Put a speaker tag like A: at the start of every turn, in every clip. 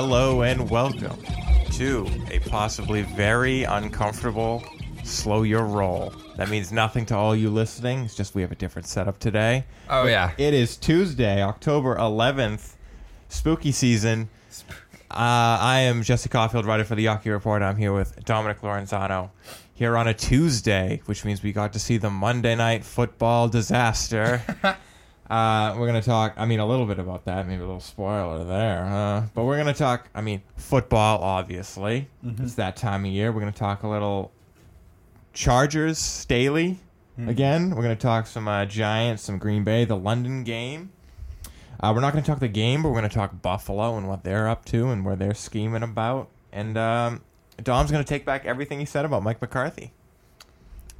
A: Hello and welcome to a possibly very uncomfortable slow your roll. That means nothing to all you listening. It's just we have a different setup today.
B: Oh yeah.
A: It is Tuesday, October 11th, spooky season. Uh, I am Jesse Caulfield, writer for the Yaki Report. I'm here with Dominic Lorenzano here on a Tuesday, which means we got to see the Monday night football disaster. Uh, we're gonna talk. I mean, a little bit about that. Maybe a little spoiler there, uh, but we're gonna talk. I mean, football. Obviously, it's that time of year. We're gonna talk a little Chargers, Staley again. We're gonna talk some uh, Giants, some Green Bay, the London game. Uh, we're not gonna talk the game, but we're gonna talk Buffalo and what they're up to and where they're scheming about. And um, Dom's gonna take back everything he said about Mike McCarthy.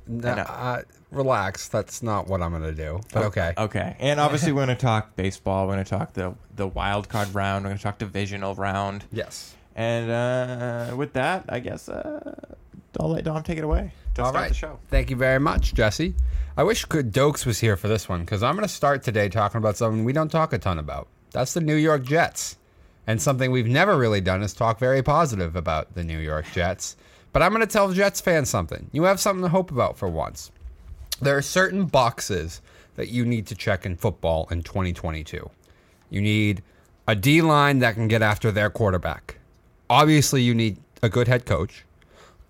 B: No, uh, relax. That's not what I'm gonna do. But okay.
A: Okay. And obviously we're going to talk baseball. We're going to talk the the wild card round. We're going to talk divisional round.
B: Yes.
A: And uh, with that, I guess uh, I'll let Dom take it away to
B: All
A: start
B: right.
A: the show.
B: Thank you very much, Jesse. I wish Good Dokes was here for this one because I'm going to start today talking about something we don't talk a ton about. That's the New York Jets. And something we've never really done is talk very positive about the New York Jets. But I'm going to tell Jets fans something. You have something to hope about for once. There are certain boxes that you need to check in football in 2022. You need a D line that can get after their quarterback. Obviously, you need a good head coach,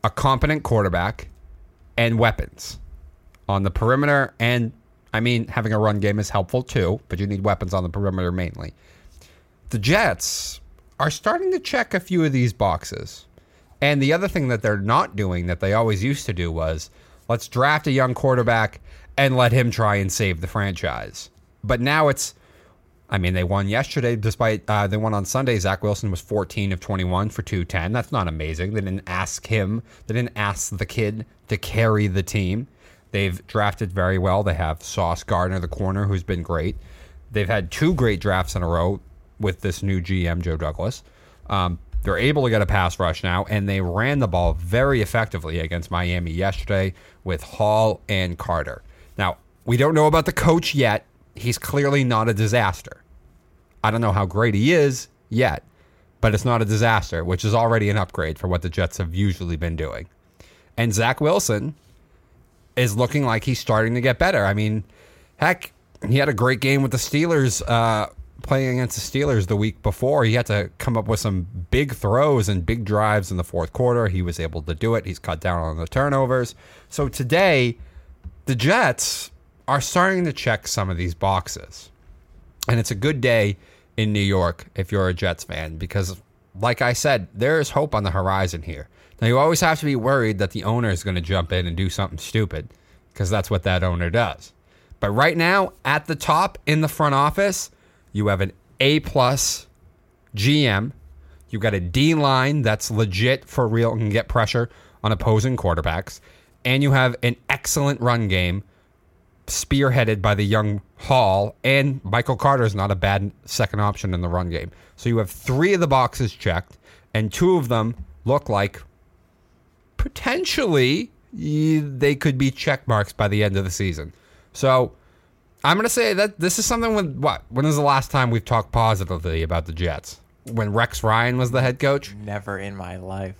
B: a competent quarterback, and weapons on the perimeter. And I mean, having a run game is helpful too, but you need weapons on the perimeter mainly. The Jets are starting to check a few of these boxes. And the other thing that they're not doing that they always used to do was let's draft a young quarterback and let him try and save the franchise. But now it's, I mean, they won yesterday despite, uh, they won on Sunday. Zach Wilson was 14 of 21 for 210. That's not amazing. They didn't ask him, they didn't ask the kid to carry the team. They've drafted very well. They have Sauce Gardner, the corner, who's been great. They've had two great drafts in a row with this new GM, Joe Douglas. Um, they're able to get a pass rush now, and they ran the ball very effectively against Miami yesterday with Hall and Carter. Now, we don't know about the coach yet. He's clearly not a disaster. I don't know how great he is yet, but it's not a disaster, which is already an upgrade for what the Jets have usually been doing. And Zach Wilson is looking like he's starting to get better. I mean, heck, he had a great game with the Steelers uh, playing against the Steelers the week before. He had to come up with some big throws and big drives in the fourth quarter. He was able to do it. He's cut down on the turnovers. So today, the Jets are starting to check some of these boxes. And it's a good day in New York if you're a Jets fan because, like I said, there is hope on the horizon here. Now, you always have to be worried that the owner is going to jump in and do something stupid because that's what that owner does. But right now, at the top in the front office, you have an A plus GM. You've got a D line that's legit for real and can get pressure on opposing quarterbacks. And you have an excellent run game spearheaded by the young Hall, and Michael Carter is not a bad second option in the run game. So you have three of the boxes checked, and two of them look like potentially they could be check marks by the end of the season. So I'm going to say that this is something with what? When was the last time we've talked positively about the Jets? When Rex Ryan was the head coach?
A: Never in my life.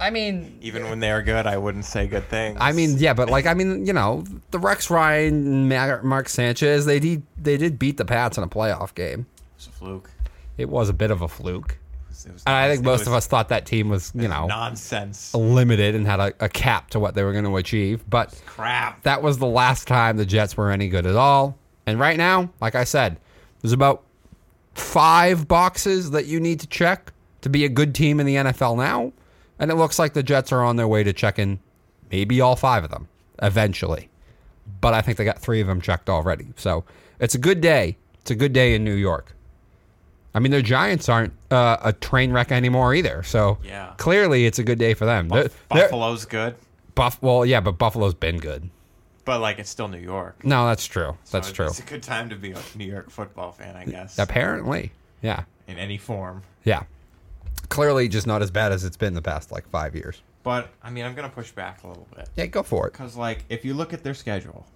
B: I mean,
A: Even when they were good, I wouldn't say good things.
B: I mean, yeah, but like, I mean, you know, the Rex Ryan, Mark Sanchez, they did they did beat the Pats in a playoff game.
A: it's a fluke.
B: It was a bit of a fluke,
A: It was- it was
B: and I think most
A: was
B: of us thought that team was, you know,
A: nonsense.
B: limited and had a, a cap to what they were going to achieve. But
A: Crap.
B: that was the last time the Jets were any good at all. And right now, like I said, there's about five boxes that you need to check to be a good team in the NFL now. And it looks like the Jets are on their way to checking maybe all five of them eventually. But I think they got three of them checked already. So it's a good day. It's a good day in New York. I mean, their Giants aren't uh, a train wreck anymore either. So
A: Yeah.
B: clearly it's a good day for them. They're- they're-
A: Buffalo's good,
B: Buff. Well, yeah, but Buffalo's been good.
A: But like it's still New York.
B: No, that's true. That's
A: So
B: true.
A: It's a good time to be a New York football fan, I guess.
B: Apparently, yeah,
A: in any form.
B: yeah. Clearly, just not as bad as it's been the past like five years.
A: But I mean, I'm gonna push back a little bit
B: Yeah, go for it.
A: because, like, if you look at their schedule,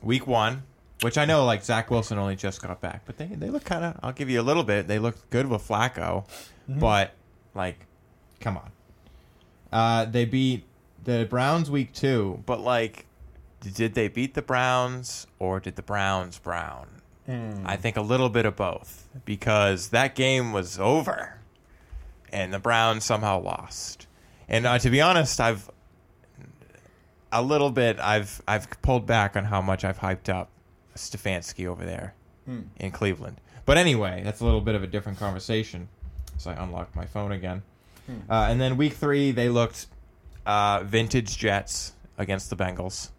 A: week one, which I know, like Zach Wilson only just got back, but they they look kind of. I'll give you a little bit. They look good with Flacco. but like, come on. Uh, they beat the Browns week two, but like, did they beat the Browns or did the Browns Brown? I think a little bit of both because that game was over, and the Browns somehow lost. And uh, to be honest, I've a little bit. I've I've pulled back on how much I've hyped up Stefanski over there in Cleveland. But anyway, that's a little bit of a different conversation. So I unlocked my phone again. Uh, and then week three, they looked uh, vintage Jets against the Bengals.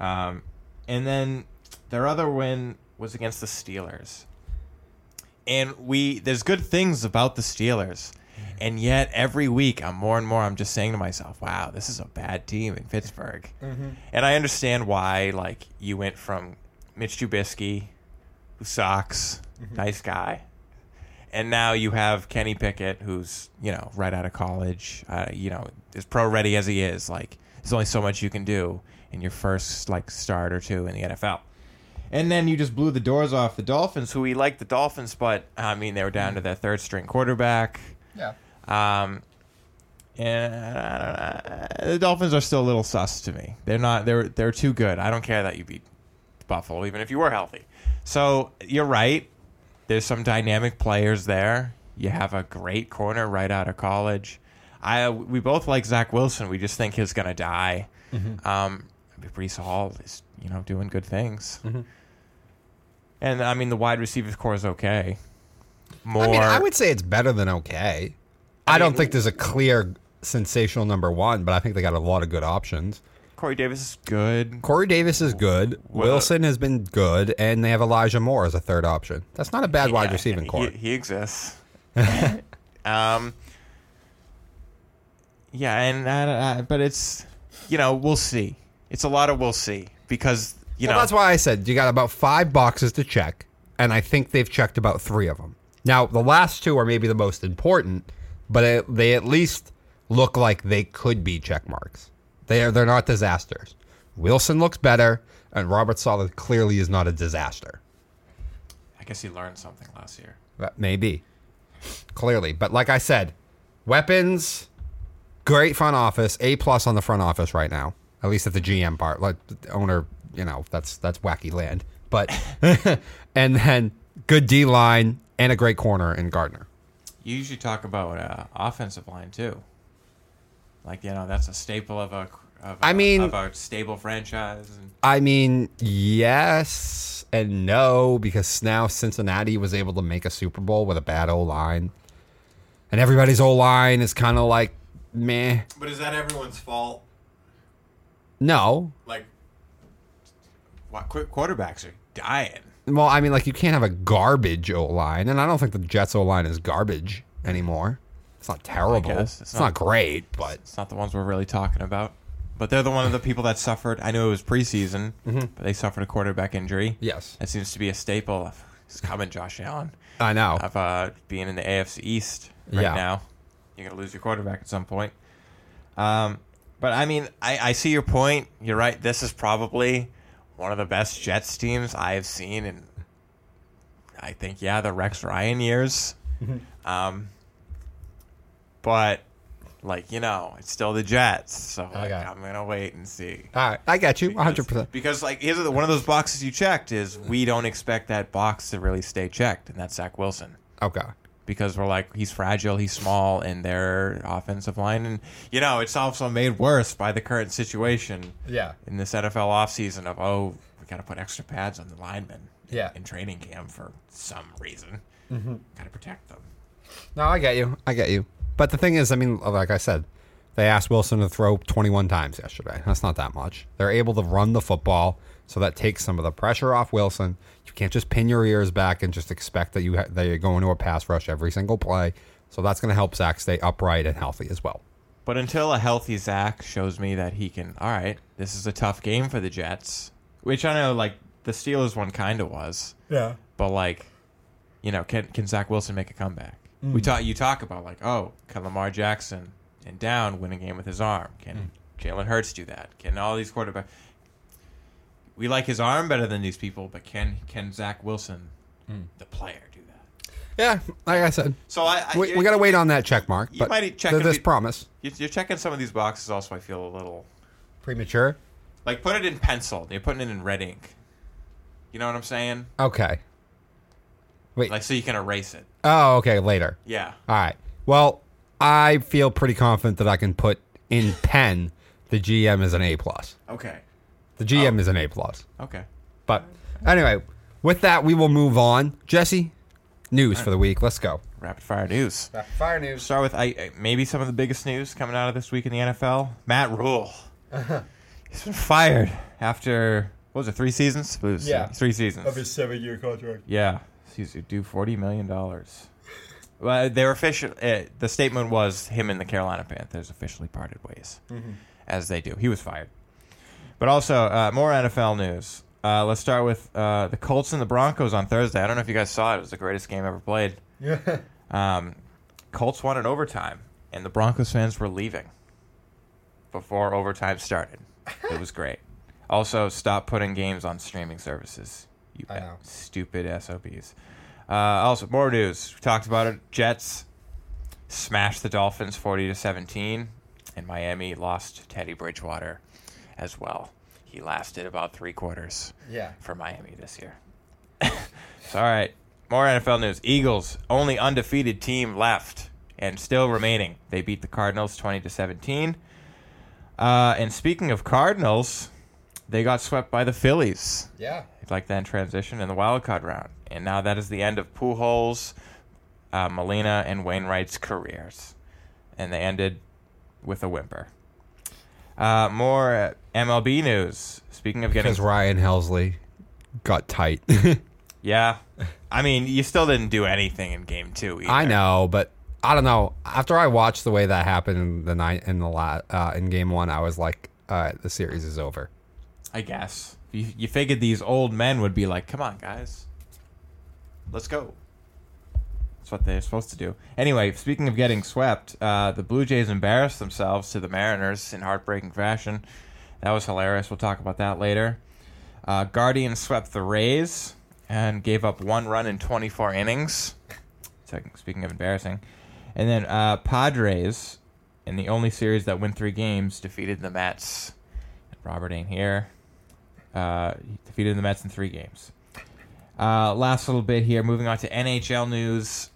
A: Um, and then their other win was against the Steelers. And we there's good things about the Steelers. And yet every week I'm more and more I'm just saying to myself, wow, this is a bad team in Pittsburgh. And I understand why like you went from Mitch Trubisky, who sucks, nice guy, and now you have Kenny Pickett, who's you know right out of college, uh, you know as pro ready as he is. Like there's only so much you can do in your first like start or two in the NFL. And then you just blew the doors off the Dolphins, who we like the Dolphins, but I mean they were down to their third string quarterback.
B: Yeah.
A: Um, and uh, the Dolphins are still a little sus to me. They're not. They're they're too good. I don't care that you beat Buffalo, even if you were healthy. So you're right. There's some dynamic players there. You have a great corner right out of college. I we both like Zach Wilson. We just think he's gonna die. Um, Breece Hall is you know doing good things. And I mean the wide receivers core is okay. More
B: I mean, I would say it's better than okay. I,
A: I
B: don't
A: mean-
B: think there's a clear sensational number one, but I think they got a lot of good options.
A: Corey Davis is good.
B: Corey Davis is good.
A: Well,
B: Wilson has been good, and they have Elijah Moore as a third option. That's not a bad wide
A: Yeah,
B: receiving
A: he,
B: core.
A: He exists. um. Yeah, and uh, uh, but it's you know we'll see. It's a lot of we'll see because you
B: well,
A: know
B: that's why I said you got about five boxes to check, and I think they've checked about three of them. Now, the last two are maybe the most important, but it, they at least look like they could be check marks. They are they're not disasters. Wilson looks better, and Robert Saleh clearly is not a disaster.
A: I guess he learned something last year.
B: That maybe. Clearly. But like I said, weapons, great front office, A plus on the front office right now. At least at the GM part. Like the owner, you know, that's that's wacky land. But and then good D line and a great corner in Gardner.
A: You usually talk about uh, offensive line too. Like you know that's a staple of a. Of a
B: I mean-
A: of a stable franchise.
B: I mean, yes and no, because now Cincinnati was able to make a Super Bowl with a bad O line. And everybody's O line is kind of like meh.
A: but is that everyone's fault?
B: No,
A: Like, what qu- quarterbacks are dying.
B: Well, I mean, like you can't have a garbage O line, and I don't think the Jets O line is garbage anymore. It's not terrible.
A: guess.
B: It's,
A: It's
B: not,
A: not-
B: great, but
A: It's not the ones we're really talking about. But they're the one of the people that suffered. I know it was preseason, but they suffered a quarterback injury.
B: yes,
A: That seems to be a staple of it's coming, Josh Allen,
B: I know.
A: of uh, being in the AFC East right
B: Yeah.
A: now. You're gonna lose your quarterback at some point. Um, but I mean, I, I see your point. You're right. This is probably one of the best Jets teams I have seen and I think yeah, the Rex Ryan years. Um, but like you know, it's still the Jets, so like,
B: Okay.
A: I'm gonna wait and see.
B: All right, I got you, one hundred percent.
A: Because like here's the, one of those boxes you checked is we don't expect that box to really stay checked, and that's Zach Wilson.
B: Okay,
A: Because we're like he's fragile, he's small, in their offensive line, and you know it's also made worse by the current situation
B: yeah,
A: in this NFL offseason of oh we got to put extra pads on the linemen
B: Yeah.
A: in training camp for some reason.
B: Mm-hmm.
A: Got to protect them.
B: no, I get you, I get you. But the thing is, I mean, like I said, they asked Wilson to throw twenty-one times yesterday. That's not that much. They're able to run the football, so that takes some of the pressure off Wilson. You can't just pin your ears back and just expect that you ha- that you're going to a pass rush every single play. So that's going to help Zach stay upright and healthy as well.
A: But until a healthy Zach shows me that he can, all right, this is a tough game for the Jets, which I know like the Steelers one kind of was.
B: Yeah.
A: But like, you know, can can Zach Wilson make a comeback? We mm. talk. You talk about like, oh, can Lamar Jackson and down win a game with his arm? Can mm. Jalen Hurts do that? Can all these quarterbacks? We like his arm better than these people, but can can Zach Wilson, hmm. the player, do that?
B: Yeah, like I said,
A: So I, I
B: we, we got to wait on that check mark.
A: you
B: But
A: might check
B: this promise
A: you- You're checking some of these boxes. Also, I feel a little
B: premature.
A: like put it in pencil. You're putting it in red ink. You know what I'm saying?
B: Okay. Wait.
A: Like so you can erase it.
B: oh, okay. Later.
A: Yeah.
B: All right. Well, I feel pretty confident that I can put in pen the GM is an A plus.
A: Okay.
B: The
A: Oh.
B: GM is an A plus.
A: Okay.
B: But anyway, with that, we will move on. Jesse, news for the week. Let's go.
A: Rapid fire news.
B: Fire news.
A: Start with I, I- maybe some of the biggest news coming out of this week in the NFL. Matt Rhule. He's been fired after what was it? Three seasons. It was,
B: Yeah.
A: Three seasons.
B: Of his seven-year contract.
A: Yeah. He's due forty million dollars. Well, they were official. Uh, the statement was him and the Carolina Panthers officially parted ways, as they do. He was fired. But also uh, more NFL news. Uh, let's start with uh, the Colts and the Broncos on Thursday. I don't know if you guys saw it. It was the greatest game ever played.
B: Yeah.
A: Um, Colts won in overtime, and the Broncos fans were leaving before overtime started. It was great. Also, stop putting games on streaming services. You
B: I know.
A: stupid SOBs. Uh, also, more news. We talked about it. Jets smashed the Dolphins 40 to 17, and Miami lost Teddy Bridgewater as well. He lasted about three quarters
B: Yeah.
A: for Miami this year. so, all right, more NFL news. Eagles, only undefeated team left and still remaining. They beat the Cardinals 20 to 17. Uh, and speaking of Cardinals, they got swept by the Phillies.
B: Yeah.
A: Like then transition in the wild card round. And now that is the end of Pujols, uh, Molina, and Wainwright's careers. And they ended with a whimper. Uh, more uh, MLB news. Speaking of getting
B: Because Ryan Helsley got tight.
A: Yeah. I mean, you still didn't do anything in game two. Either.
B: I know, but I don't know. After I watched the way that happened in the night in the la- uh, in game one, I was like, all right, the series is over.
A: I guess. You, you figured these old men would be like, come on, guys. Let's go. That's what they're supposed to do. Anyway, speaking of getting swept, uh, the Blue Jays embarrassed themselves to the Mariners in heartbreaking fashion. That was hilarious. We'll talk about that later. Uh, Guardians swept the Rays and gave up one run in 24 innings. Speaking of embarrassing. And then uh, Padres, in the only series that win three games, defeated the Mets. Robert ain't here. Uh, he defeated the Mets in three games. Uh, last little bit here, moving on to NHL news.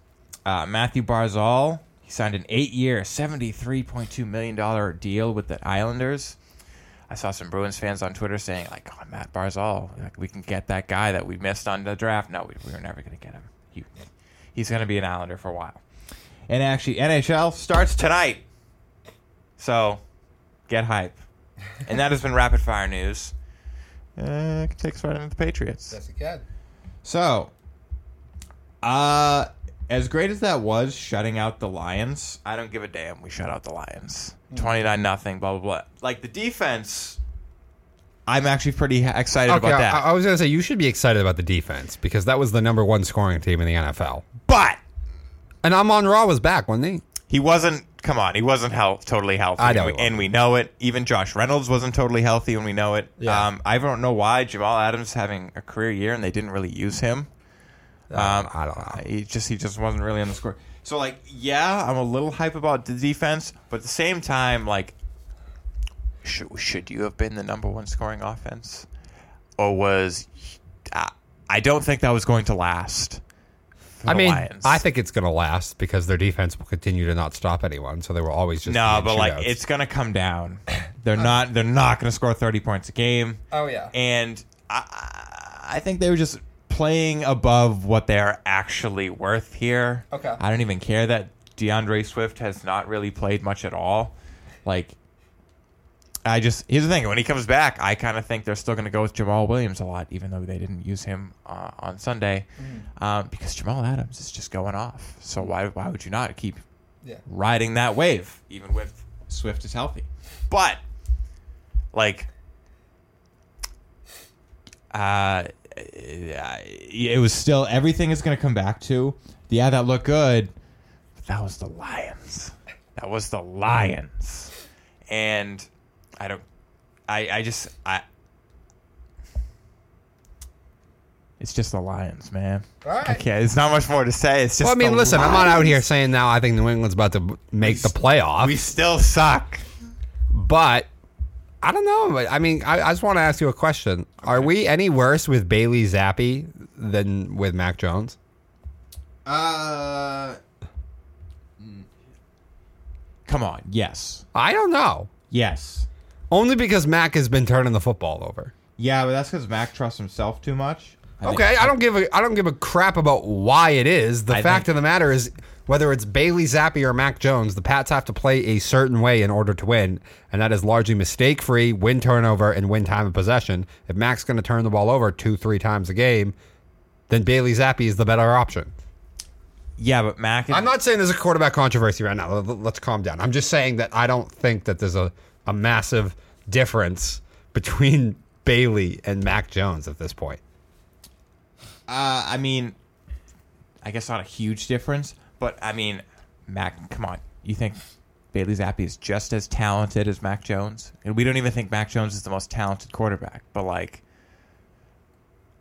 A: Uh, Mathew Barzal, he signed an eight-year, $73.2 million deal with the Islanders. I saw some Bruins fans on Twitter saying, like, oh, Matt Barzal, like, we can get that guy that we missed on the draft. No, we, we were never going to get him. He, he's going to be an Islander for a while. And actually, NHL starts tonight. So, get hype. And that has been rapid fire news. Uh, it takes right into the Patriots.
B: again.
A: So, uh, as great as that was, shutting out the Lions, I don't give a damn. We shut out the Lions, twenty nine nothing. Blah blah blah. Like the defense, I'm actually pretty ha- excited
B: Okay,
A: about that.
B: I, I was gonna say you should be excited about the defense because that was the number one scoring team in the NFL.
A: but
B: And Amon Ra was back, wasn't he?
A: he wasn't. Come on, he wasn't health, totally healthy.
B: I know
A: and
B: he
A: we, and we know it. Even Josh Reynolds wasn't totally healthy, and we know it.
B: Yeah.
A: Um, I don't know why Jamal Adams having a career year, and they didn't really use him. Um,
B: I don't know.
A: He just he just wasn't really on the score. So like, yeah, I'm a little hype about the defense, but at the same time, like, should should you have been the number one scoring offense, or was I, I don't think that was going to last.
B: I mean,
A: Lions.
B: I think it's gonna last because their defense will continue to not stop anyone, so they will always just
A: no, but like it's gonna come down. They're not they're not gonna score 30 points a game.
B: oh yeah.
A: and I, I think they were just playing above what they're actually worth here.
B: Okay.
A: I don't even care that D'Andre Swift has not really played much at all. Like, I just here's the thing: when he comes back, I kind of think they're still going to go with Jamaal Williams a lot, even though they didn't use him uh, on Sunday, um, because Jamal Adams is just going off. So why why would you not keep
B: Yeah.
A: riding that wave, even with Swift is healthy? But like uh, it was still everything is going to come back to yeah that looked good but that was the lions that was the lions and i don't i i just i it's just the Lions, man.
B: All right.
A: Okay, there's not much more to say. It's just.
B: Well, I mean,
A: the
B: listen, I'm not out here saying now I think New England's about to make the playoffs,
A: We still suck.
B: but I don't know. I mean, I, I just want to ask you a question. Are we any worse with Bailey Zappe than with Mac Jones?
A: Uh. Come on. Yes.
B: I don't know.
A: Yes.
B: Only because Mac has been turning the football over.
A: Yeah, but that's because Mac trusts himself too much. I think-
B: Okay, I don't give a I don't give a crap about why it is. The
A: I
B: fact
A: think-
B: of the matter is whether it's Bailey Zappe or Mac Jones, the Pats have to play a certain way in order to win, and that is largely mistake free, win turnover, and win time of possession. If Mac's going to turn the ball over two, three times a game, then Bailey Zappe is the better option.
A: Yeah, but Mac. Is,
B: I'm not saying there's a quarterback controversy right now. Let- Let's calm down. I'm just saying that I don't think that there's a, a massive difference between Bailey and Mac Jones at this point.
A: Uh, I mean, I guess not a huge difference, but I mean, Mac. Come on, you think Bailey Zappe is just as talented as Mac Jones? And we don't even think Mac Jones is the most talented quarterback, but like,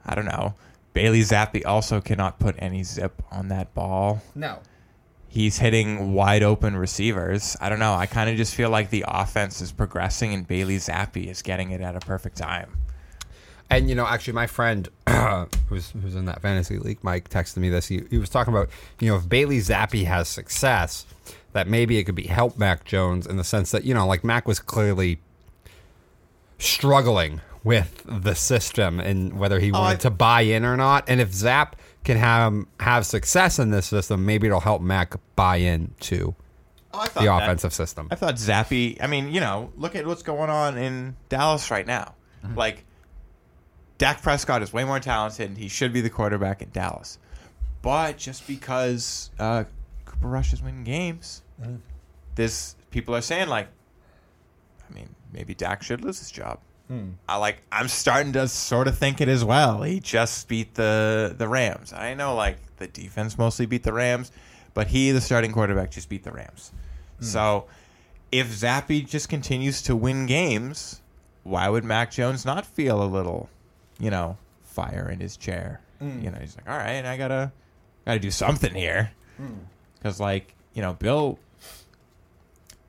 A: I don't know. Bailey Zappe also cannot put any zip on that ball.
B: No.
A: He's hitting wide open receivers. I don't know. I kind of just feel like the offense is progressing and Bailey Zappe is getting it at a perfect time.
B: And you know, actually, my friend who's who's in that fantasy league, Mike, texted me this. He, he was talking about you know if Bailey Zappe has success, that maybe it could be help Mac Jones in the sense that you know like Mac was clearly struggling with the system and whether he oh, wanted
A: I-
B: to buy in or not. And if Zap can have have success in this system, maybe it'll help Mac buy in to
A: Oh,
B: the
A: that-
B: offensive system.
A: I thought Zappe. I mean, you know, look at what's going on in Dallas right now. Mm-hmm. Like, Dak Prescott is way more talented. and He should be the quarterback in Dallas. But just because uh, Cooper Rush is winning games, mm-hmm. this people are saying like, I mean, maybe Dak should lose his job. Hmm. I like. I'm starting to sort of think it as well. He just beat the the Rams. I know like the defense mostly beat the Rams, but he, the starting quarterback, just beat the Rams. Hmm. So if Zappe just continues to win games, why would Mac Jones not feel a little, you know, fire in his chair? You know, he's like, all right, I gotta gotta do something here, because like you know, Bill.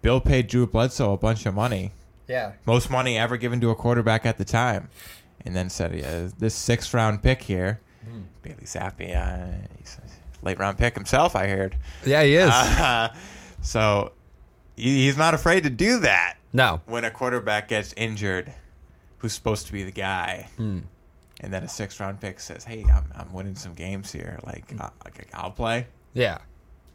A: Bill paid Drew Bledsoe a bunch of money
B: Yeah.
A: most money ever given to a quarterback at the time, and then said, "Yeah, this sixth round pick here, Bailey Zappe, uh, he's a late round pick himself. I heard,
B: Yeah, he is.
A: uh, so he's not afraid to do that
B: no.
A: when a quarterback gets injured, who's supposed to be the guy." And then a sixth round pick says, "Hey, I'm, I'm winning some games here. Like, uh, like, I'll play."
B: Yeah.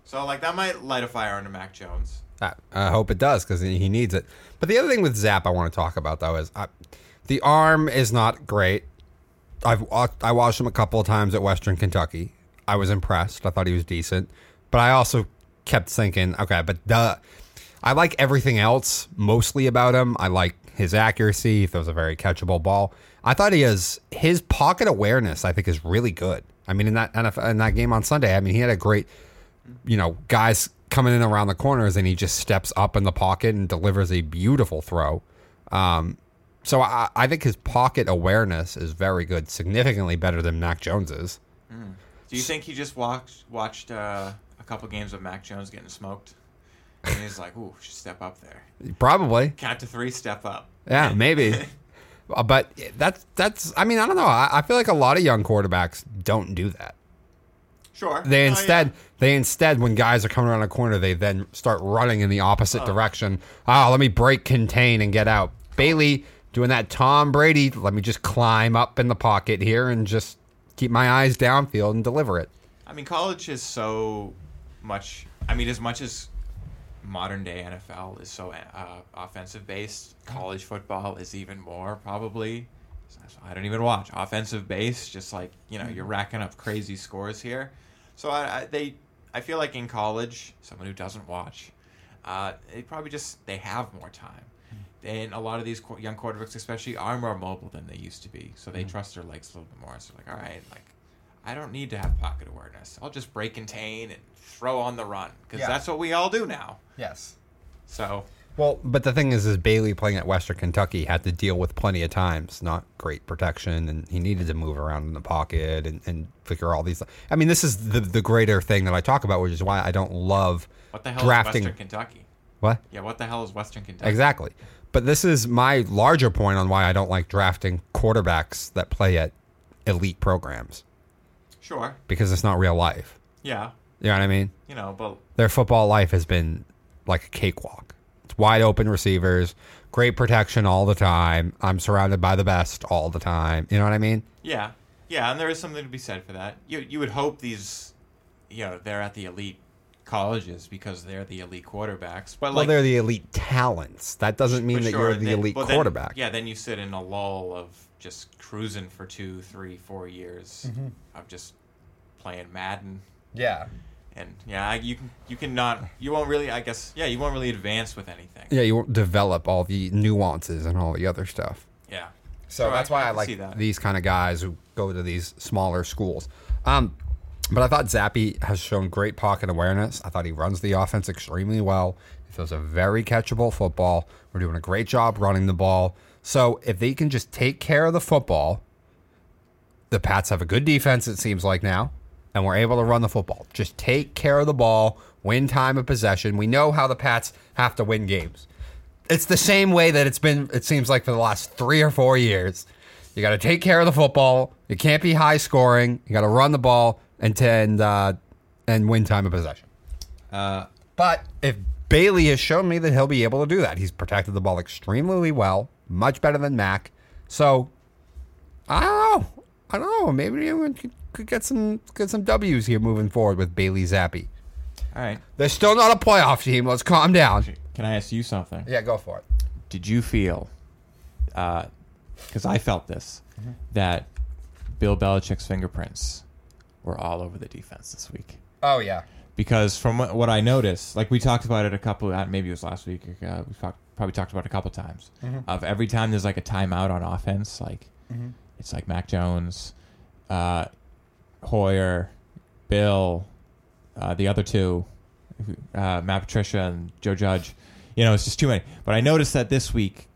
A: So, like, that might light a fire under Mac Jones.
B: I, I hope it does because he needs it. But the other thing with Zap I want to talk about though is I, the arm is not great. I've wa- I watched him a couple of times at Western Kentucky. I was impressed. I thought he was decent, but I also kept thinking, okay, but duh. I like everything else mostly about him. I like his accuracy. If it was a very catchable ball, I thought he has his pocket awareness. I think is really good. I mean, in that NFL, in that game on Sunday, I mean, he had a great you know, guys coming in around the corners and he just steps up in the pocket and delivers a beautiful throw. Um, so I, I think his pocket awareness is very good, significantly better than Mac Jones's.
A: Do you think he just watched watched uh, a couple games of Mac Jones getting smoked, and he's like, "Ooh, should step up there."
B: Probably,
A: Count to three, step up.
B: yeah, maybe. Uh, but that's that's. I mean, I don't know. I, I feel like a lot of young quarterbacks don't do that.
A: Sure.
B: They
A: Oh,
B: instead,
A: yeah.
B: they instead, when guys are coming around a corner, they then start running in the opposite direction. Oh, let me break, contain, and get out. Bailey doing that Tom Brady. Let me just climb up in the pocket here and just keep my eyes downfield and deliver it.
A: I mean, college is so much. I mean, as much as modern day NFL is so uh, offensive based, college football is even more probably. So I don't even watch offensive base. Just like you know, you're racking up crazy scores here. So I, I they, I feel like in college, someone who doesn't watch, uh, they probably just they have more time. And a lot of these qu- young quarterbacks, especially, are more mobile than they used to be. So they trust their legs a little bit more. So like, all right, like I don't need to have pocket awareness. I'll just break and contain and throw on the run because
B: Yeah.
A: that's what we all do now.
B: Yes.
A: So
B: Well, but the thing is, is Bailey playing at Western Kentucky had to deal with plenty of times, not great protection, and he needed to move around in the pocket and, and figure all these. I mean, this is the the greater thing that I talk about, which is why I don't love
A: What the hell
B: drafting.
A: is Western Kentucky?
B: What
A: Yeah, what the hell is Western Kentucky?
B: exactly? But this is my larger point on why I don't like drafting quarterbacks that play at elite programs
A: Sure.
B: because it's not real life.
A: Yeah.
B: You know what I mean?
A: You know, but
B: their football life has been like a cakewalk. It's wide open receivers, great protection all the time. I'm surrounded by the best all the time. You know what I mean?
A: yeah, yeah, and there is something to be said for that. You you would hope these, you know, they're at the elite colleges because they're the elite quarterbacks. But
B: well,
A: like,
B: they're the elite talents. That doesn't mean that
A: sure,
B: you're the
A: then-
B: elite
A: well, then-
B: quarterback.
A: yeah, then you sit in a lull of just cruising for two, three, four years
B: Mm-hmm.
A: of just playing Madden.
B: yeah.
A: And yeah, you can you cannot you won't really I guess yeah you won't really advance with anything.
B: Yeah, you won't develop all the nuances and all the other stuff.
A: Yeah.
B: So
A: Sure,
B: that's
A: I-
B: why
A: I
B: I, like
A: see that.
B: these kind of guys who go to these smaller schools. Um, but I thought Zappe has shown great pocket awareness. I thought he runs the offense extremely well. He throws a very catchable football. We're doing a great job running the ball. So if they can just take care of the football, the Pats have a good defense, it seems like now, and we're able to run the football. Just take care of the ball, win time of possession. We know how the Pats have to win games. It's the same way that it's been, it seems like, for the last three or four years. You got to take care of the football. You can't be high scoring. You got to run the ball and, and, uh, and win time of possession.
A: Uh,
B: But if Bailey has shown me that he'll be able to do that, he's protected the ball extremely well, much better than Mac. So I don't know. I don't know. Maybe we could, could get some get some W's here moving forward with Bailey Zappe.
A: all right.
B: They're still not a playoff team. Let's calm down.
A: Can I ask you something?
B: Yeah, go for it.
A: Did you feel, because I felt this,
B: Mm-hmm.
A: that Bill Belichick's fingerprints were all over the defense this week?
B: Oh yeah.
A: Because from what I noticed, like we talked about it a couple, uh, maybe it was last week. Uh, we talked, probably talked about it a couple times.
B: Mm-hmm.
A: Of every time there's like a timeout on offense, like it's like Mac Jones, uh, Hoyer, Bill, uh, the other two, uh, Matt Patricia and Joe Judge. You know, it's just too many. But I noticed that this week,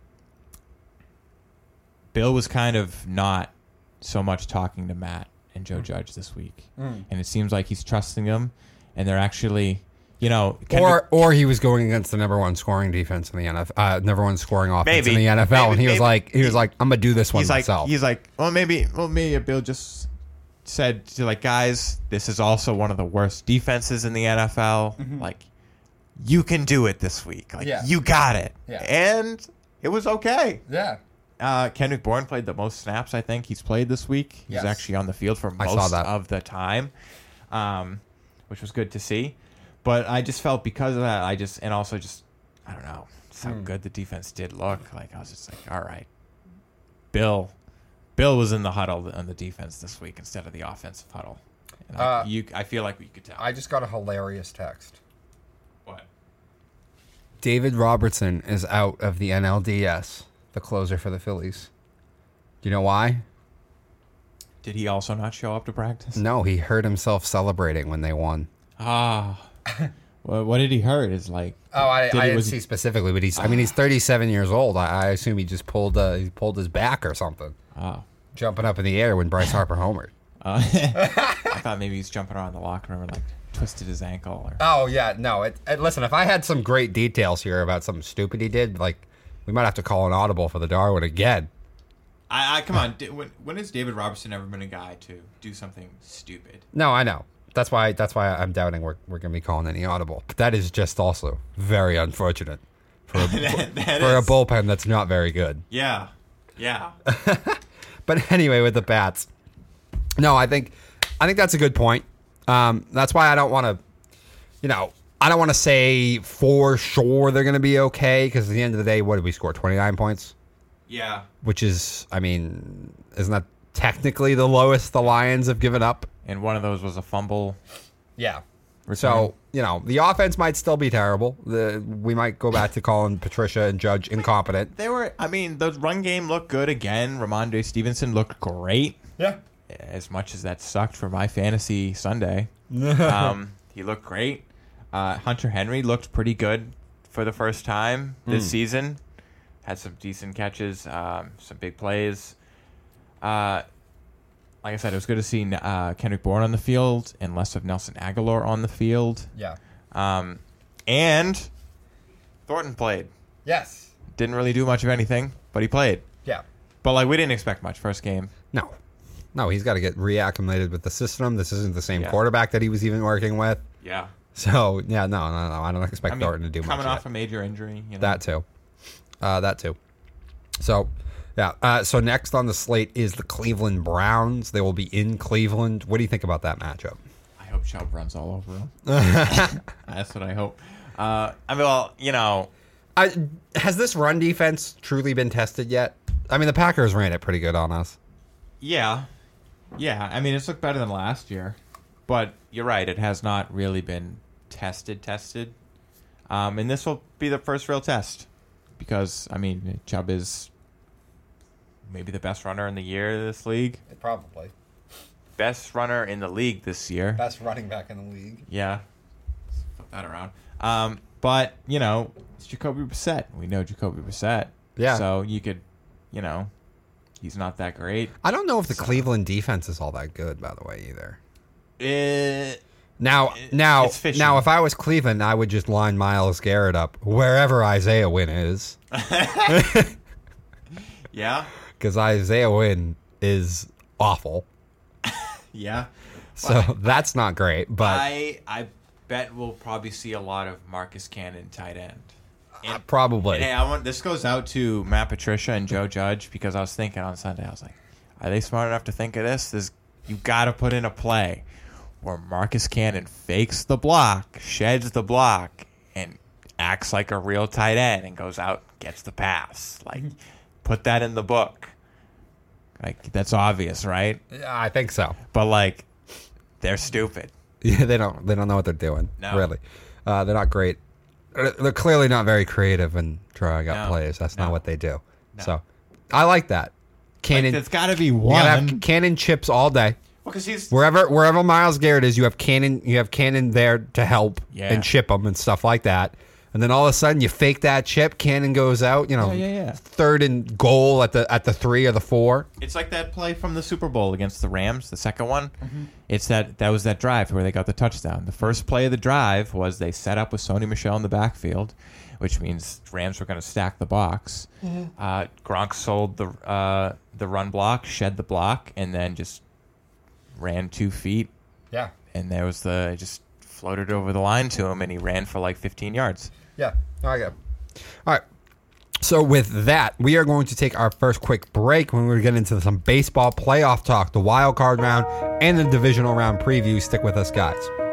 A: Bill was kind of not so much talking to Matt and Joe Judge this week, and it seems like he's trusting them, and they're actually, you know,
B: Or or he was going against the number one scoring defense in the NFL, uh, number one scoring offense
A: Maybe.
B: in the NFL,
A: Maybe-
B: and he was like, he was like, I'm gonna do this one
A: he's like he's like well maybe well maybe Bill just said to like guys this is also one of the worst defenses in the NFL like you can do it this week. Like
B: Mm-hmm. Yeah.
A: you got it.
B: Yeah.
A: and it was okay.
B: Yeah.
A: uh, Kendrick Bourne played the most snaps I think he's played this week. He's actually on the field for most of the time um, which was good to see but I just felt because of that I just and also just I don't know just
B: Hmm.
A: how good the defense did look like I was just like all right Bill, Bill was in the huddle on the defense this week instead of the offensive huddle. And I,
B: Uh,
A: you, I feel like we could tell.
B: I just got a hilarious text.
A: what?
B: David Robertson is out of the NLDS, the closer for the Phillies. Do you know why?
A: Did he also not show up to practice?
B: No, he heard himself celebrating when they won.
A: Ah, well, what did he hurt? Is like
B: Oh, I,
A: Did
B: I
A: he-
B: didn't
A: was
B: see
A: he-
B: specifically, but he's. I mean, he's 37 years old. I, I assume he just pulled. Uh, he pulled his back or something,
A: oh.
B: jumping up in the air when Bryce Harper homered.
A: Uh, I thought maybe he's jumping around the locker room and like twisted his ankle or.
B: Oh yeah, no. It, it, listen, if I had some great details here about something stupid he did, like we might have to call an audible for the Darwin again.
A: I, I come on. Di- when, when has David Robertson ever been a guy to do something stupid?
B: No, I know. That's why. That's why I'm doubting we're we're gonna be calling any audible. But that is just also very unfortunate for a,
A: That- that
B: for a bullpen that's not very good.
A: Yeah, yeah.
B: But anyway, with the bats, no, I think I think that's a good point. Um, that's why I don't want to, you know, I don't want to say for sure they're going to be okay because at the end of the day, what did we score? Twenty nine points,
A: Yeah.
B: which is, I mean, isn't that technically the lowest the Lions have given up?
A: And one of those was a fumble.
B: Yeah.
A: return.
B: So you know, the offense might still be terrible. The, we might go back to calling Patricia and Judge incompetent.
A: They were. I mean, the run game looked good again. Rhamondre Stevenson looked great.
B: Yeah.
A: As much as that sucked for my fantasy Sunday, um, he looked great. Uh, Hunter Henry looked pretty good for the first time this
B: Hmm.
A: season. Had some decent catches, um, some big plays. Uh, like I said, it was good to see uh, Kendrick Bourne on the field and less of Nelson Agholor on the field.
B: Yeah.
A: Um, and Thornton played.
B: Yes.
A: Didn't really do much of anything, but he played.
B: Yeah.
A: But like we didn't expect much first game.
B: No. No, he's got to get reacclimated with the system. This isn't the same
A: Yeah.
B: quarterback that he was even working with.
A: Yeah.
B: So, yeah, no, no, no. I don't expect
A: I mean,
B: Thornton to do
A: coming
B: much.
A: Coming off
B: yet.
A: a major injury. You know?
B: That too. Uh, that too. So, yeah. Uh, so next on the slate is the Cleveland Browns. They will be in Cleveland. What do you think about that matchup?
A: I hope Chubb runs all over him. That's what I hope. Uh, I mean, well, you know,
B: I, has this run defense truly been tested yet? I mean, the Packers ran it pretty good on us.
A: yeah, yeah. I mean, it's looked better than last year, but you're right. It has not really been tested, tested. Um, and this will be the first real test because I mean, Chubb is maybe the best runner in the year of this league,
B: Probably
A: best runner in the league this year.
B: best running back in the league.
A: Yeah. Flip that around. Um, but, you know, it's Jacoby Brissett. We know Jacoby Brissett.
B: Yeah.
A: So you could, you know, he's not that great.
B: I don't know if the Cleveland defense is all that good, by the way, either.
A: Eh,
B: Now,
A: It-
B: now, now, if I was Cleveland, I would just line Myles Garrett up wherever Isaiah Wynn is,
A: yeah.
B: Because Isaiah Wynn is awful.
A: Yeah.
B: So that's not great. But
A: I I bet we'll probably see a lot of Marcus Cannon tight end.
B: uh, probably,
A: hey, I want this goes out to Matt Patricia and Joe Judge because I was thinking on Sunday, I was like, are they smart enough to think of this? This you got to put in a play where Marcus Cannon fakes the block, sheds the block, and acts like a real tight end and goes out, gets the pass. Like, put that in the book. Like that's obvious, right?
B: Yeah, I think so.
A: But like, they're stupid.
B: Yeah, they don't, they don't know what they're doing.
A: No.
B: Really, uh, they're not great. They're clearly not very creative in drawing up
A: No.
B: plays. That's not what they do.
A: No.
B: So, I like that.
A: Like,
B: Cannon,
A: there's got to be
B: you
A: one.
B: gotta have cannon chips all day.
A: well, because he's
B: wherever wherever Myles Garrett is, you have Cannon you have Cannon there to help
A: Yeah.
B: and chip them and stuff like that. And then all of a sudden you fake that chip, Cannon goes out, you know,
A: Yeah, yeah, yeah.
B: third and goal at the at the three or the four.
A: It's like that play from the Super Bowl against the Rams, the second one.
B: Mm-hmm.
A: It's that that was that drive where they got the touchdown. The first play of the drive was they set up with Sony Michel in the backfield, which means Rams were going to stack the box.
B: Mm-hmm.
A: Uh, Gronk sold the uh, the run block, shed the block, and then just ran two feet,
B: Yeah.
A: and there was the just floated over the line to him, and he ran for like 15 yards.
B: Yeah. All right. All right. So with that, we are going to take our first quick break when we get into some baseball playoff talk, the wild card round, and the divisional round preview. Stick with us, guys.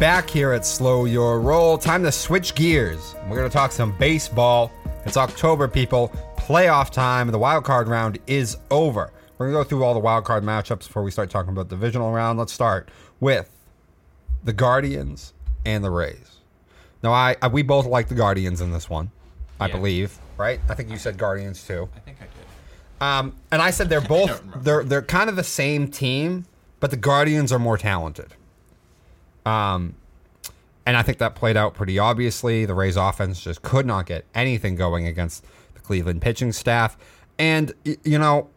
B: Back here at Slow Your Roll. Time to switch gears. We're going to talk some baseball. It's October, people. Playoff time. The wild card round is over. We're going to go through all the wild card matchups before we start talking about the divisional round. Let's start with the Guardians and the Rays. Now, I, I we both like the Guardians in this one, I
A: Yeah.
B: believe, right? I think you said Guardians too.
A: I think I did.
B: Um, and I said they're both they're they're kind of the same team, but the Guardians are more talented. Um, and I think that played out pretty obviously. The Rays offense just could not get anything going against the Cleveland pitching staff, and you know,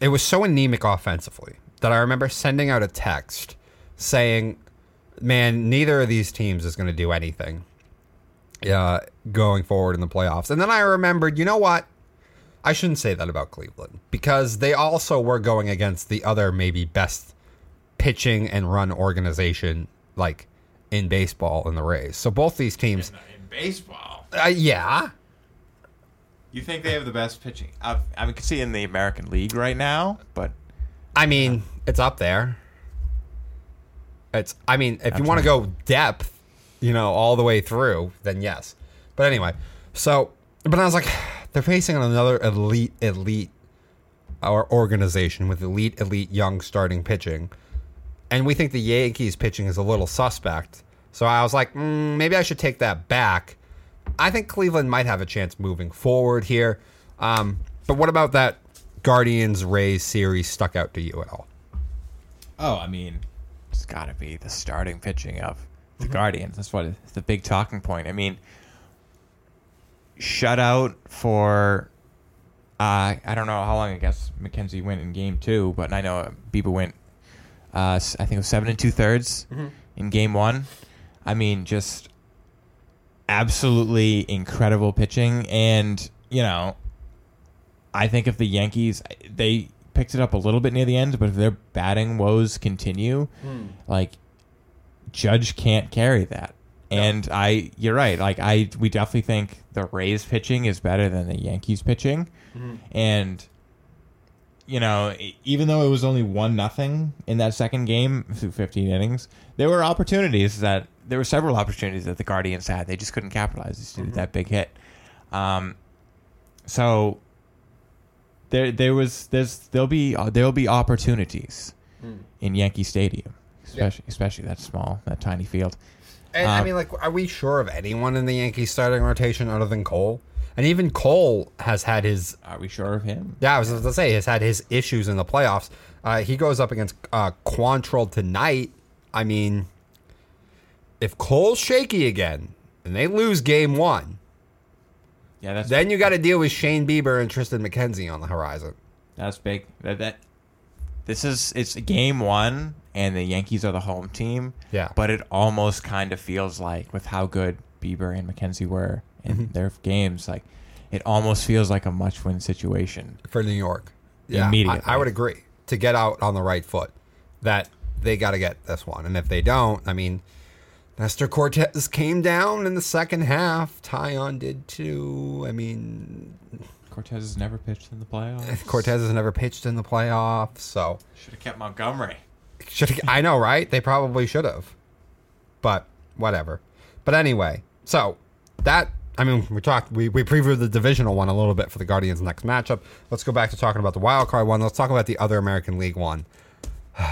B: it was so anemic offensively that I remember sending out a text saying, "Man, neither of these teams is going to do anything." Uh, going forward in the playoffs. And then I remembered, you know what? I shouldn't say that about Cleveland because they also were going against the other maybe best pitching and run organization like in baseball in the Rays. So both these teams,
A: In baseball,
B: uh, yeah,
A: you think they have the best pitching? I, I mean, can see in the American League right now, but
B: I mean, it's up there. It's. I mean, if you want to go depth, you know, all the way through, then yes. But anyway, so but I was like, they're facing another elite, elite, our organization with elite, elite young starting pitching, and we think the Yankees pitching is a little suspect. So I was like, mm, maybe I should take that back. I think Cleveland might have a chance moving forward here. Um, but what about that Guardians Rays series stuck out to you at all?
A: oh, I mean, it's got to be the starting pitching of the Guardians. That's what it's the big talking point. I mean, shutout for. Uh, I don't know how long. I guess McKenzie went in game two, but I know Bieber went. Uh, I think it was seven and two thirds mm-hmm. in game one. I mean, just absolutely incredible pitching, and you know, I think if the Yankees they picked it up a little bit near the end, but if their batting woes continue, hmm. like Judge can't carry that. And I, you're right. Like I, we definitely think the Rays pitching is better than the Yankees pitching, mm-hmm. and you know, even though it was only one nothing in that second game through 15 innings, there were opportunities that there were several opportunities that the Guardians had. They just couldn't capitalize. They just did that big hit. Um, so there, there was, there's, there'll be, uh, there'll be opportunities in Yankee Stadium, especially, especially that small, that tiny field.
B: And I
A: Um,
B: mean, like, are we sure of anyone in the Yankees starting rotation other than Cole? And even Cole has had his
A: Are we sure of him?
B: yeah, I was going to say has had his issues in the playoffs. Uh, he goes up against uh, Quantrill tonight. I mean, if Cole's shaky again and they lose game one,
A: Yeah, that's
B: then you got to deal with Shane Bieber and Triston McKenzie on the horizon.
A: That's big. That, that this is it's game one, and the Yankees are the home team.
B: Yeah.
A: but it almost kind of feels like with how good Bieber and McKenzie were in
B: Mm-hmm.
A: their games, like it almost feels like a much win situation.
B: for New York. Yeah,
A: Immediately.
B: I, I would agree to get out on the right foot that they got to get this one, and if they don't, I mean, Nestor Cortes came down in the second half. Taillon did too. I mean,
A: Cortes has never pitched in the playoffs.
B: Cortes has never pitched in the playoffs, so
A: should have kept Montgomery.
B: should I know, right? They probably should have, but whatever. But anyway, so that I mean, we talked, we, we previewed the divisional one a little bit for the Guardians' next matchup. Let's go back to talking about the wild card one. Let's talk about the other American League one.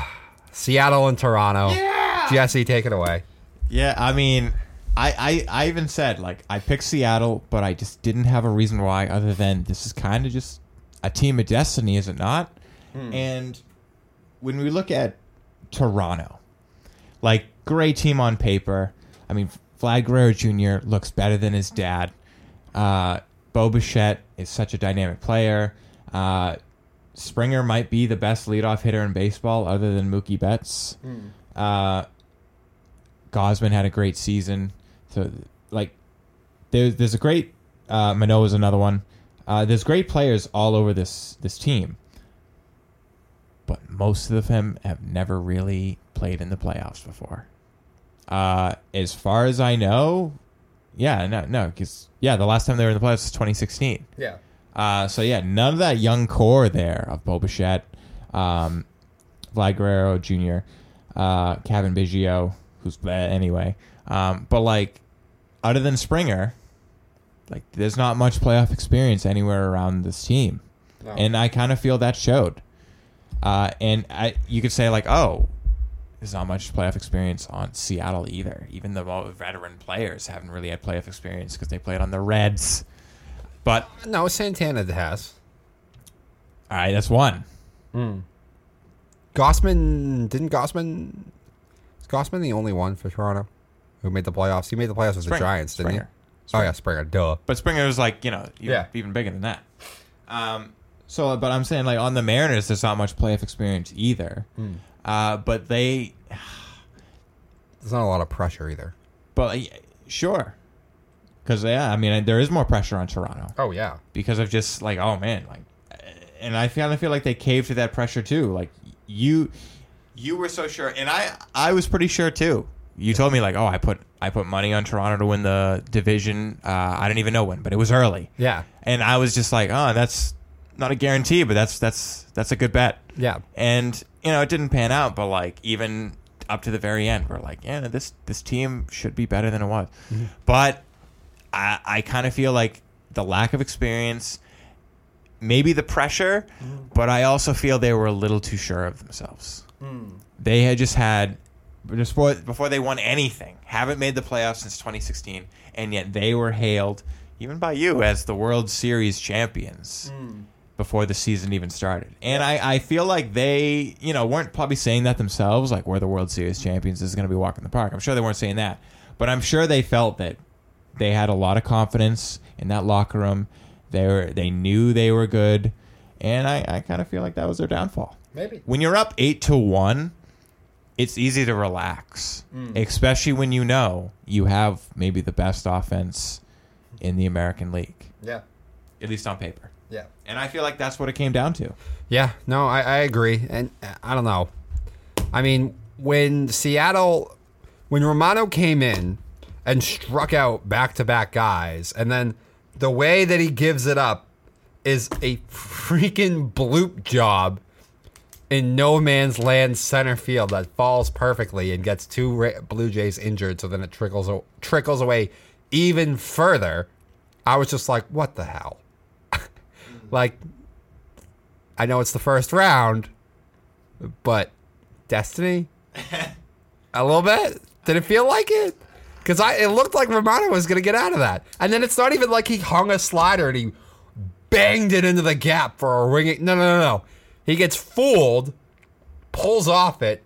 B: Seattle and Toronto.
A: Yeah.
B: Jesse, take it away.
A: Yeah, I mean, I, I I even said like I picked Seattle, but I just didn't have a reason why other than this is kind of just a team of destiny, is it not? Hmm. And when we look at Toronto, like great team on paper. I mean, Vlad Guerrero Jr. looks better than his dad. Uh, Bo Bichette is such a dynamic player. Uh, Springer might be the best leadoff hitter in baseball, other than Mookie Betts. Uh, Gausman had a great season. So, like, there's there's a great uh, Manoah's another one. Uh, there's great players all over this this team, but most of them have never really played in the playoffs before. Uh, as far as I know, yeah, no, no, because yeah, the last time they were in the playoffs was 2016.
B: Yeah.
A: Uh, so yeah, none of that young core there of Bo Bichette, um, Vlad Guerrero Jr., uh, Cavan Biggio, who's bad anyway. Um, but like, other than Springer, like there's not much playoff experience anywhere around this team,
B: No.
A: and I kind of feel that showed. Uh, and I, you could say like, oh, there's not much playoff experience on Seattle either. Even the veteran players haven't really had playoff experience because they played on the Reds. But
B: No, Santana has.
A: all right, that's one.
B: Gausman, didn't Gausman, is Gausman the only one for Toronto who made the playoffs? He made the playoffs with the Giants, didn't
A: Springer.
B: he? Oh, yeah, Springer, duh.
A: But Springer was like, you know, even,
B: Yeah.
A: even bigger than that. Um, so, but I'm saying like on the Mariners, there's not much playoff experience either. Uh, but they,
B: There's not a lot of pressure either.
A: but uh, sure, because yeah, I mean, there is more pressure on Toronto
B: Oh, yeah.
A: because of just like, oh man, like, and I kind of feel like they caved to that pressure too. Like you, you were so sure, and I I was pretty sure too. You told me like, oh, I put I put money on Toronto to win the division. Uh, I didn't even know when, but it was early.
B: Yeah.
A: and I was just like, oh, that's not a guarantee, but that's that's that's a good bet.
B: Yeah.
A: And you know, it didn't pan out, but like even up to the very end, we're like, yeah, this this team should be better than it was. Mm-hmm. But I I kind of feel like the lack of experience, maybe the pressure, mm-hmm. but I also feel they were a little too sure of themselves. Mm. They had just had just before, before they won anything, haven't made the playoffs since 2016, and yet they were hailed even by you as the World Series champions mm. Before the season even started. And I, I feel like they, you know, weren't probably saying that themselves, like we're the World Series champions, this is going to be walking the park. I'm sure they weren't saying that, but I'm sure they felt that they had a lot of confidence in that locker room. They were, they knew they were good, and I, I kind of feel like that was their downfall.
B: Maybe.
A: When you're up eight to one, it's easy to relax, mm. especially when you know you have maybe the best offense in the American League,
B: Yeah.
A: at least on paper.
B: Yeah.
A: And I feel like that's what it came down to.
B: Yeah, no, I, I agree, and uh, I don't know. I mean, when Seattle, when Romano came in and struck out back to back guys, and then the way that he gives it up is a freaking bloop job in no man's land center field that falls perfectly and gets two Blue Jays injured, so then it trickles trickles away even further. I was just like, what the hell? Like I know it's the first round, but Destiny, a little bit. Did it feel like it? Because I it looked like Romano was gonna get out of that, and then it's not even like he hung a slider and he banged it into the gap for a ringing. No, no, no, no. He gets fooled, pulls off it,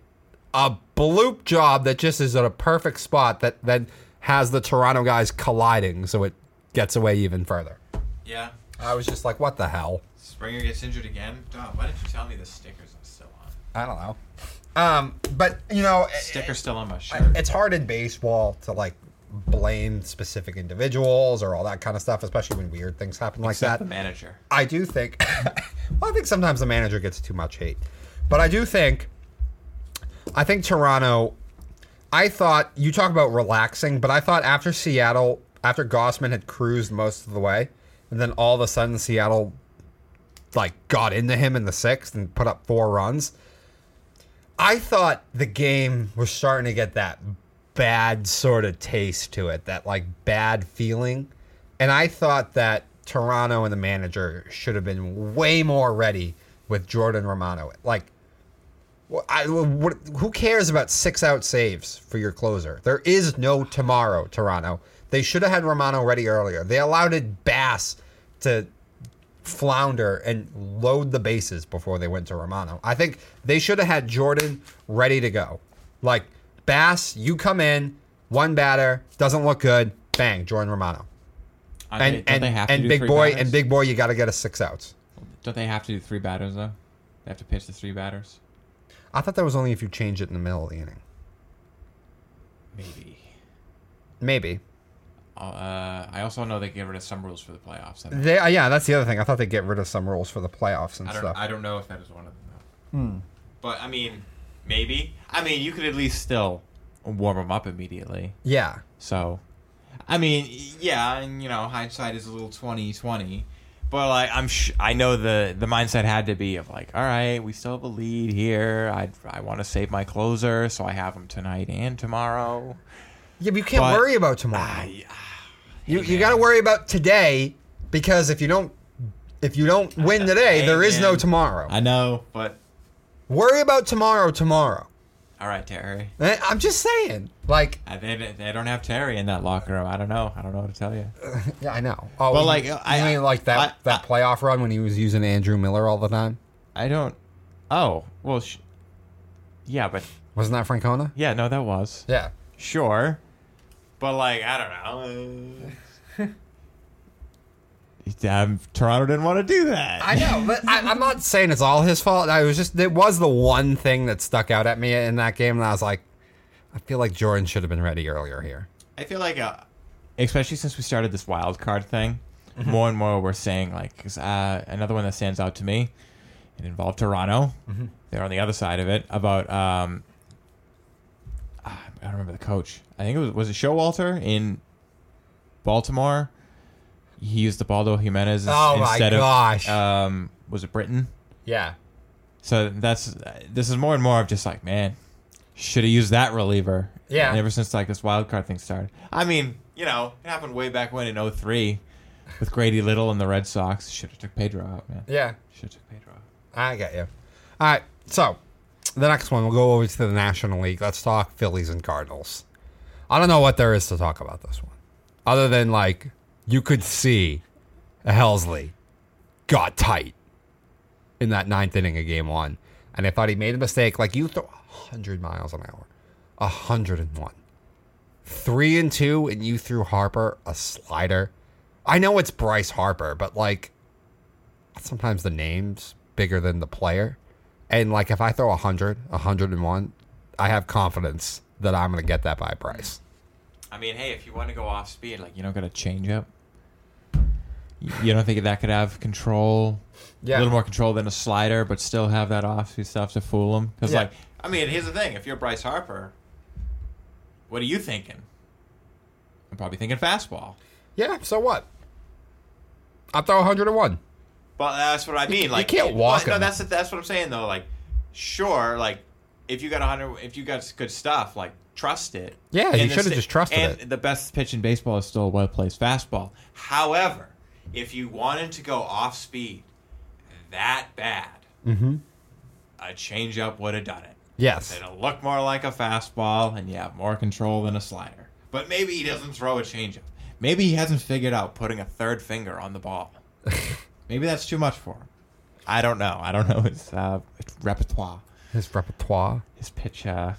B: a bloop job that just is at a perfect spot that then has the Toronto guys colliding, so it gets away even further.
A: Yeah.
B: I was just like, what the hell?
A: Springer gets injured again. Dog, why didn't you tell me the sticker's are still on?
B: I don't know. Um, but you know,
A: Sticker's still on my shirt.
B: it's hard in baseball to like blame specific individuals or all that kind of stuff, especially when weird things happen like
A: Except
B: that.
A: the manager.
B: I do think. well, I think sometimes the manager gets too much hate, but I do think. I think Toronto. I thought you talk about relaxing, but I thought after Seattle, after Gausman had cruised most of the way, and then all of a sudden Seattle, like got into him in the sixth and put up four runs. I thought the game was starting to get that bad sort of taste to it, that like bad feeling. And I thought that Toronto and the manager should have been way more ready with Jordan Romano. Like, I, what, who cares about six out saves for your closer? There is no tomorrow, Toronto. They should have had Romano ready earlier. They allowed it Bass to flounder and load the bases before they went to Romano. I think they should have had Jordan ready to go. Like Bass, you come in, one batter, doesn't look good, bang, Jordan Romano. And and,
A: they have
B: and
A: do
B: big boy
A: batters?
B: and big boy, you got to get a six outs.
A: Don't they have to do three batters though? They have to pitch the three batters.
B: I thought that was only if you change it in the middle of the inning.
A: Maybe.
B: Maybe.
A: Uh, I also know they get rid of some rules for the playoffs.
B: They, uh, yeah, that's the other thing. I thought they'd get rid of some rules for the playoffs and
A: I
B: stuff.
A: I don't know if that is one of them. Though. But I mean, maybe. I mean, you could at least still warm them up immediately.
B: yeah.
A: So, I mean, yeah, and you know, hindsight is a little twenty twenty. But like, I'm sh- I know the the mindset had to be of like, all right, we still have a lead here. I I want to save my closer, so I have him tonight and tomorrow.
B: Yeah, but you can't
A: But-
B: worry about tomorrow.
A: I,
B: you you got to worry about today because if you don't if you don't win today, there is no tomorrow.
A: I know, but
B: Worry about tomorrow tomorrow.
A: all right, Terry.
B: Eh, I'm just saying. Like,
A: They, they don't have Terry in that locker room. I don't know. I don't know what to tell you.
B: yeah, I know. Oh,
A: Well, like,
B: you
A: I-
B: mean like that
A: I-
B: that playoff run when he was using Andrew Miller all the time?
A: I don't. Oh well, sh- yeah, but
B: Wasn't that Francona?
A: yeah, no, that was
B: Yeah.
A: sure, but like I don't know. Um, Toronto didn't want to do that.
B: I know, but I, I'm not saying it's all his fault. I was just it was the one thing that stuck out at me in that game, and I was like, I feel like Jordan should have been ready earlier here.
A: I feel like, uh, especially since we started this wild card thing, more and more we're saying like 'cause, uh, another one that stands out to me It involved Toronto.
B: Mm-hmm.
A: They're on the other side of it. About um, I don't remember the coach. I think it was was it Showalter in Baltimore. He used the Baldo Jimenez
B: Oh my
A: instead
B: gosh.
A: of um, was it Britton?
B: Yeah.
A: So that's this is more and more of just like man, should have used that reliever.
B: Yeah.
A: And ever since like this wild card thing started. I mean, you know, it happened way back when in 03 with Grady Little and the Red Sox. Should have took Pedro out, man.
B: Yeah.
A: Should have took Pedro out.
B: I get you. All right. So the next one, we'll go over to the National League. Let's talk Phillies and Cardinals. I don't know what there is to talk about this one, other than like you could see Helsley got tight in that ninth inning of Game One, and I thought he made a mistake. Like you throw hundred miles an hour, hundred and one, three and two, and you threw Harper a slider. I know it's Bryce Harper, but like sometimes the name's bigger than the player. And like if I throw 100, 101, I have confidence that I'm going to get that by Bryce.
A: I mean, hey, if you want to go off speed, like you don't got to change up. You you don't think that could have control,
B: Yeah.
A: a little more control than a slider, but still have that off speed stuff to fool him? Because,
B: Yeah.
A: like, I mean, here's the thing: if you're Bryce Harper, what are you thinking? I'm probably thinking fastball.
B: Yeah, so what? I'll throw 101.
A: But that's what I mean. Like
B: you
A: can't
B: walk
A: No, that's that's what I'm saying though. Like, sure, like if you got a hundred, if you got good stuff, like trust it.
B: Yeah,
A: And
B: you should've just trusted
A: and
B: it.
A: the best pitch in baseball is still a well placed fastball. However, if you wanted to go off speed that bad,
B: Mm-hmm.
A: a changeup would have done it.
B: Yes.
A: It'll look more like a fastball, and you have more control than a slider. But maybe he doesn't throw a changeup. Maybe he hasn't figured out putting a third finger on the ball. maybe that's too much for him. I don't know. I don't know his, uh, his repertoire,
B: His repertoire.
A: his pitch. Uh,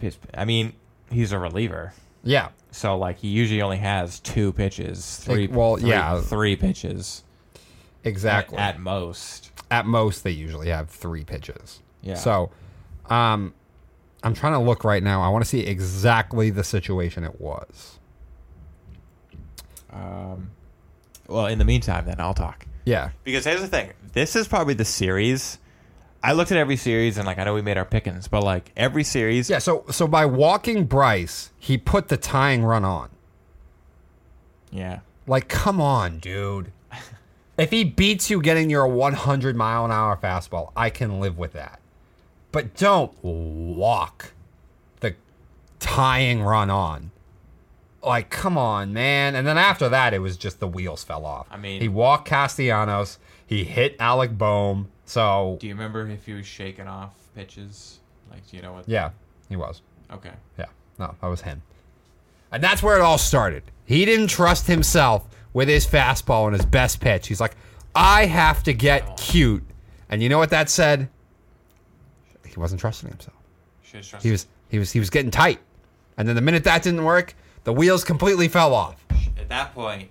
A: his, I mean, he's a reliever,
B: Yeah.
A: so like he usually only has two pitches, three.
B: Like, well,
A: three-
B: yeah.
A: three pitches
B: Exactly.
A: at, at most.
B: At most, they usually have three pitches.
A: Yeah.
B: So, um, I'm trying to look right now. I want to see exactly the situation it was.
A: Um, well, in the meantime, then I'll talk.
B: Yeah.
A: Because here's the thing. This is probably the series. I looked at every series and like I know we made our pickings, but like every series,
B: Yeah. So, so by walking Bryce, he put the tying run on.
A: yeah.
B: Like, come on, dude. If he beats you getting your 100 mile an hour fastball, I can live with that. But don't walk the tying run on. Like, come on, man. And then after that, it was just the wheels fell off.
A: I mean-
B: he walked Castellanos, he hit Alec Bohm. So,
A: Do you remember if he was shaking off pitches? Like, do you know what?
B: yeah, he was.
A: Okay.
B: Yeah, no, that was him. And that's where it all started. He didn't trust himself with his fastball and his best pitch. He's like, I have to get oh. cute. And you know what that said? He wasn't trusting himself. He was he was he was getting tight. And then the minute that didn't work, the wheels completely fell off.
A: At that point,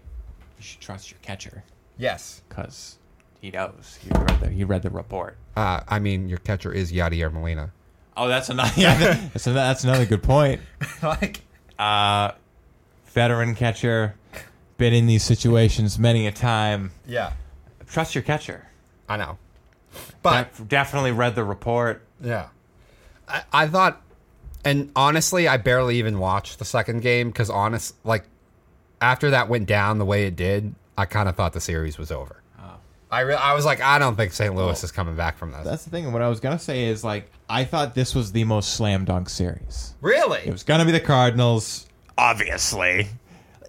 A: you should trust your catcher
B: Yes.
A: because he knows. He read the, he read the report.
B: Uh, I mean, your catcher is Yadier Molina.
A: Oh, that's another. Yeah, that's, another, that's another good point.
B: like,
A: Uh, veteran catcher, been in these situations many a time.
B: yeah,
A: Trust your catcher.
B: I know. But
A: Def- definitely read the report.
B: Yeah. I, I thought, and honestly, I barely even watched the second game because, honest, like, after that went down the way it did, I kind of thought the series was over. Oh. I, re- I was like, I don't think St. Louis is coming back from this.
A: That's the thing. And what I was gonna say is like I thought this was the most slam dunk series.
B: really?
A: It was gonna be the Cardinals, obviously.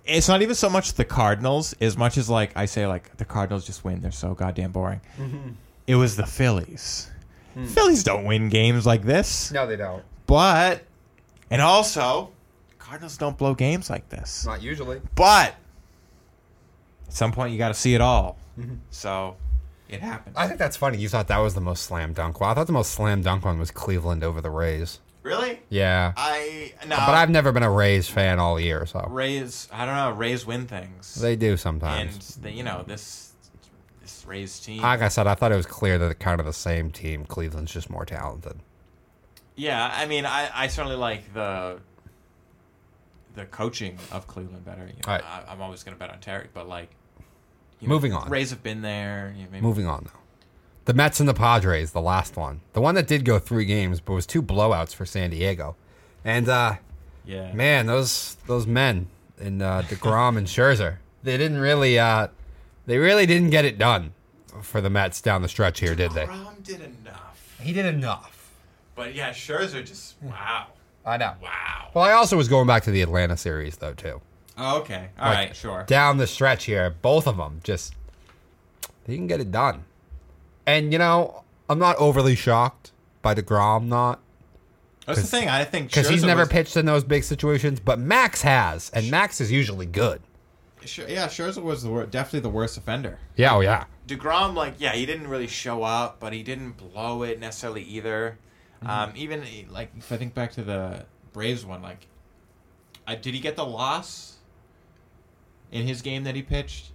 A: It's not even so much the Cardinals as much as like I say like the Cardinals just win. They're so goddamn boring. Mm-hmm. It was the Phillies. Hmm. Phillies don't win games like this,
B: no, they don't.
A: But and also Cardinals don't blow games like this.
B: Not usually.
A: But at some point you got to see it all. Mm-hmm. So it happened.
B: I think that's funny. You thought that was the most slam dunk. Well, I thought the most slam dunk one was Cleveland over the Rays.
A: really?
B: Yeah.
A: I no.
B: but I've never been a Rays fan all year, so
A: Rays. I don't know. Rays win things.
B: they do
A: and
B: sometimes.
A: the, you know this this Rays team.
B: Like I said, I thought it was clear that they're kind of the same team. Cleveland's just more talented.
A: Yeah, I mean, I, I certainly like the the coaching of Cleveland better. You know,
B: Right.
A: I, I'm always going to bet on Terry, but like, you know,
B: Moving on.
A: Rays have been there. You know, maybe,
B: Moving on, though. the Mets and the Padres, the last one, the one that did go three games, but was two blowouts for San Diego, and uh,
A: Yeah.
B: man, those those men in uh, Degrom and Scherzer, they didn't really, uh, they really didn't get it done for the Mets down the stretch here, did they?
A: Rom did enough.
B: He did enough.
A: But yeah, Scherzer just hmm. wow.
B: I know.
A: Wow.
B: Well, I also was going back to the Atlanta series though too.
A: Oh, okay. All right.
B: Like,
A: Sure.
B: Down the stretch here, both of them just they can get it done. And you know, I'm not overly shocked by Degrom not
A: That's the thing. I think
B: because he's never
A: was-
B: pitched in those big situations, but Max has, and Max is usually good.
A: Scher- yeah, Scherzer was the wor- definitely the worst offender.
B: Yeah, oh yeah.
A: Degrom, like, yeah, he didn't really show up, but he didn't blow it necessarily either.
B: Mm-hmm.
A: Um, even like if I think back to the Braves one, like, uh, did he get the loss in his game that he pitched?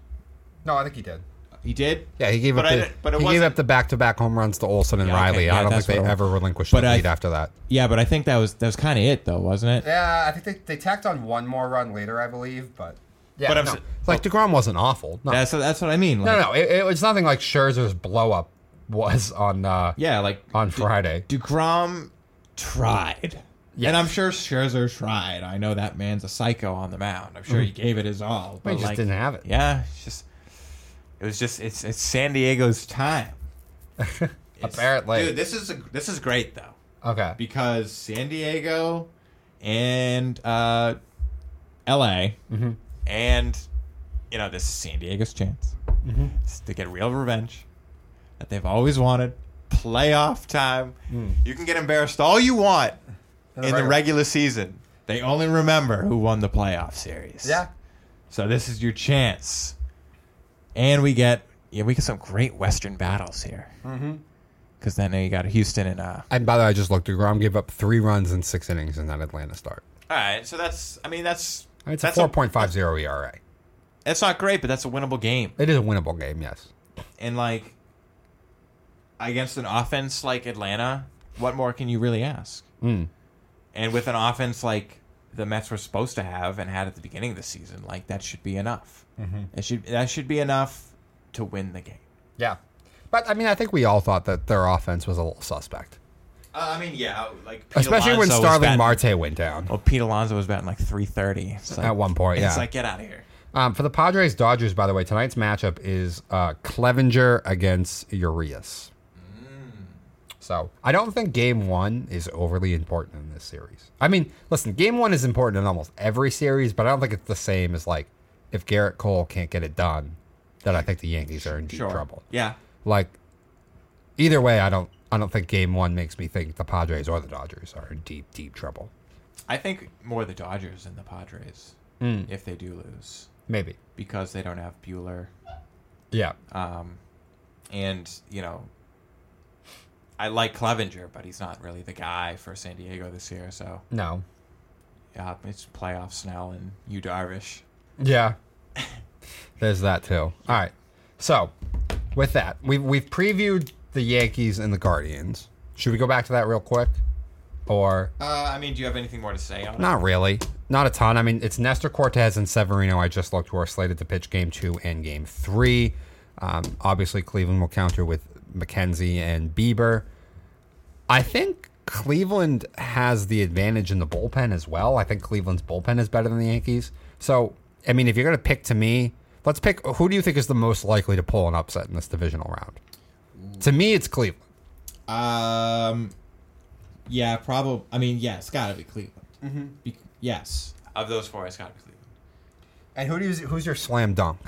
B: No, I think he did.
A: He did.
B: Yeah, he gave
A: But
B: up.
A: I
B: The,
A: but it
B: he gave up the back-to-back home runs to Olson and
A: Yeah, okay,
B: Riley.
A: yeah,
B: I don't think they
A: what
B: ever relinquished
A: But
B: the
A: I-
B: lead after that.
A: Yeah, but I think that was that was kind of it, though, wasn't it?
B: Yeah, I think they, they tacked on one more run later, I believe, but yeah,
A: But I'm
B: no.
A: s-
B: like Degrom wasn't awful. No,
A: That's that's what I mean. Like,
B: no, no, it, it was nothing like Scherzer's blow up was on uh,
A: Yeah, like
B: on Friday.
A: Degrom tried.
B: Yes.
A: And I'm sure Scherzer tried. I know that man's a psycho on the mound. I'm sure he gave it his all. But
B: Mm-hmm. He just
A: like,
B: didn't have it.
A: Yeah, it's just it was just it's it's San Diego's time.
B: Apparently.
A: dude, this is a, this is great though
B: Okay.
A: because San Diego and uh, L.A.
B: Mm-hmm.
A: and you know this is San Diego's chance
B: Mm-hmm.
A: To get real revenge that they've always wanted. Playoff time. You can get embarrassed all you want
B: Mm. In the
A: in the
B: regular-
A: regular season. They only remember who won the playoff series.
B: Yeah.
A: So this is your chance, and we get yeah we get some great Western battles here. Mm-hmm. Because then you got Houston and uh.
B: And by the way, I just looked. Degrom gave up three runs in six innings in that Atlanta start.
A: All right, so that's I mean that's
B: It's
A: that's
B: a four point five zero ERA.
A: That's not great, but that's a winnable game.
B: It is a winnable game. Yes.
A: And like against an offense like Atlanta, what more can you really ask?
B: Mm.
A: And with an offense like the Mets were supposed to have and had at the beginning of the season, like that should be enough. Mm-hmm. It should that should be enough to win the game.
B: Yeah. But I mean, I think we all thought that their offense was a little suspect,
A: Uh, I mean, yeah, like Pete
B: especially when
A: Alonso was
B: Starling
A: batting-
B: Marte went down
A: Well, Pete Alonso was batting like three thirty
B: at one point. Yeah, It's
A: like get out of here.
B: Um, for the Padres Dodgers, by the way, tonight's matchup is uh, Clevinger against Urias. So I don't think Game One is overly important in this series. I mean, listen, Game One is important in almost every series, but I don't think it's the same as like if Gerrit Cole can't get it done, then I think the Yankees are in deep
A: Sure.
B: trouble.
A: Yeah.
B: Like either way, I don't. I don't think Game One makes me think the Padres or the Dodgers are in deep, deep trouble.
A: I think more the Dodgers than the Padres
B: Hmm.
A: if they do lose
B: Maybe.
A: because they don't have Buehler.
B: Yeah.
A: Um, and you know, I like Clevinger, but he's not really the guy for San Diego this year. So
B: No.
A: yeah, it's playoff Snell and you Darvish.
B: Yeah. There's that too. All right. So, with that, we've we've previewed the Yankees and the Guardians. Should we go back to that real quick? Or
A: Uh, I mean, do you have anything more to say on it?
B: not really. Not a ton. I mean, it's Nestor Cortes and Severino. I just looked who are slated to pitch game two and game three. Um, obviously, Cleveland will counter with McKenzie and Bieber. I think Cleveland has the advantage in the bullpen as well. I think Cleveland's bullpen is better than the Yankees. So, I mean, if you're going to pick to me, let's pick who do you think is the most likely to pull an upset in this divisional round? To me, it's Cleveland.
C: Um, yeah, probably. I mean, yeah, it's got to be Cleveland. Mm-hmm. Be- yes,
A: Of those four, it's got to be Cleveland.
B: And who do you, who's your slam dunk?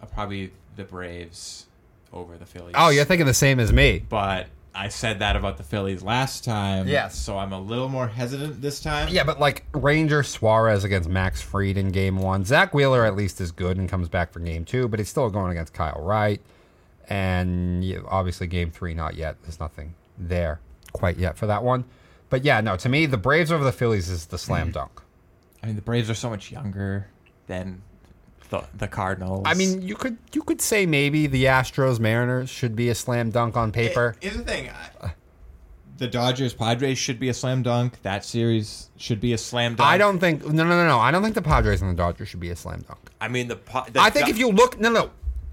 A: Uh, probably the Braves over the Phillies.
B: Oh, you're thinking the same as me.
A: But I said that about the Phillies last time.
B: Yes.
A: So I'm a little more hesitant this time.
B: Yeah, but like Ranger Suarez against Max Fried in game one. Zack Wheeler at least is good and comes back for game two, but he's still going against Kyle Wright. And obviously, game three, not yet. There's nothing there quite yet for that one. But yeah, no, to me, the Braves over the Phillies is the slam mm-hmm. dunk.
A: I mean, the Braves are so much younger than the, the Cardinals.
B: I mean, you could you could say maybe the Astros Mariners should be a slam dunk on paper.
A: Here's the thing. I, the Dodgers Padres should be a slam dunk. That series should be a slam dunk.
B: I don't think no no no no. I don't think the Padres and the Dodgers should be a slam dunk.
A: I mean, the, Pa- the
B: I think
A: Do-
B: if you look no no,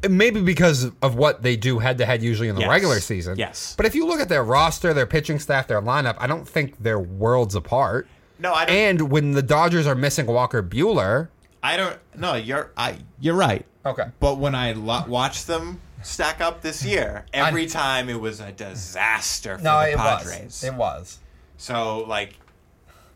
B: maybe because of what they do head to head usually in the
A: Yes.
B: regular season.
A: Yes.
B: But if you look at their roster, their pitching staff, their lineup, I don't think they're worlds apart.
A: No, I don't.
B: And when the Dodgers are missing Walker Buehler,
A: I don't. No, you're. I. You're right.
B: okay.
A: But when I lo- watched them stack up this year, every time it was a disaster for the Padres.
B: was. It was.
A: So like,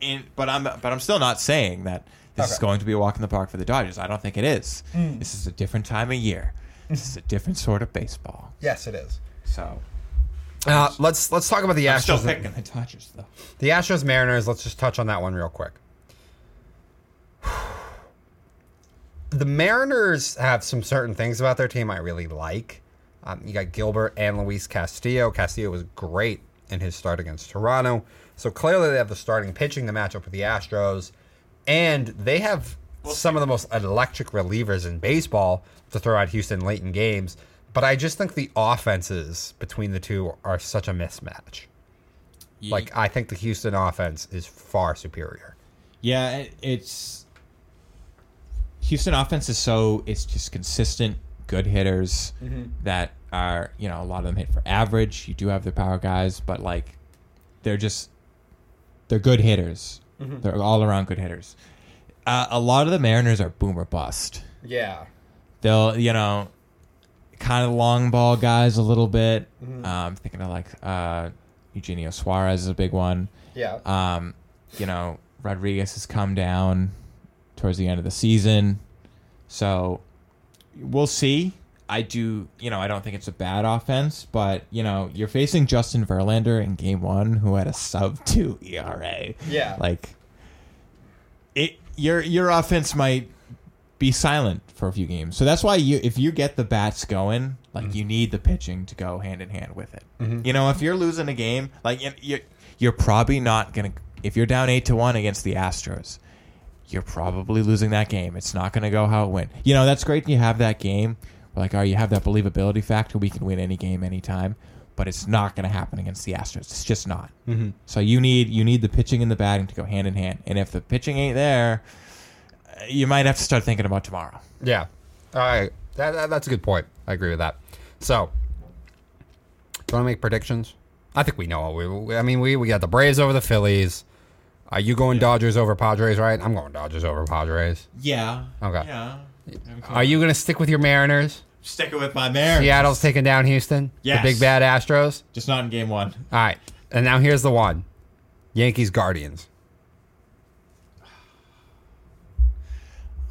A: in but I'm but I'm still not saying that this is
B: Okay. Hmm.
A: going to be a walk in the park for the Dodgers. I don't think it is. This is a different time of year. This is a different sort of baseball.
B: Yes, it is.
A: So
B: Uh, let's let's talk about the
A: I'm still picking the Dodgers though.
B: The Astros Mariners. Let's just touch on that one real quick. The Mariners have some certain things about their team I really like. Um, you got Gilbert and Luis Castillo. Castillo was great in his start against Toronto. So clearly they have the starting pitching to match up with the Astros. And they have some of the most electric relievers in baseball to throw at Houston late in games. But I just think the offenses between the two are such a mismatch. Like I think the Houston offense is far superior.
A: Yeah, it's Houston offense is so it's just consistent, good hitters that are you know a lot of them hit for average. You do have the power guys, but like they're just they're good hitters. They're all around good hitters. Uh, a lot of the Mariners are boomer bust.
B: Yeah.
A: They'll you know kind of long ball guys a little bit. Um, I'm thinking of like uh, Eugenio Suarez is a big one.
B: Yeah.
A: Um, you know, Rodriguez has come down towards the end of the season. So we'll see. I do, you know, I don't think it's a bad offense, but, you know, you're facing Justin Verlander in game one who had a sub two ERA.
B: Yeah.
A: Like, it, your, your offense might be silent for a few games. So that's why you, if you get the bats going, like mm-hmm. you need the pitching to go hand in hand with it. Mm-hmm. You know, if you're losing a game, like you- you're, you're probably not gonna. If you're down eight to one against the Astros, you're probably losing that game. It's not gonna go how it went. You know, that's great. You have that game. Like, oh, you have that believability factor. We can win any game, anytime. But it's not gonna happen against the Astros. It's just not. Mm-hmm. So you need you need the pitching and the batting to go hand in hand. And if the pitching ain't there, you might have to start thinking about tomorrow.
B: Yeah. All right. That, that, that's a good point. I agree with that. So, do you want to make predictions? I think we know we. we- I mean, we we got the Braves over the Phillies. Are you going Dodgers over Padres? Right? I'm going Dodgers over Padres.
A: Yeah.
B: Okay.
A: Yeah.
B: Are you going to stick with your Mariners?
A: sticking with my Mariners?
B: Seattle's taking down Houston.
A: Yes.
B: The big bad Astros.
A: just not in game one.
B: All right. And now here's the one: Yankees Guardians.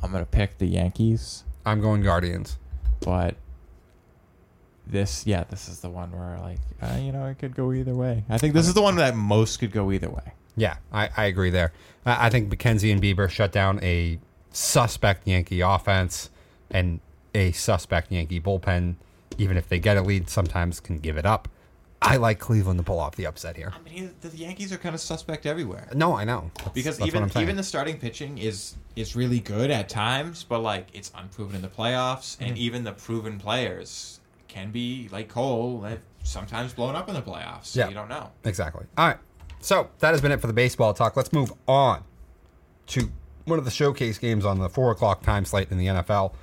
A: I'm gonna pick the Yankees,
B: I'm going Guardians.
A: but this, yeah, this is the one where like, uh, you know, it could go either way. I think this is the one that most could go either way.
B: Yeah, I, I agree there. I, I think McKenzie and Bieber shut down a suspect Yankee offense and a suspect Yankee bullpen. Even if they get a lead, sometimes can give it up. I like Cleveland to pull off the upset here.
A: I mean, the Yankees are kind of suspect everywhere
B: No, I know That's-
A: because
B: that's what
A: even
B: I'm
A: even the starting pitching is is really good at times, but like it's unproven in the playoffs, and even the proven players can be like Cole, sometimes blown up in the playoffs. So
B: Yeah.
A: you don't know.
B: Exactly. All right. So that has been it for the baseball talk. Let's move on to one of the showcase games on the four o'clock time slate in the NFL.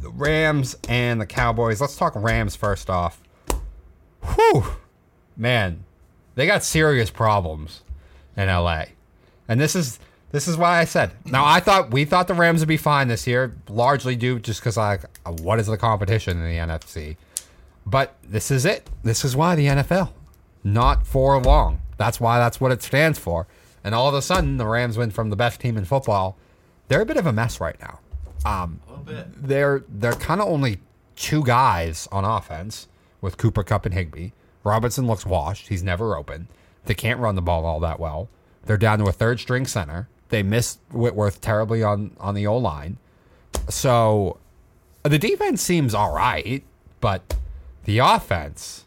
B: The Rams and the Cowboys. Let's talk Rams first off. Whew. Man, they got serious problems in LA. And this is this is why I said. Now I thought we thought the Rams would be fine this year, largely due just because like what is the competition in the NFC? But this is it. This is why the NFL. Not for long. That's why that's what it stands for. And all of a sudden, the Rams went from the best team in football. They're a bit of a mess right now. Um,
A: A little bit.
B: they're they're kind of only two guys on offense with Cooper Kupp and Higbee. Robinson looks washed. He's never open. They can't run the ball all that well. They're down to a third string center. They missed Whitworth terribly on on the O line. So the defense seems all right, but the offense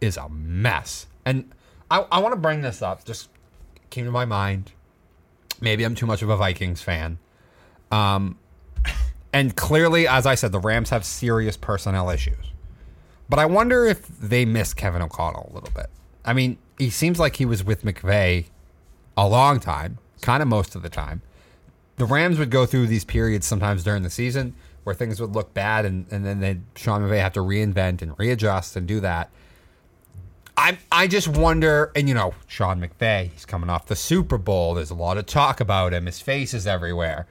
B: is a mess. And I, I want to bring this up. Just came to my mind. Maybe I'm too much of a Vikings fan. Um, and clearly, as I said, the Rams have serious personnel issues. But I wonder if they miss Kevin O'Connell a little bit. I mean, he seems like he was with McVay a long time, kind of most of the time. The Rams would go through these periods sometimes during the season where things would look bad and, and then they'd, Sean McVay have to reinvent and readjust and do that. I I just wonder, and you know, Sean McVay, he's coming off the Super Bowl. There's a lot of talk about him. His face is everywhere.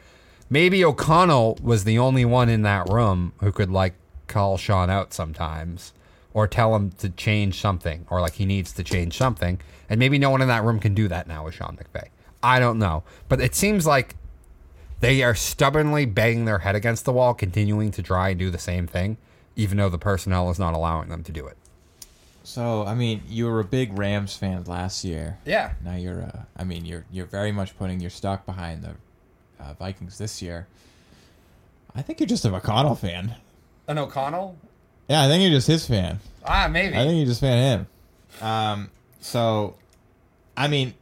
B: Maybe O'Connell was the only one in that room who could like call Sean out sometimes or tell him to change something or like he needs to change something. And maybe no one in that room can do that now with Sean McVay. I don't know. But it seems like they are stubbornly banging their head against the wall, continuing to try and do the same thing, even though the personnel is not allowing them to do it.
A: So I mean, you were a big Rams fan last year.
B: Yeah.
A: Now you're, uh, I mean, you're you're very much putting your stock behind the uh, Vikings this year. I think you're just a McConnell fan.
B: An O'Connell?
A: Yeah, I think you're just his fan.
B: Ah, maybe.
A: I think you're just fan of him. Um, so, I mean,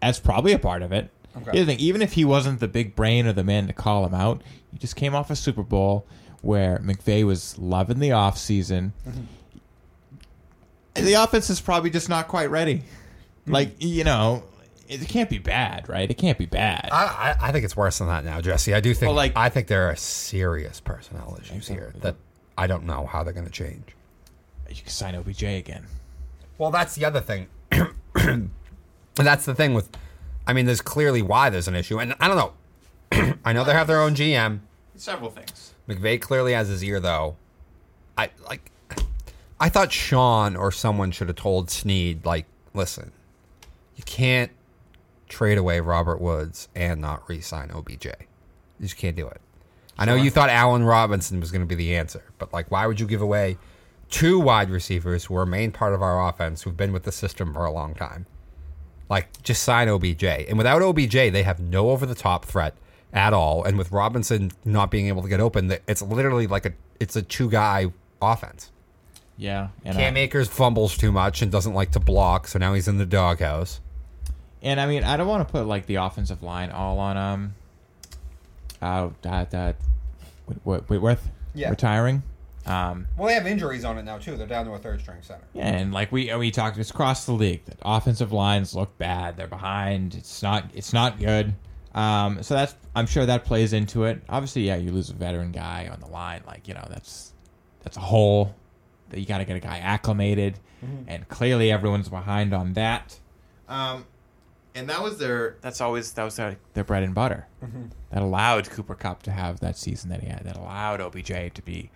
A: that's probably a part of it.
B: Okay.
A: The thing: even if he wasn't the big brain or the man to call him out, he just came off a Super Bowl where McVay was loving the off season. The offense is probably just not quite ready. Like you know, it can't be bad, right? It can't be bad.
B: I, I, I think it's worse than that now, Jesse. I do think
A: Well, like-
B: I think there are serious personnel issues here that I don't know how they're going to change.
A: you can sign OBJ again.
B: Well, that's the other thing. and that's the thing with I mean, there's clearly why there's an issue. And I don't know. I know they have their own GM.
A: Several things.
B: McVay clearly has his ear though. I like I thought Sean or someone should have told Snead, like, listen, you can't trade away Robert Woods and not re-sign OBJ. You just can't do it. I know you thought Allen Robinson was going to be the answer, but like, why would you give away two wide receivers who are a main part of our offense who've been with the system for a long time? Like, just sign OBJ. And without OBJ, they have no over the top threat at all. And with Robinson not being able to get open, it's literally like a it's a two guy offense.
A: Yeah, and
B: Cam
A: I,
B: Akers fumbles too much and doesn't like to block, so now he's in the doghouse.
A: and I mean, I don't want to put like the offensive line all on um, oh that that Whit- Whitworth
B: Yeah.
A: retiring. Um,
B: Well, they have injuries on it now too. They're down to a third string center.
A: Yeah, and like we we talked, it's across the league that offensive lines look bad. They're behind. It's not it's not good. Um, so that's I'm sure that plays into it. Obviously, yeah, you lose a veteran guy on the line, like you know that's that's a hole that you got to get a guy acclimated, and clearly everyone's behind on that. Um, and that was their that's always that was their, their bread and butter. That allowed Cooper Kupp to have that season that he had. That allowed OBJ to be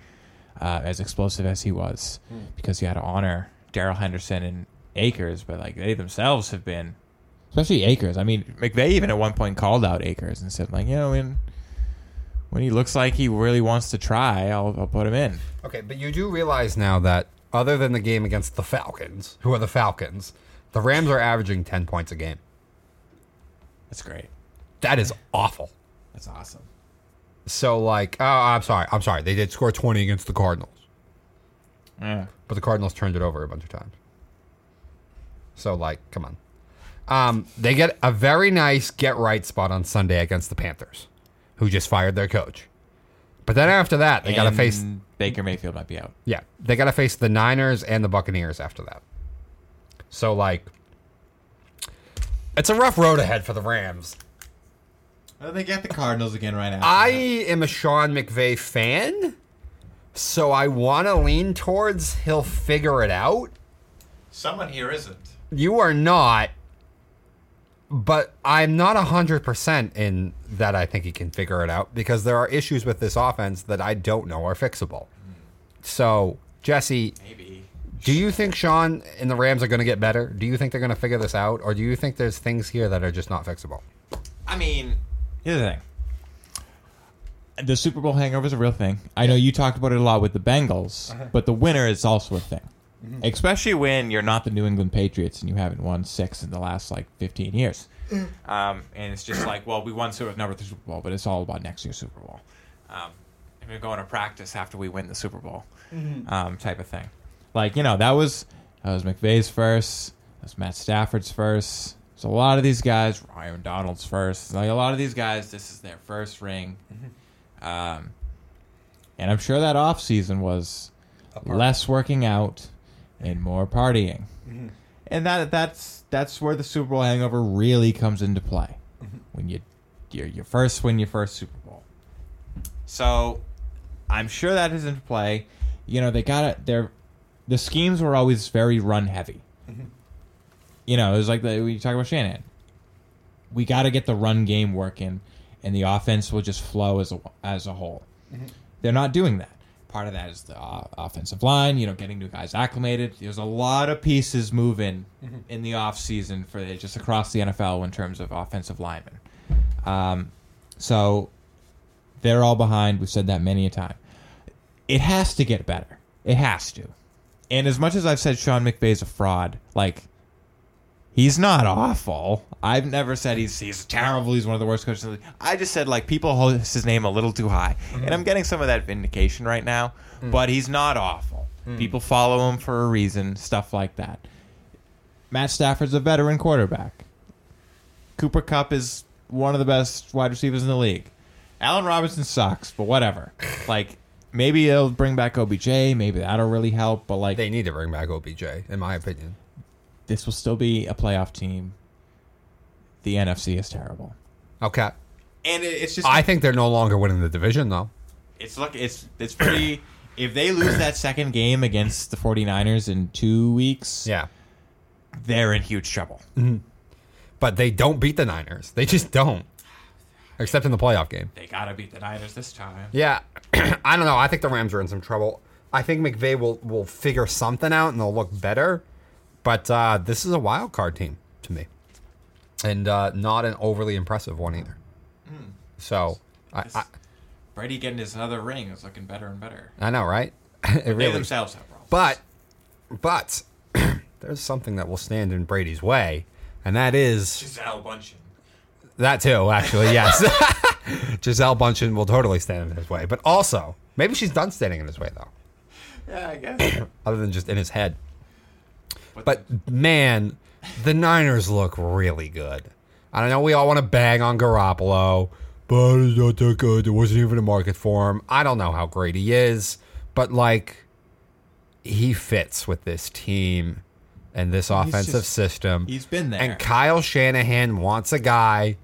A: uh, as explosive as he was because he had to honor Darrell Henderson and Akers, but like they themselves have been, especially Akers. I mean, McVay even at one point called out Akers and said, like, you know, when when he looks like he really wants to try, I'll, I'll put him in.
B: Okay, but you do realize now that other than the game against the Falcons, who are the Falcons, the Rams are averaging ten points a game.
A: That's great.
B: That is awful.
A: That's awesome.
B: So like, oh, I'm sorry, I'm sorry. They did score twenty against the Cardinals.
A: Yeah.
B: but the Cardinals turned it over a bunch of times. So, like, come on. Um, they get a very nice get right spot on Sunday against the Panthers, who just fired their coach. But then after that, they got to
A: And
B: face
A: Baker Mayfield might be out.
B: yeah, they got to face the Niners and the Buccaneers after that. So, like, it's a rough road ahead for the Rams.
C: Oh, they get the Cardinals again right after.
B: I
C: that.
B: am a Sean McVay fan, so I want to lean towards he'll figure it out.
A: Someone here isn't.
B: You are not, but I'm not 100% in that I think he can figure it out because there are issues with this offense that I don't know are fixable. So, Jesse,
A: Maybe.
B: do you think Sean and the Rams are going to get better? Do you think they're going to figure this out? Or do you think there's things here that are just not fixable?
A: I mean, here's the thing. The Super Bowl hangover is a real thing. I know you talked about it a lot with the Bengals, uh-huh. but the winner is also a thing. Especially when you're not the New England Patriots and you haven't won six in the last like 15 years. Um, and it's just like, well, we won Super number three Super Bowl, but it's all about next year's Super Bowl. Um, and we're going to practice after we win the Super Bowl, um, type of thing. Like you know, that was that was McVay's first. That was Matt Stafford's first. So a lot of these guys, Aaron Donald's first. Like a lot of these guys, this is their first ring. Um, and I'm sure that off season was less working out and more partying. Mm-hmm. And that that's that's where the Super Bowl hangover really comes into play. Mm-hmm. When you you're, you first win your first Super Bowl. So I'm sure that is in play. You know, they got it. Their the schemes were always very run heavy. Mm-hmm. You know, it was like the, we talk about Shannon. We got to get the run game working, and the offense will just flow as a as a whole. They're not doing that. Part of that is the uh, offensive line. You know, getting new guys acclimated. There's a lot of pieces moving in the off season for just across the NFL in terms of offensive linemen. Um, so they're all behind. We've said that many a time. It has to get better. It has to. And as much as I've said Sean McVay's a fraud, like he's not awful. I've never said he's he's terrible. He's one of the worst coaches. In the league. I just said like people hold his name a little too high, and I'm getting some of that vindication right now. Mm. But he's not awful. Mm. People follow him for a reason. Stuff like that. Matt Stafford's a veteran quarterback. Cooper Kupp is one of the best wide receivers in the league. Allen Robinson sucks, but whatever. Like maybe it'll bring back OBJ. Maybe that'll really help. But like
B: They need to bring back OBJ, in my opinion.
A: This will still be a playoff team. The NFC is terrible,
B: Okay.
A: and it, it's just
B: I think they're no longer winning the division, though.
A: it's look it's it's pretty. if they lose that second game against the 49ers in two weeks,
B: Yeah.
A: they're in huge trouble. Mm-hmm.
B: But they don't beat the Niners. They just don't. Except in the playoff game.
A: They gotta beat the Niners this time.
B: Yeah. I don't know. I think the Rams are in some trouble. I think McVay will, will figure something out and they'll look better. But uh, this is a wild card team to me. And uh, not an overly impressive one either. So, I, I,
A: Brady getting his other ring is looking better and better.
B: I know, right? it
A: They themselves have problems.
B: But, but there's something that will stand in Brady's way, and that is
A: Gisele Bündchen.
B: that too. Actually, yes, Gisele Bündchen will totally stand in his way. But also, maybe she's done standing in his way though,
A: Yeah, I guess.
B: other than just in his head. But man, the Niners look really good. I don't know we all want to bang on Garoppolo, but he's not that good. There wasn't even a market for him. I don't know how great he is, but like, he fits with this team and this offensive
A: just-
B: system.
A: he's been there.
B: And Kyle Shanahan wants a guy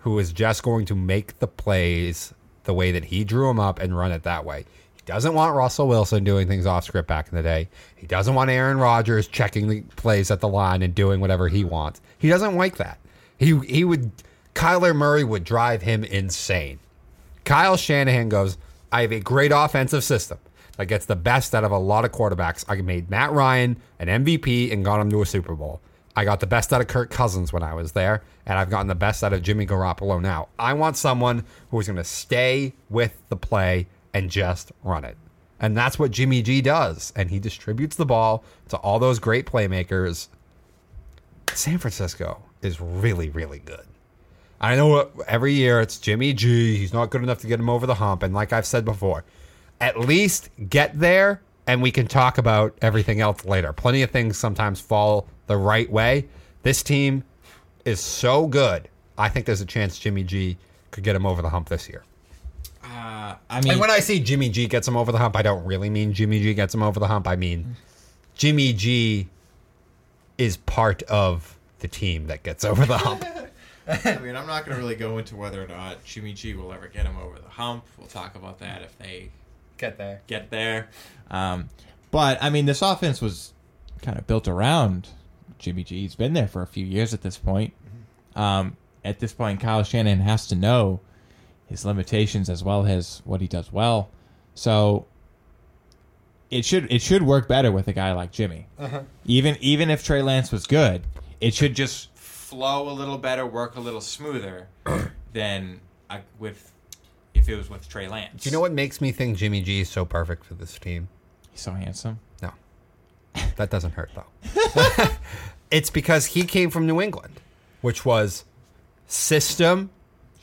B: who is just going to make the plays the way that he drew them up and run it that way. Doesn't want Russell Wilson doing things off script back in the day. He doesn't want Aaron Rodgers checking the plays at the line and doing whatever he wants. He doesn't like that. He he would Kyler Murray would drive him insane. Kyle Shanahan goes, I have a great offensive system that gets the best out of a lot of quarterbacks. I made Matt Ryan an MVP and got him to a Super Bowl. I got the best out of Kirk Cousins when I was there, and I've gotten the best out of Jimmy Garoppolo now. I want someone who is going to stay with the play and just run it. And that's what Jimmy G does. And he distributes the ball to all those great playmakers. San Francisco is really, really good. I know every year it's Jimmy G. He's not good enough to get him over the hump. And like I've said before, at least get there and we can talk about everything else later. Plenty of things sometimes fall the right way. This team is so good. I think there's a chance Jimmy G could get him over the hump this year.
A: Uh, I mean,
B: And when I say Jimmy G gets him over the hump, I don't really mean Jimmy G gets him over the hump. I mean Jimmy G is part of the team that gets over the hump.
A: I mean, I'm not going to really go into whether or not Jimmy G will ever get him over the hump. We'll talk about that if they
B: Get there.
A: get there. Um, but I mean, this offense was kind of built around Jimmy G. He's been there for a few years at this point. Um, at this point, Kyle Shanahan has to know his limitations as well as what he does well. So it should it should work better with a guy like Jimmy. Even even if Trey Lance was good, it should just flow a little better, work a little smoother than uh, with if it was with Trey Lance.
B: Do you know what makes me think Jimmy G is so perfect for this team?
A: He's so handsome.
B: No. That doesn't hurt though. it's because he came from New England, which was system,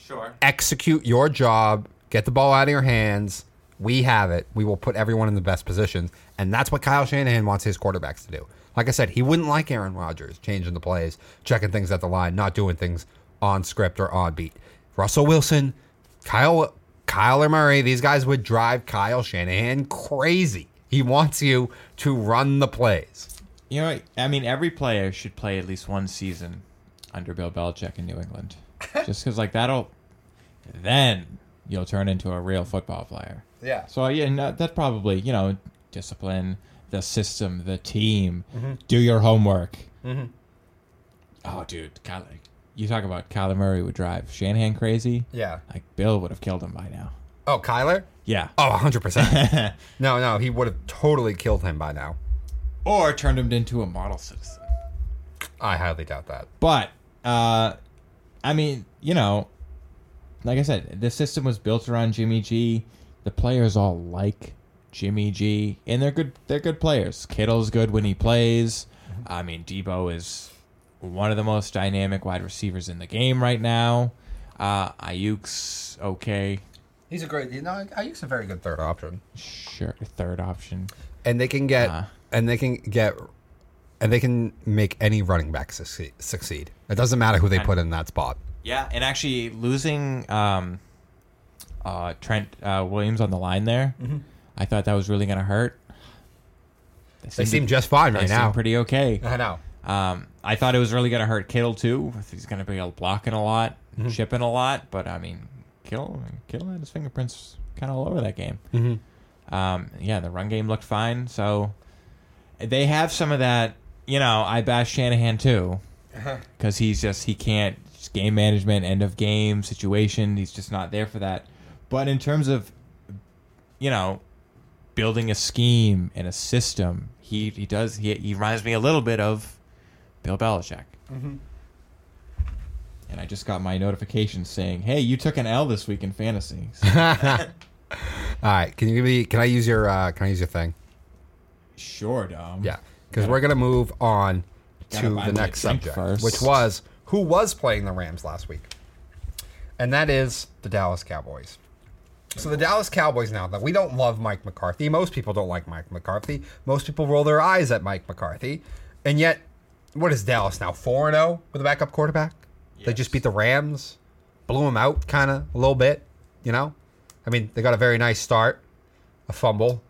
A: Sure.
B: execute your job, get the ball out of your hands. We have it. We will put everyone in the best positions. And that's what Kyle Shanahan wants his quarterbacks to do. Like I said, he wouldn't like Aaron Rodgers changing the plays, checking things at the line, not doing things on script or on beat. Russell Wilson, Kyle Kyler Murray, these guys would drive Kyle Shanahan crazy. He wants you to run the plays.
A: You know, I mean, every player should play at least one season under Bill Belichick in New England, just because like that'll then you'll turn into a real football player.
B: Yeah.
A: So yeah, no, that probably you know discipline, the system, the team.
B: Mm-hmm.
A: Do your homework. Oh, dude, Kyler, you talk about Kyler Murray would drive Shanahan crazy.
B: Yeah.
A: Like Bill would have killed him by now.
B: Oh, Kyler?
A: Yeah.
B: Oh, 100%. no, no, he would have totally killed him by now.
A: or turned him into a model citizen.
B: I highly doubt that.
A: But uh, I mean, you know, like I said, the system was built around Jimmy G. The players all like Jimmy G, and they're good. They're good players. Kittle's good when he plays. I mean, Debo is one of the most dynamic wide receivers in the game right now. Uh, Aiyuk's okay,
B: He's a great, you know, Aiyuk's a very good third option.
A: sure, third option.
B: And they can get,
A: Uh.
B: and they can get, and they can make any running back succeed. succeed. It doesn't matter who they put in that spot.
A: Yeah, and actually losing um, uh, Trent uh, Williams on the line there, I thought that was really going to hurt.
B: They seem just fine
A: they
B: right
A: seem
B: now.
A: pretty okay.
B: I know.
A: Um, I thought it was really going to hurt Kittle too. He's going to be blocking a lot,
B: Mm-hmm.
A: chipping a lot, but I mean, Kittle, Kittle had his fingerprints kind of all over that game.
B: Mm-hmm.
A: Um, yeah, the run game looked fine, so they have some of that. You know, I bash Shanahan too
B: Uh-huh.
A: because he's just he can't just game management, end of game situation. He's just not there for that. But in terms of, you know, building a scheme and a system, he he does he he reminds me a little bit of Bill Belichick.
B: Mm-hmm.
A: And I just got my notification saying, "Hey, you took an L this week in fantasy."
B: All right. Can you give me? Can I use your? Uh, can I use your thing?
A: sure, Dom.
B: Yeah. Because we're gonna move on
A: Gotta
B: the next subject,
A: first.
B: which was who was playing the Rams last week, and that is the Dallas Cowboys. So the Dallas Cowboys now that we don't love Mike McCarthy. Most people don't like Mike McCarthy. Most people roll their eyes at Mike McCarthy, and yet, what is Dallas now? Four and zero with a backup quarterback. They just beat the Rams, blew them out, kind of a little bit. You know, I mean, they got a very nice start, a fumble,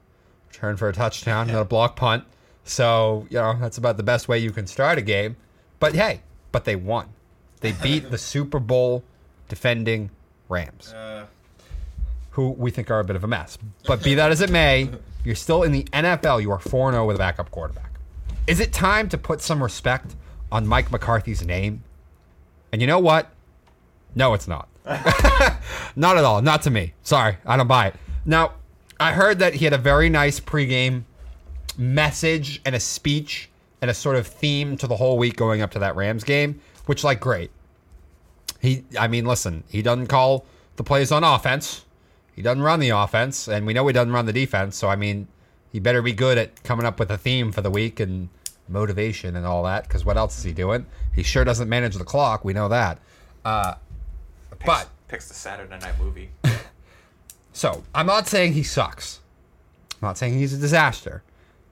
B: return for a touchdown, and a block punt. So you know that's about the best way you can start a game. But hey, but they won. They beat the Super Bowl defending Rams uh, who we think are a bit of a mess. But be that as it may, you're still in the NFL. You are 4 0 with a backup quarterback. Is it time to put some respect on Mike McCarthy's name? And you know what? No, it's not. not at all. Not to me. Sorry, I don't buy it. Now, I heard that he had a very nice pregame message and a speech and a sort of theme to the whole week going up to that Rams game, which, like, great. He, I mean, listen, he doesn't call the plays on offense. He doesn't run the offense, and we know he doesn't run the defense. So, I mean, he better be good at coming up with a theme for the week and motivation and all that. Because what else is he doing? He sure doesn't manage the clock. We know that. Uh, but
A: picks the Saturday night movie.
B: so I'm not saying he sucks. I'm not saying he's a disaster.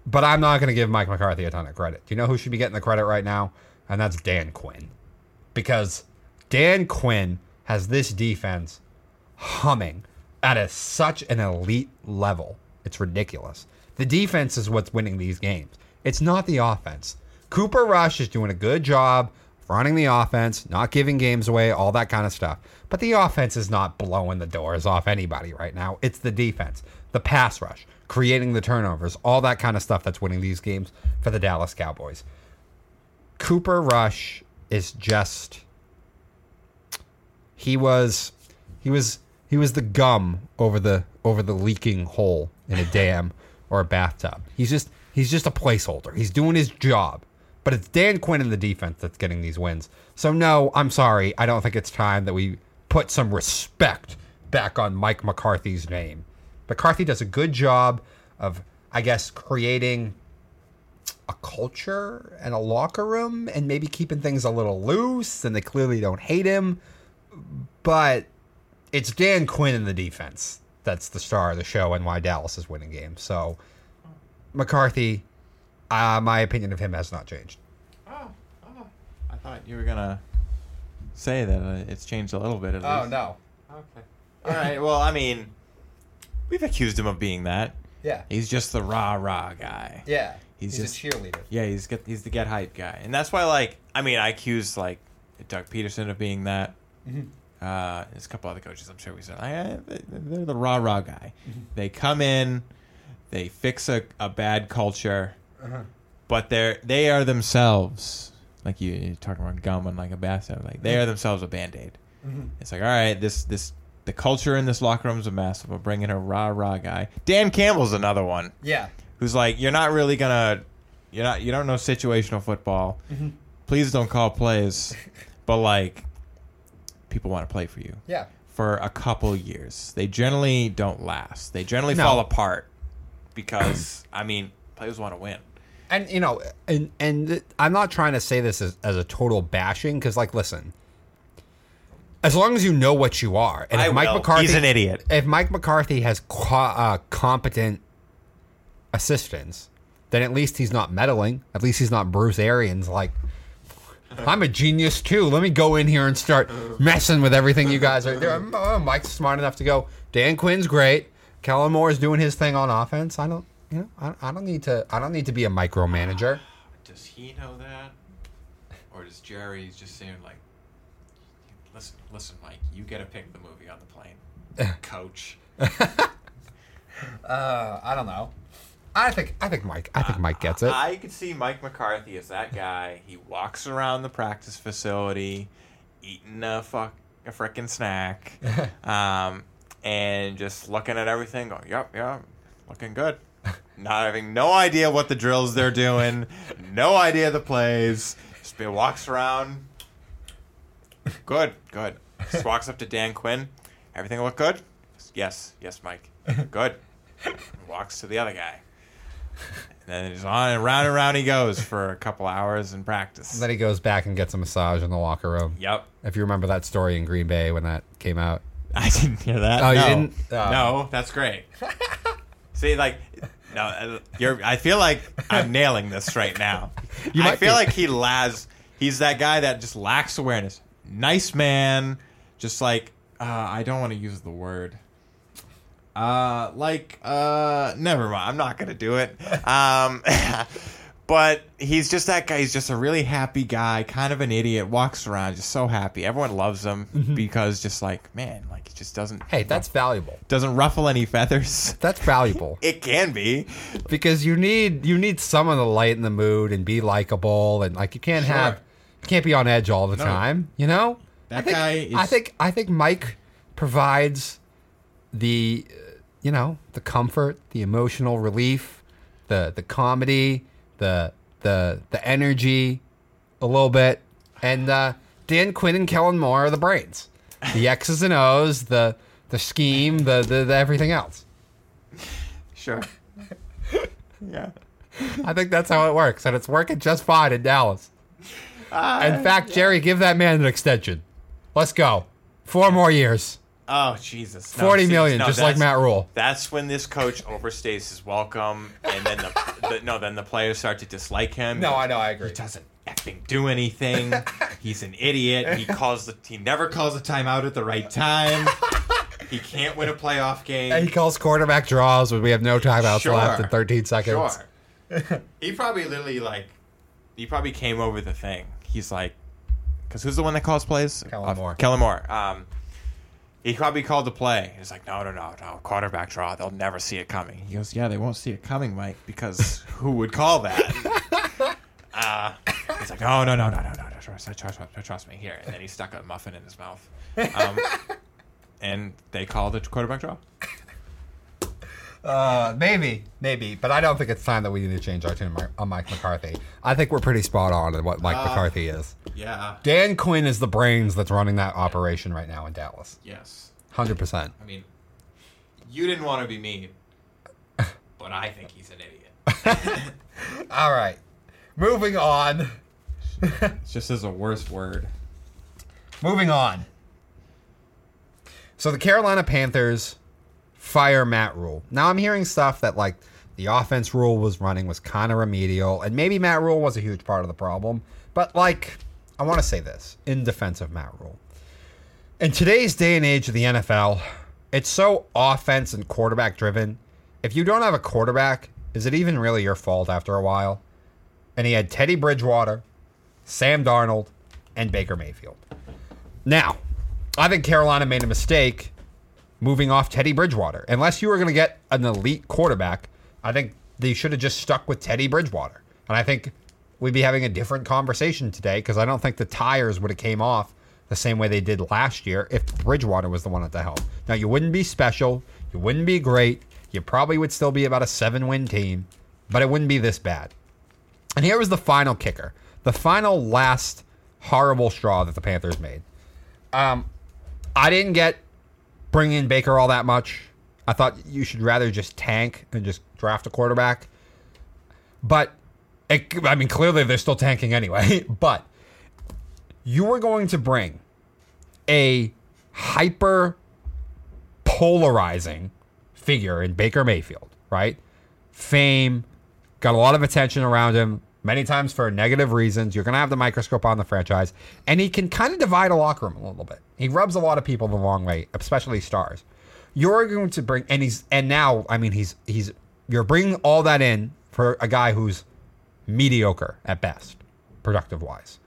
B: But I'm not going to give Mike McCarthy a ton of credit. Do you know who should be getting the credit right now? And that's Dan Quinn. Because Dan Quinn has this defense humming at a, such an elite level. It's ridiculous. The defense is what's winning these games. It's not the offense. Cooper Rush is doing a good job running the offense, not giving games away, all that kind of stuff. But the offense is not blowing the doors off anybody right now. It's the defense, the pass rush, creating the turnovers, all that kind of stuff that's winning these games for the Dallas Cowboys. Cooper Rush is just he was he was he was the gum over the over the leaking hole in a dam or a bathtub. He's just he's just a placeholder. He's doing his job. But it's Dan Quinn in the defense that's getting these wins. So no, I'm sorry. I don't think it's time that we put some respect back on Mike McCarthy's name. McCarthy does a good job of I guess creating a culture and a locker room and maybe keeping things a little loose and they clearly don't hate him but it's Dan Quinn in the defense that's the star of the show and why Dallas is winning games. So McCarthy, uh, my opinion of him has not changed.
A: Oh, oh, I thought you were gonna say that uh, it's changed a little bit at least.
B: no,
A: Okay. All right. Well, I mean, we've accused him of being that.
B: yeah,
A: He's just the rah rah guy.
B: yeah,
A: He's just-
B: cheerleader.
A: Yeah, he's get he's the get hype guy, and that's why like I mean I accuse like Doug Pederson of being that. Mm-hmm. Uh, there's a couple other coaches. I'm sure we said I, eh, they're the rah rah guy. Mm-hmm. They come in, they fix a, a bad culture, uh-huh. but they're they are themselves like you, you're talking about gum and like a bathtub. Like they mm-hmm. are themselves a band aid. It's like all right, this this the culture in this locker room is a mess. We're bringing a rah rah guy. Dan Campbell's another one
B: Yeah.
A: who's like, you're not really gonna, you're not, you don't know situational football. Mm-hmm. Please don't call plays, but like, people want to play for you
B: Yeah.
A: for a couple years. They generally don't last. They generally
B: No.
A: fall apart because I mean, players want to win.
B: And you know, and and th- I'm not trying to say this as, as a total bashing because, like, listen, as long as you know what you are, and
A: I
B: if Mike
A: will.
B: McCarthy,
A: He's an idiot.
B: If Mike McCarthy has co- uh, competent assistants, then at least he's not meddling. At least he's not Bruce Arians. Like, I'm a genius too. Let me go in here and start messing with everything you guys are doing. Oh, Mike's smart enough to go. Dan Quinn's great. Kellen Moore's doing his thing on offense. I don't, you know, I, I don't need to. I don't need to be a micromanager.
A: Does he know that, or does Jerry just saying like, listen, listen, Mike, you get to pick the movie on the plane, coach.
B: Uh, I don't know. I think I think Mike I think Mike gets it.
A: I could see Mike McCarthy as that guy. He walks around the practice facility, eating a fuck a frickin' snack, um, and just looking at everything. Going, yep, yep, looking good. Not having no idea what the drills they're doing, no idea the plays. Just be- walks around. Good, good. Just walks up to Dan Quinn. Everything look good? Yes, yes, Mike. Good. Walks to the other guy. And then he's on and round and round he goes for a couple hours in practice.
B: then he goes back and gets a massage in the locker room.
A: Yep.
B: If you remember that story in Green Bay when that came out.
A: I didn't hear that.
B: Oh, you didn't? Oh.
A: No, that's great. See, like, no, uh, you're. I feel like I'm nailing this right now. I feel
B: be.
A: like he las. He's that guy that just lacks awareness. Nice man, just like uh, I don't want to use the word. Uh, like uh, never mind. I'm not gonna do it. Um, but he's just that guy. He's just a really happy guy, kind of an idiot. Walks around just so happy. Everyone loves him
B: Mm-hmm.
A: because just like man, like he just doesn't.
B: Hey, that's valuable.
A: doesn't ruffle any feathers.
B: That's valuable
A: It can be.
B: because you need you need someone to lighten the mood and be likable and like you can't
A: Sure.
B: have can't be on edge all the
A: No.
B: time. You know.
C: That
B: I think,
C: guy is-
B: I think I think Mike provides the uh, you know the comfort, the emotional relief, the the comedy, the the the energy, a little bit, and uh, Dan Quinn and Kellen Moore are the brains, the X's and O's, the the scheme, the the, the everything else.
A: Sure. yeah.
B: I think that's how it works, and it's working just fine in Dallas. Ah, in fact, Jerry, give that man an extension. Let's go. Four more years.
A: Oh Jesus. No,
B: Forty
A: see,
B: million,
A: no,
B: just like
A: that's-
B: Matt Rhule.
A: That's when this coach overstays his welcome, and then the, the no, then the players start to dislike him.
B: No, I know, I agree.
A: He doesn't effing do anything. He's an idiot. He calls the he never calls a timeout at the right time. He can't win a playoff game.
B: And he calls quarterback draws when we have no timeouts
A: Sure.
B: left in 13 seconds.
A: Sure. he probably literally like he probably came over the thing. He's like, because who's the one that calls plays?
B: Kellen
A: Uh,
B: Moore.
A: Kellen Moore. Um, he probably called the play. He's like, no, no, no, no, quarterback draw. They'll never see it coming. He goes, yeah, they won't see it coming, Mike, because who would call that? uh, he's like, oh, no, no, no, no, no, no, trust, trust, trust, trust me here. And then he stuck a muffin in his mouth. Um, and they called it quarterback draw.
B: Uh, maybe, maybe, but I don't think it's time that we need to change our tune on Mike McCarthy. I think we're pretty spot on in what Mike
A: Uh,
B: McCarthy is.
A: Yeah.
B: Dan Quinn is the brains that's running that operation right now in Dallas.
A: Yes.
B: 100%.
A: I mean, you didn't want to be mean, but I think he's an idiot.
B: All right. Moving on.
C: It's just as a worse word.
B: Moving on. So the Carolina Panthers fire Matt Rhule. Now I'm hearing stuff that like the offense Rhule was running was kind of remedial, and maybe Matt Rhule was a huge part of the problem. But like, I want to say this in defense of Matt Rhule. In today's day and age of the NFL, it's so offense and quarterback driven. If you don't have a quarterback, is it even really your fault after a while? And he had Teddy Bridgewater, Sam Darnold, and Baker Mayfield. Now, I think Carolina made a mistake moving off Teddy Bridgewater. Unless you were going to get an elite quarterback, I think they should have just stuck with Teddy Bridgewater. And I think we'd be having a different conversation today because I don't think the tires would have came off the same way they did last year if Bridgewater was the one at the helm. Now you wouldn't be special, you wouldn't be great, you probably would still be about a seven-win team, but it wouldn't be this bad. And here was the final kicker, the final last horrible straw that the Panthers made. Um, I didn't get bring in Baker all that much. I thought you should rather just tank and just draft a quarterback. But it, I mean, clearly they're still tanking anyway. But you were going to bring a hyper polarizing figure in Baker Mayfield, right? Fame, got a lot of attention around him, many times for negative reasons. You're going to have the microscope on the franchise, and he can kind of divide a locker room a little bit. He rubs a lot of people the wrong way, especially stars. You're going to bring, and he's, and now, I mean, he's, he's, you're bringing all that in for a guy who's mediocre at best, productive wise.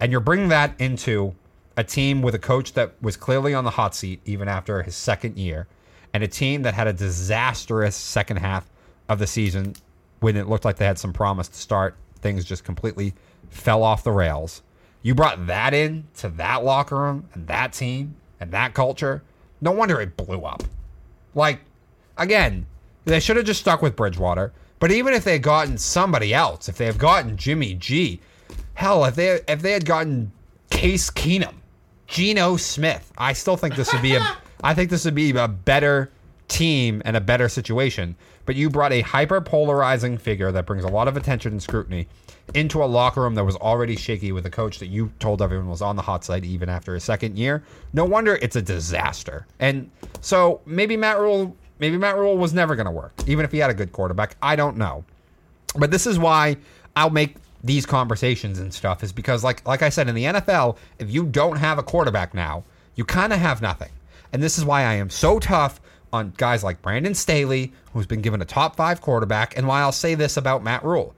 B: And you're bringing that into a team with a coach that was clearly on the hot seat even after his second year, and a team that had a disastrous second half of the season when it looked like they had some promise to start. Things just completely fell off the rails. You brought that in to that locker room and that team and that culture. No wonder it blew up. Like, again, they should have just stuck with Bridgewater. But even if they had gotten somebody else, if they have gotten Jimmy G, hell, if they if they had gotten Case Keenum, Geno Smith, I still think this would be a I think this would be a better team and a better situation. But you brought a hyper polarizing figure that brings a lot of attention and scrutiny into a locker room that was already shaky with a coach that you told everyone was on the hot side even after his second year. No wonder it's a disaster. And so maybe Matt Rhule maybe Matt Rhule was never going to work, even if he had a good quarterback. I don't know. But this is why I'll make these conversations and stuff is because like like I said in the NFL, if you don't have a quarterback now, you kind of have nothing. And this is why I am so tough on guys like Brandon Staley, who's been given a top 5 quarterback, and why I'll say this about Matt Rhule.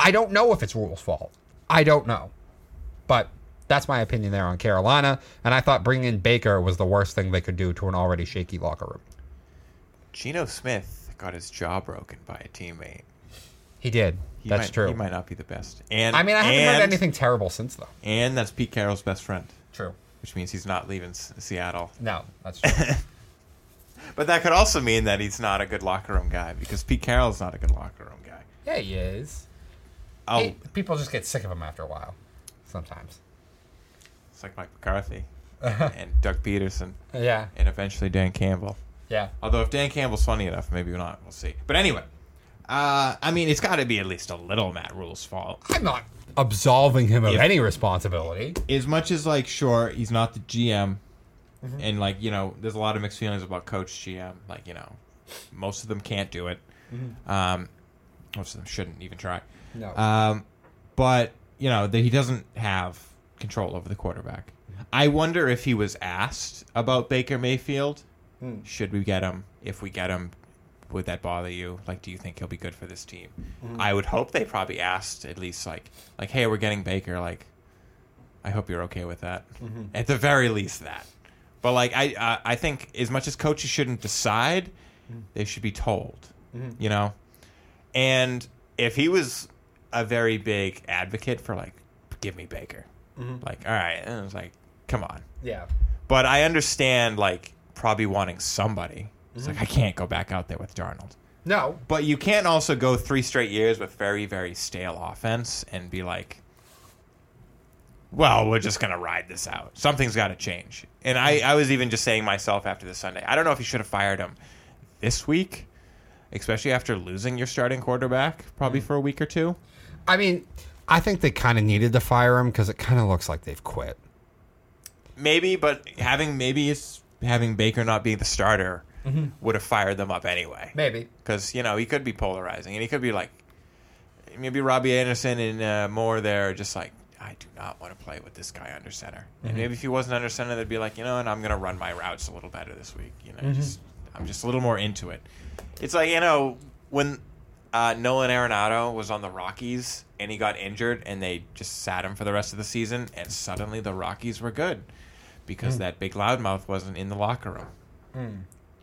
B: I don't know if it's Rhule's fault. I don't know. But that's my opinion there on Carolina, and I thought bringing in Baker was the worst thing they could do to an already shaky locker room.
A: Geno Smith got his jaw broken by a teammate.
B: He did.
A: He
B: that's
A: might,
B: true.
A: He might not be the best. And
B: I mean, I haven't
A: and,
B: heard anything terrible since though.
A: And that's Pete Carroll's best friend,
B: True.
A: which means he's not leaving Seattle.
B: No, that's true.
A: But that could also mean that he's not a good locker room guy because Pete Carroll's not a good locker room guy.
B: yeah, he is.
A: Oh,
B: Hey, people just get sick of him after a while. Sometimes.
A: it's like Mike McCarthy and Doug Pederson
B: Yeah.
A: and eventually Dan Campbell.
B: Yeah.
A: Although if Dan Campbell's funny enough, maybe not. We'll see. But anyway, uh, I mean, it's got to be at least a little Matt Rhule's fault.
B: I'm not absolving him of
A: If-
B: any responsibility.
A: As much as like, sure, he's not the GM,
B: Mm-hmm.
A: and like you know, there's a lot of mixed feelings about Coach GM. Like you know, most of them can't do it.
B: Mm-hmm.
A: Um, most of them shouldn't even try.
B: No.
A: Um, but you know that he doesn't have control over the quarterback. I wonder if he was asked about Baker Mayfield.
B: Hmm.
A: Should we get him? If we get him, would that bother you? Like, do you think he'll be good for this team?
B: Hmm.
A: I would hope they probably asked at least like, like, hey, we're getting Baker. Like, I hope you're okay with that.
B: Mm-hmm.
A: At the very least, that. But like, I, I, I think as much as coaches shouldn't decide,
B: Mm-hmm.
A: they should be told. Mm-hmm. You know, and if he was a very big advocate for like, give me Baker, mm-hmm. like, all right, and I was like, come on.
B: yeah.
A: But I understand like probably wanting somebody. It's like mm-hmm. I can't go back out there with Darnold.
B: No.
A: But you can't also go three straight years with very, very stale offense and be like, well, we're just going to ride this out. Something's got to change. And I, I was even just saying myself after the Sunday, I don't know if you should have fired him this week, especially after losing your starting quarterback probably for a week or two.
B: I mean, I think they kind of needed to fire him because it kind of looks like they've quit.
A: Maybe, but having maybe it's having Baker not being the starter would have fired them up anyway.
B: Maybe.
A: because you know he could be polarizing, and he could be like maybe Robbie Anderson and uh, Moore there, are just like I do not want to play with this guy under center. And maybe if he wasn't under center, they'd be like, you know, and I'm gonna run my routes a little better this week. You know, just I'm just a little more into it. It's like you know when uh, Nolan Arenado was on the Rockies and he got injured, and they just sat him for the rest of the season, and suddenly the Rockies were good because
B: Hmm.
A: that big loudmouth wasn't in the locker room.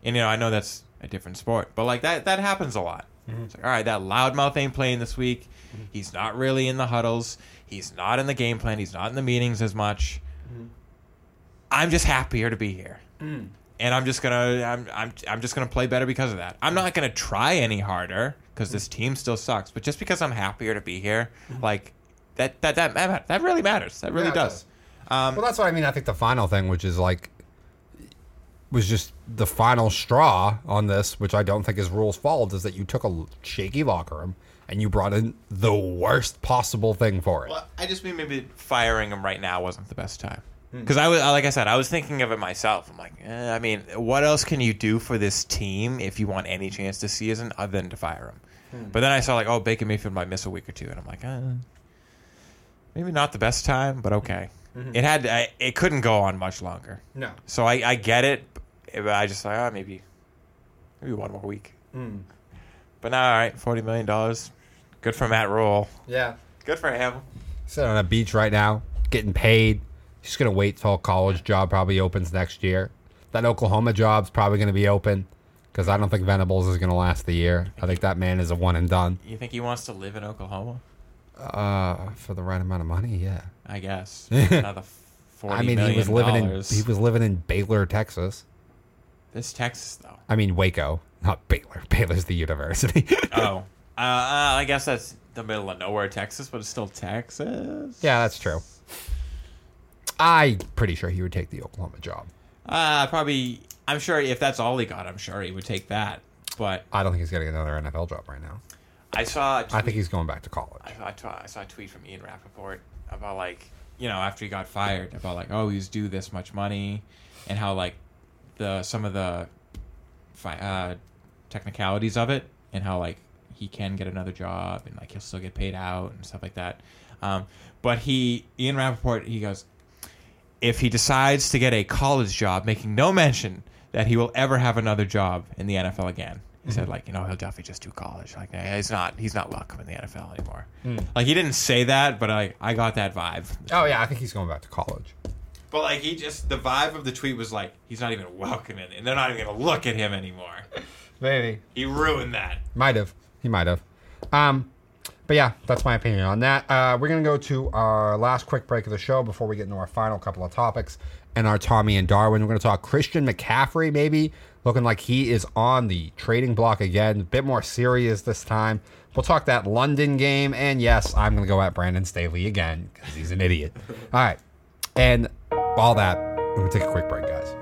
A: And you know, I know that's a different sport, but like that that happens a lot.
B: Mm-hmm.
A: It's like, all right, that loudmouth ain't playing this week. He's not really in the huddles. He's not in the game plan. He's not in the meetings as much.
B: Mm-hmm.
A: I'm just happier to be here.
B: Mm.
A: And I'm just gonna I'm, I'm I'm just gonna play better because of that. I'm not gonna try any harder because this team still sucks. But just because I'm happier to be here, like that that that that, that really matters. That really
B: Mm-hmm. Yeah,
A: does. Um,
B: Well, that's what I mean. I think the final thing, which is like, was just the final straw on this, which I don't think is Rhule's fault, is that you took a shaky locker room and you brought in the worst possible thing for it.
A: Well, I just mean maybe firing him right now wasn't the best time.
B: Hmm.
A: Because I was, like I said, I was thinking of it myself. I'm like, eh, I mean, what else can you do for this team if you want any chance to season other than to fire him?
B: Hmm.
A: But then I saw like, oh, Baker Mayfield might miss a week or two, and I'm like, eh, maybe not the best time, but okay. It had, I, it couldn't go on much longer.
B: No.
A: So I, I get it, but I just like, oh, maybe, maybe one more week. But now, all right, forty million dollars, good for Matt Rhule.
B: Yeah.
A: Good for him.
B: Sitting on a beach right now, getting paid. He's gonna wait till a college job probably opens next year. That Oklahoma job's probably gonna be open because I don't think Venables is gonna last the year. I think that man is a one and done.
A: You think he wants to live in Oklahoma?
B: Uh, for the right amount of money, yeah.
A: I guess another forty
B: I mean, he was living
A: dollars.
B: in he was living in Baylor, Texas.
A: This Texas though.
B: I mean Waco, not Baylor. Baylor's the university.
A: Oh, uh, uh, I guess that's the middle of nowhere, Texas, but it's still Texas.
B: yeah, that's true. I'm pretty sure he would take the Oklahoma job.
A: Uh, probably. I'm sure if that's all he got, I'm sure he would take that. But
B: I don't think he's getting another NFL job right now.
A: I saw. a
B: I
A: tweet-
B: think he's going back to college.
A: I, I, saw, I saw a tweet from Ian Rapoport about like you know after he got fired about like oh he's due this much money and how like the some of the fi- uh, technicalities of it and how like he can get another job and like he'll still get paid out and stuff like that. Um, but he Ian Rapoport he goes if he decides to get a college job, making no mention that he will ever have another job in the NFL again. He said, like, you know, he'll definitely just do college. Like, eh, he's not, he's not welcome in the NFL anymore. Like, he didn't say that, but I, I got that vibe.
B: Oh yeah, I think he's going back to college.
A: But like, he just, the vibe of the tweet was like, he's not even welcome in, and they're not even gonna look at him anymore.
B: Maybe.
A: He ruined that.
B: Might have. He might have. Um, but yeah, that's my opinion on that. Uh, we're gonna go to our last quick break of the show before we get into our final couple of topics and our Tommy and Darwin. We're gonna talk Christian McCaffrey, maybe looking like he is on the trading block again, a bit more serious this time. We'll talk that London game, and yes, I'm gonna go at Brandon Staley again because he's an idiot. All right, and all that. We're gonna take a quick break, guys.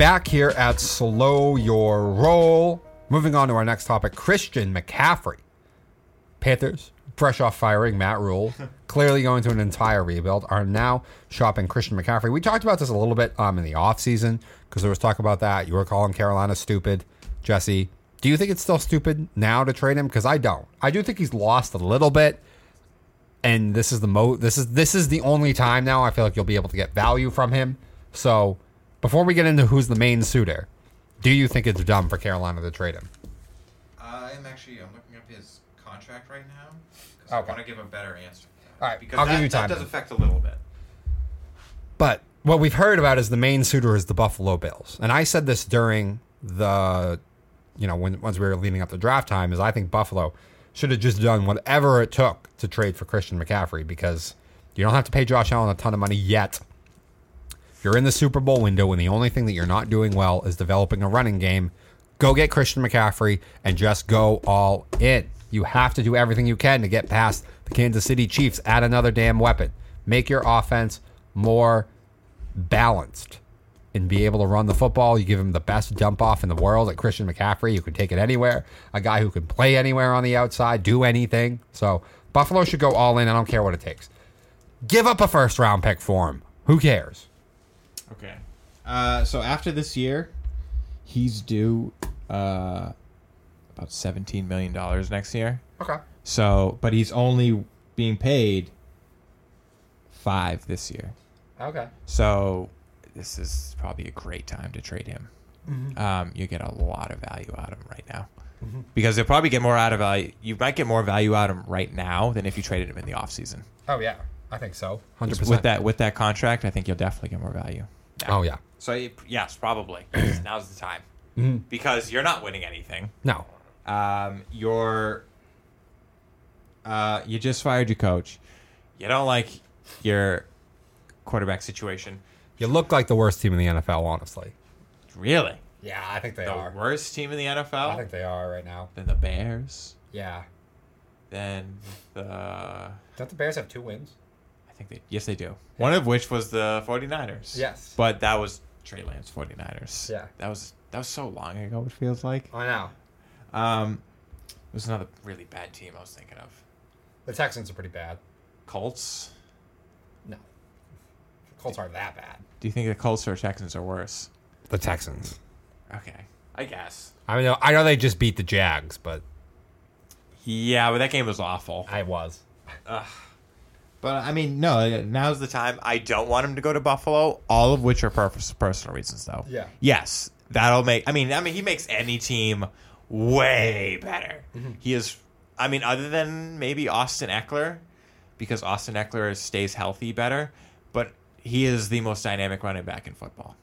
B: Back here at Slow Your Roll. Moving on to our next topic Christian McCaffrey. Panthers, fresh off firing Matt Rhule, clearly going to an entire rebuild, are now shopping Christian McCaffrey. We talked about this a little bit um, in the offseason because there was talk about that. You were calling Carolina stupid. Jesse, do you think it's still stupid now to trade him? Because I don't. I do think he's lost a little bit and this is the mo this is this is the only time now I feel like you'll be able to get value from him. So before we get into who's the main suitor, do you think it's dumb for Carolina to trade him?
A: I'm actually, I'm looking up his contract right now because
B: I Okay. wanna
A: give a better answer.
B: All right, because I'll give you time then.
A: affect a little bit.
B: But what we've heard about is the main suitor is the Buffalo Bills. And I said this during the you know, when once we were leading up to draft time, is I think Buffalo should have just done whatever it took to trade for Christian McCaffrey because you don't have to pay Josh Allen a ton of money yet. You're in the Super Bowl window, and the only thing that you're not doing well is developing a running game. Go get Christian McCaffrey and just go all in. You have to do everything you can to get past the Kansas City Chiefs. Add another damn weapon. Make your offense more balanced. and be able to run the football. You give him the best dump off in the world, at Christian McCaffrey, You can take it anywhere. A guy who can play anywhere on the outside, do anything. So Buffalo should go all in. I don't care what it takes. Give up a first round pick for him. Who cares?
C: Okay. Uh, so after this year, he's due uh, about seventeen million dollars next year.
B: Okay.
C: So, but he's only being paid five this year.
B: Okay.
A: So this is probably a great time to trade him. Um, you get a lot of value out of him right now. Because you'll probably get more out of value. You might get more value out of him right now than if you traded him in the offseason.
B: Oh yeah, I think so. Hundred percent.
A: With that with that contract, I think you'll definitely get more value.
B: Oh yeah.
A: So yes, probably now's the time because you're not winning anything.
B: No.
A: Um, you're uh, you just fired your coach. You don't like your quarterback situation.
B: You look like the worst team in the NFL, honestly.
A: Really,
B: Yeah, I think they are.
A: the worst team in the NFL.
B: I think they are right now.
A: Then the Bears.
B: Yeah.
A: Then the
B: Don't the Bears have two wins?
A: Think they yes they do. One of which was the 49ers.
B: Yes.
A: But that was Trey Lance 49ers.
B: Yeah.
A: That was that was so long ago it feels like.
B: I know.
A: Um it was another really bad team I was thinking of.
B: The Texans are pretty bad.
A: Colts.
B: No. The Colts aren't that bad.
A: Do you think the Colts or Texans are worse?
B: The Texans.
A: Okay. I guess.
B: I mean, I know they just beat the Jags, but
A: Yeah, but that game was awful.
B: I was.
C: But I mean, no.
A: Now's the time. I don't want him to go to Buffalo. All of which are purpose, personal reasons, though.
B: Yeah.
A: Yes, that'll make. I mean, I mean, he makes any team way better. He is. I mean, other than maybe Austin Ekeler, because Austin Ekeler stays healthy better, but he is the most dynamic running back in football.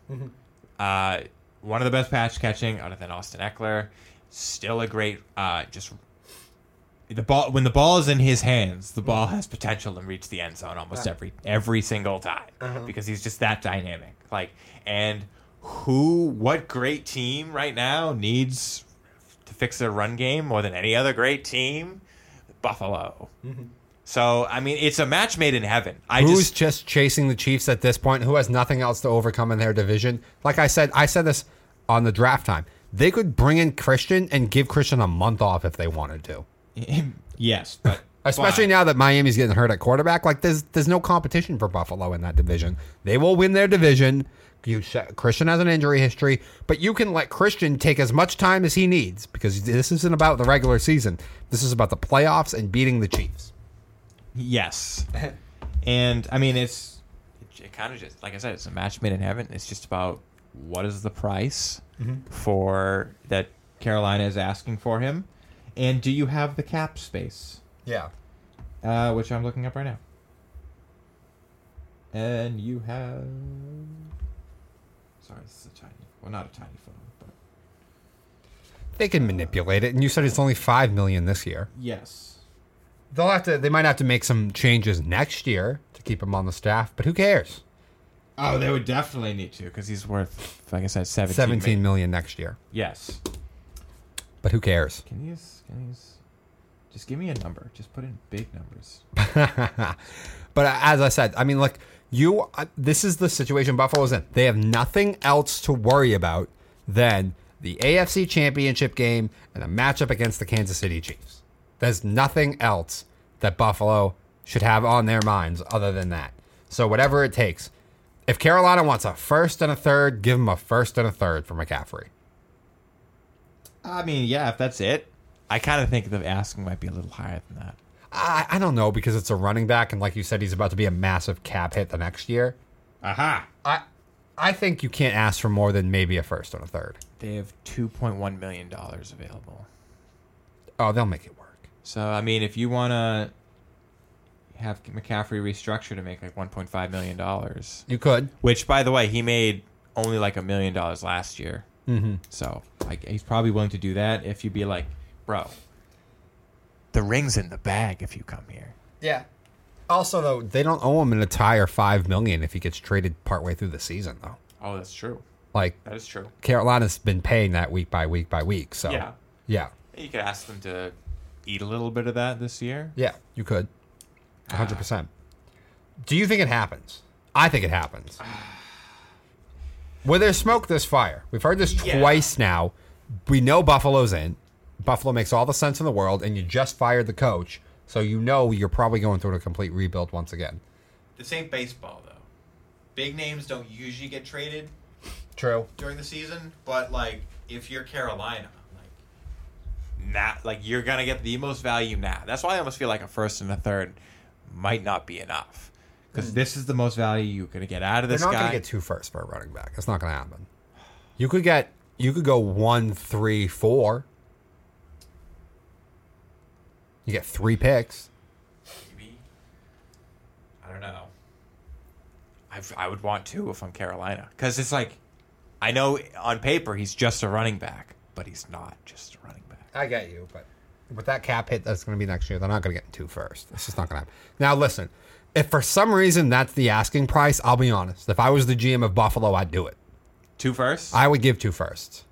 A: Uh, one of the best patch catching, other than Austin Ekeler. Still a great, uh, just the ball when the ball is in his hands, the ball mm-hmm. has potential to reach the end zone almost every every single time uh-huh. because he's just that dynamic. Like and who what great team right now needs to fix their run game more than any other great team? Buffalo. Mm-hmm. So I mean, it's a match made in heaven. I
B: Who's
A: just
B: just chasing the Chiefs at this point? Who has nothing else to overcome in their division? Like I said, I said this on the draft time. They could bring in Christian and give Christian a month off if they wanted to.
C: yes, but
B: Especially
C: but-
B: now that Miami's getting hurt at quarterback, like there's there's no competition for Buffalo in that division. They will win their division. You Christian has an injury history, but you can let Christian take as much time as he needs because this isn't about the regular season. This is about the playoffs and beating the Chiefs.
C: Yes, and I mean it's
A: it, it kind of just like I said, it's a match made in heaven. It's just about what is the price mm-hmm. for
C: that Carolina is asking for him, and do you have the cap space?
B: Yeah.
C: Uh, which I'm looking up right now. And you have. Sorry, this is a tiny. Well, not a tiny phone, but
B: They can manipulate it, and you said it's only five million this year.
C: yes.
B: They'll have to. They might have to make some changes next year to keep him on the staff, but who cares?
C: Oh, they would definitely need to.
A: because he's worth, like I said, seventeen.
B: Seventeen
A: million.
B: million next year,
C: Yes.
B: But who cares?
C: Can you? Can you? Just give me a number. Just put in big numbers.
B: But as I said, I mean, like you. Uh, this is the situation Buffalo's in. They have nothing else to worry about than the AFC Championship game and a matchup against the Kansas City Chiefs. There's nothing else that Buffalo should have on their minds other than that. So whatever it takes. If Carolina wants a first and a third, give them a first and a third for McCaffrey.
C: I mean, yeah, if that's it.
A: I kind of think the asking might be a little higher than that.
B: I, I don't know because it's a running back, and like you said, he's about to be a massive cap hit the next year.
C: Aha.
B: I I think you can't ask for more than maybe a first and a third.
A: They have two point one million dollars available.
B: Oh, they'll make it work.
C: So I mean, if you want to have McCaffrey restructure to make like 1.5 million dollars,
B: You could.
A: which by the way, he made only like a million dollars last year.
B: Mm-hmm.
A: So
C: like he's probably willing to do that if you'd be like,
A: bro, the ring's in the bag if you come here.
B: Yeah. Also, though, they don't owe him an entire five million if he gets traded partway through the season, though.
A: Oh, that's true.
B: Like
A: That is true.
B: Carolina's been paying that week by week by week. So
A: Yeah.
B: yeah,
A: You could ask them to eat a little bit of that this year.
B: yeah, you could, hundred percent. Do you think it happens? I think it happens. Where there's smoke, there's fire. We've heard this
A: Yeah.
B: twice now. We know Buffalo's in. Buffalo makes all the sense in the world, and you just fired the coach, so you know you're probably going through a complete rebuild once again.
A: This ain't baseball though. Big names don't usually get traded
B: True.
A: during the season, but like if you're Carolina, like now, like you're gonna get the most value now. That's why I almost feel like a first and a third might not be enough because hmm. this is the most value you're gonna get out of this They're
B: not
A: guy.
B: going to get two first for a running back. It's not going to happen. You could get, you could go one, three, four. You get three picks.
A: Maybe. I don't know. I I would want two if I'm Carolina because it's like I know on paper he's just a running back, but he's not just a running back.
B: I get you, but with that cap hit that's going to be next year, they're not going to get two first. It's just not going to happen. Now, listen, if for some reason that's the asking price, I'll be honest. If I was the GM of Buffalo, I'd do it.
A: Two firsts,
B: I would give two firsts.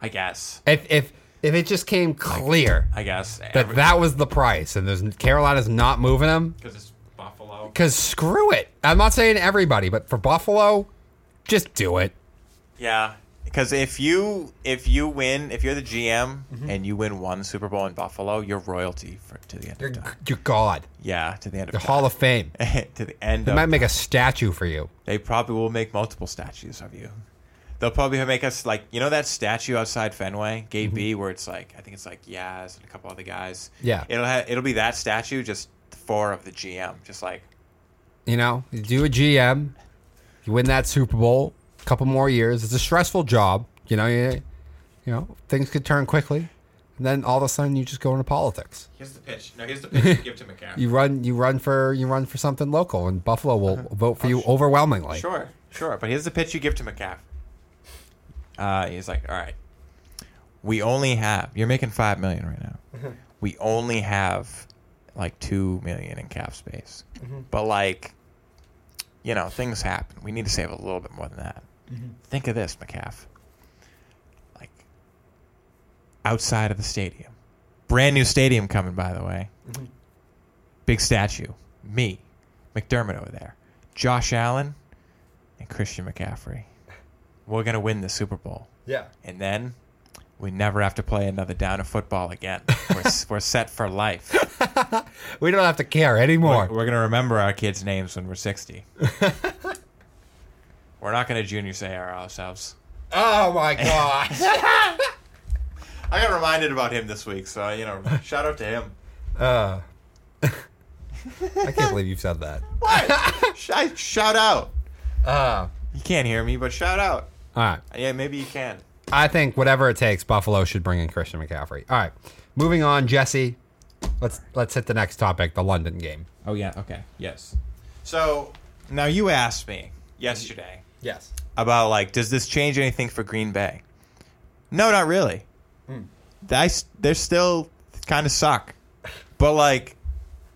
A: I guess.
B: If if if it just came clear
A: I guess
B: that that was the price, and there's Carolina's not moving them,
A: because it's Buffalo.
B: because screw it. I'm not saying everybody, but for Buffalo, just do it.
A: Yeah, because if you if you win, if you're the GM
B: Mm-hmm.
A: and you win one Super Bowl in Buffalo, you're royalty for to the end
B: You're,
A: of time.
B: you're God.
A: Yeah, to the end of The
B: Hall of Fame.
A: to the end
B: They might make a statue for you.
A: They probably will make multiple statues of you. They'll probably make us like you know that statue outside Fenway, Gate B, where it's like I think it's like Yaz and a couple other guys.
B: Mm-hmm. Yeah.
A: it'll ha- it'll be that statue, just four of the GM, just like
B: You know, you do a GM, you win that Super Bowl, couple more years. It's a stressful job. You know, you, you know, things could turn quickly, and then all of a sudden you just go into politics.
A: here's the pitch. No, here's the pitch. you give to McCaffrey.
B: You run, you run for, you run for something local, and Buffalo will uh-huh. vote for you oh, overwhelmingly.
A: Sure, sure. But here's the pitch you give to McCaffrey. Uh, he's like, all right, we only have. You're making five million right now. Uh-huh. we only have like two million in cap space, uh-huh. but like, you know, things happen. We need to save a little bit more than that. Mm-hmm. Think of this, McCaff. Like, outside of the stadium, brand new stadium coming, by the way. Mm-hmm. Big statue, me, McDermott over there, Josh Allen, and Christian McCaffrey. We're gonna win the Super Bowl,
B: Yeah.
A: and then we never have to play another down of football again. We're, s- we're set for life.
B: We don't have to care anymore.
A: We're, we're gonna remember our kids' names when we're sixty. we're not gonna Junior Seau our ourselves.
B: oh my god.
A: I got reminded about him this week, so you know, shout out to him.
B: uh, I can't believe you've said that.
A: What? Sh- shout out.
B: Uh,
A: You can't hear me, but shout out.
B: all right.
A: Yeah, maybe you can.
B: I think whatever it takes, Buffalo should bring in Christian McCaffrey. All right, moving on, Jesse. Let's let's hit the next topic, the London game.
C: Oh yeah. Okay. Yes.
A: So now you asked me yesterday
B: Yes.
A: about like, does this change anything for Green Bay? No, not really. I s- they're still kind of suck, but like,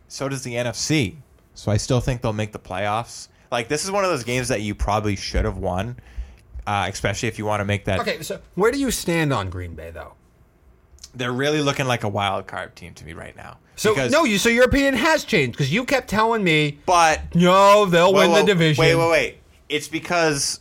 A: so does the NFC. So I still think they'll make the playoffs. Like this is one of those games that you probably should have won, uh, especially if you want to make that.
B: Okay, so where do you stand on Green Bay though?
A: They're really looking like a wild card team to me right now.
B: So
A: Because-
B: no, you so your opinion has changed because you kept telling me
A: but
B: no, they'll win the division.
A: Wait, wait, wait. It's because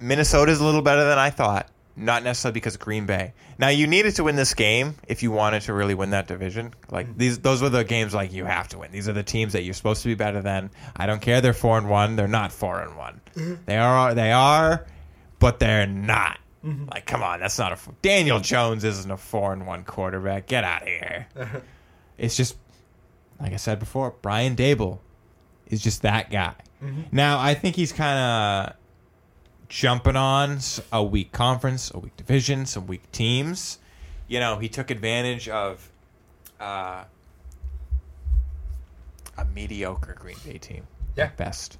A: Minnesota is a little better than I thought, not necessarily because of Green Bay. Now you needed to win this game if you wanted to really win that division. Like hmm. these, those were the games like you have to win. These are the teams that you're supposed to be better than. I don't care. They're four and one. They're not four and one. Mm-hmm. They are. They are, but they're not. Mm-hmm. Like, come on, that's not a Daniel Jones isn't a four and one quarterback. Get out of here. Uh-huh. it's just like I said before, Brian Daboll is just that guy. Now, I think he's kind of jumping on a weak conference, a weak division, some weak teams. You know, he took advantage of uh, a mediocre Green Bay team.
B: Yeah.
A: best.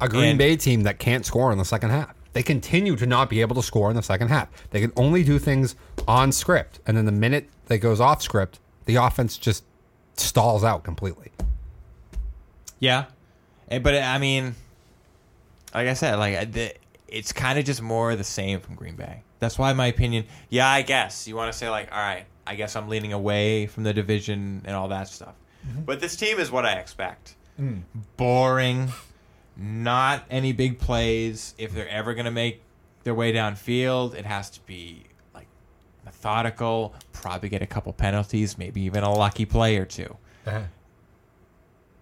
B: a Green
A: And-
B: Bay team that can't score in the second half. They continue to not be able to score in the second half. They can only do things on script, and then the minute that goes off script, the offense just stalls out completely.
A: Yeah, Eh, but I mean, like I said, like the, it's kind of just more the same from Green Bay. That's why my opinion. Yeah, I guess you want to say like, all right, I guess I'm leaning away from the division and all that stuff. Mm-hmm. But this team is what I expect. Mm. Boring, not any big plays. If they're ever going to make their way downfield, it has to be like methodical. Probably get a couple penalties, maybe even a lucky play or two. Uh-huh.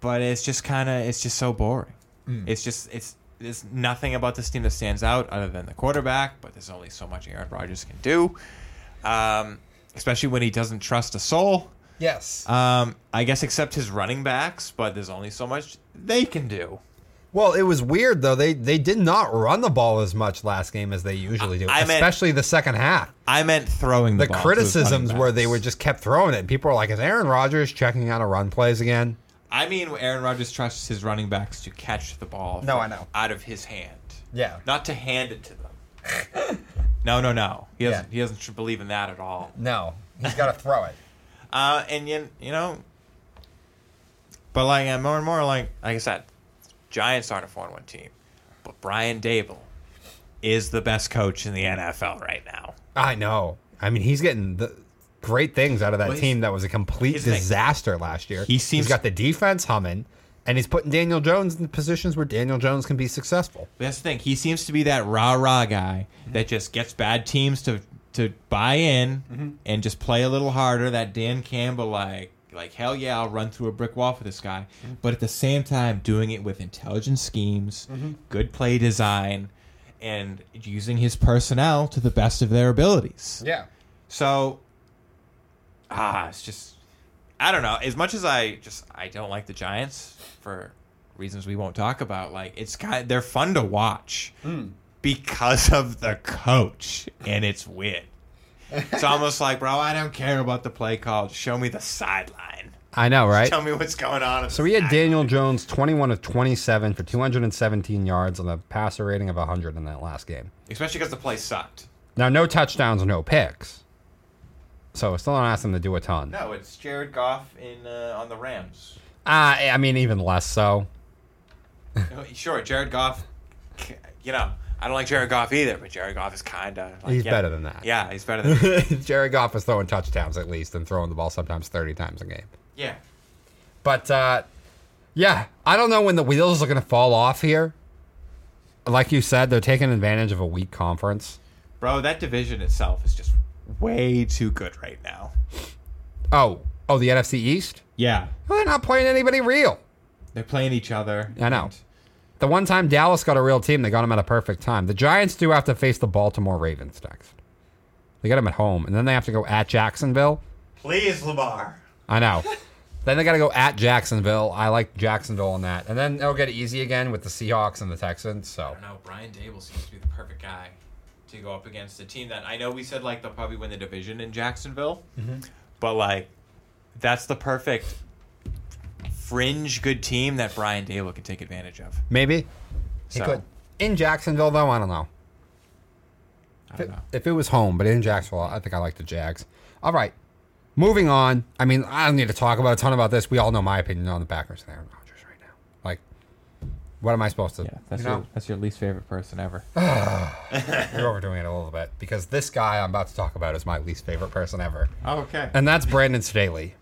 A: But it's just kind of it's just so boring. It's just it's there's nothing about this team that stands out other than the quarterback. But there's only so much Aaron Rodgers can do, um, especially when he doesn't trust a soul.
B: Yes.
A: Um, I guess except his running backs, but there's only so much they can do.
B: Well, it was weird though. They they did not run the ball as much last game as they usually do,
A: I meant-
B: especially the second half.
A: I meant throwing the,
B: The criticisms were they were just kept throwing it. People were like, "Is Aaron Rodgers checking out of run plays again?"
A: I mean, Aaron Rodgers trusts his running backs to catch the ball.
B: No, I know.
A: Out of his hand,
B: Yeah.
A: not to hand it to them. no, no, no. He doesn't.
B: Yeah.
A: He doesn't believe in that at all.
B: No, he's got to throw it.
A: Uh, and you, you know, but like uh, more and more, like like I said, Giants aren't a four one team, but Brian Daboll is the best coach in the NFL right now.
B: I know. I mean, he's getting the great things out of that
A: Well, he's-
B: team that was a complete
A: here's the thing.
B: disaster last year.
A: He seems-
B: he's got the defense humming, and he's putting Daniel Jones in positions where Daniel Jones can be successful.
A: But that's the thing. He seems to be that rah rah guy that just gets bad teams to to buy in mm-hmm. and just play a little harder. That Dan Campbell like like hell yeah, I'll run through a brick wall for this guy. Mm-hmm. But at the same time, doing it with intelligent schemes, mm-hmm. good play design, and using his personnel to the best of their abilities.
B: Yeah.
A: So, ah, it's just I don't know. As much as I just I don't like the Giants for reasons we won't talk about, like it's kind they're fun to watch because of the coach, and it's weird. It's almost like, bro, I don't care about the play call. Just show me the sideline.
B: I know, right?
A: Tell me what's going on.
B: So we had
A: sideline.
B: Daniel Jones, 21 of 27 for 217 yards on a passer rating of 100 in that last game.
A: especially because the play sucked.
B: Now, no touchdowns, no picks. So still don't ask them to do a ton.
A: No, it's Jared Goff in uh, on the Rams.
B: Uh, I mean, even less so.
A: sure, Jared Goff. You know, I don't like Jared Goff either, but Jared Goff is kind of. Like,
B: He's
A: yeah.
B: better than that.
A: Yeah, he's better than.
B: Jared Goff is throwing touchdowns at least and throwing the ball sometimes 30 times a game.
A: yeah.
B: But uh, yeah, I don't know when the wheels are going to fall off here. Like you said, they're taking advantage of a weak conference.
A: Bro, that division itself is just way too good right now.
B: Oh, oh, the NFC East?
A: Yeah.
B: Well, they're not playing anybody real.
A: They're playing each other.
B: I know. The one time Dallas got a real team, they got them at a perfect time. The Giants do have to face the Baltimore Ravens next. They get them at home, and then they have to go at Jacksonville.
A: Please, Lamar.
B: I know. then they got to go at Jacksonville. I like Jacksonville on that. And then they'll get easy again with the Seahawks and the Texans.
A: I
B: So
A: don't know. Brian Daboll seems to be the perfect guy to go up against a team that I know we said like they'll probably win the division in Jacksonville, mm-hmm. but like that's the perfect fringe good team that Brian Daboll can take advantage of.
B: maybe he could. In Jacksonville, though, I don't know.
A: I don't know.
B: If it was home, but in Jacksonville, I think I like the Jags. All right. Moving on. I mean, I don't need to talk about a ton about this. We all know my opinion on the Packers and Aaron Rodgers right now. Like, what am I supposed to?
A: Yeah, that's
B: you know?
A: your that's your least favorite person ever.
B: You're overdoing it a little bit because this guy I'm about to talk about is my least favorite person ever,
A: oh, okay.
B: and that's Brandon Staley.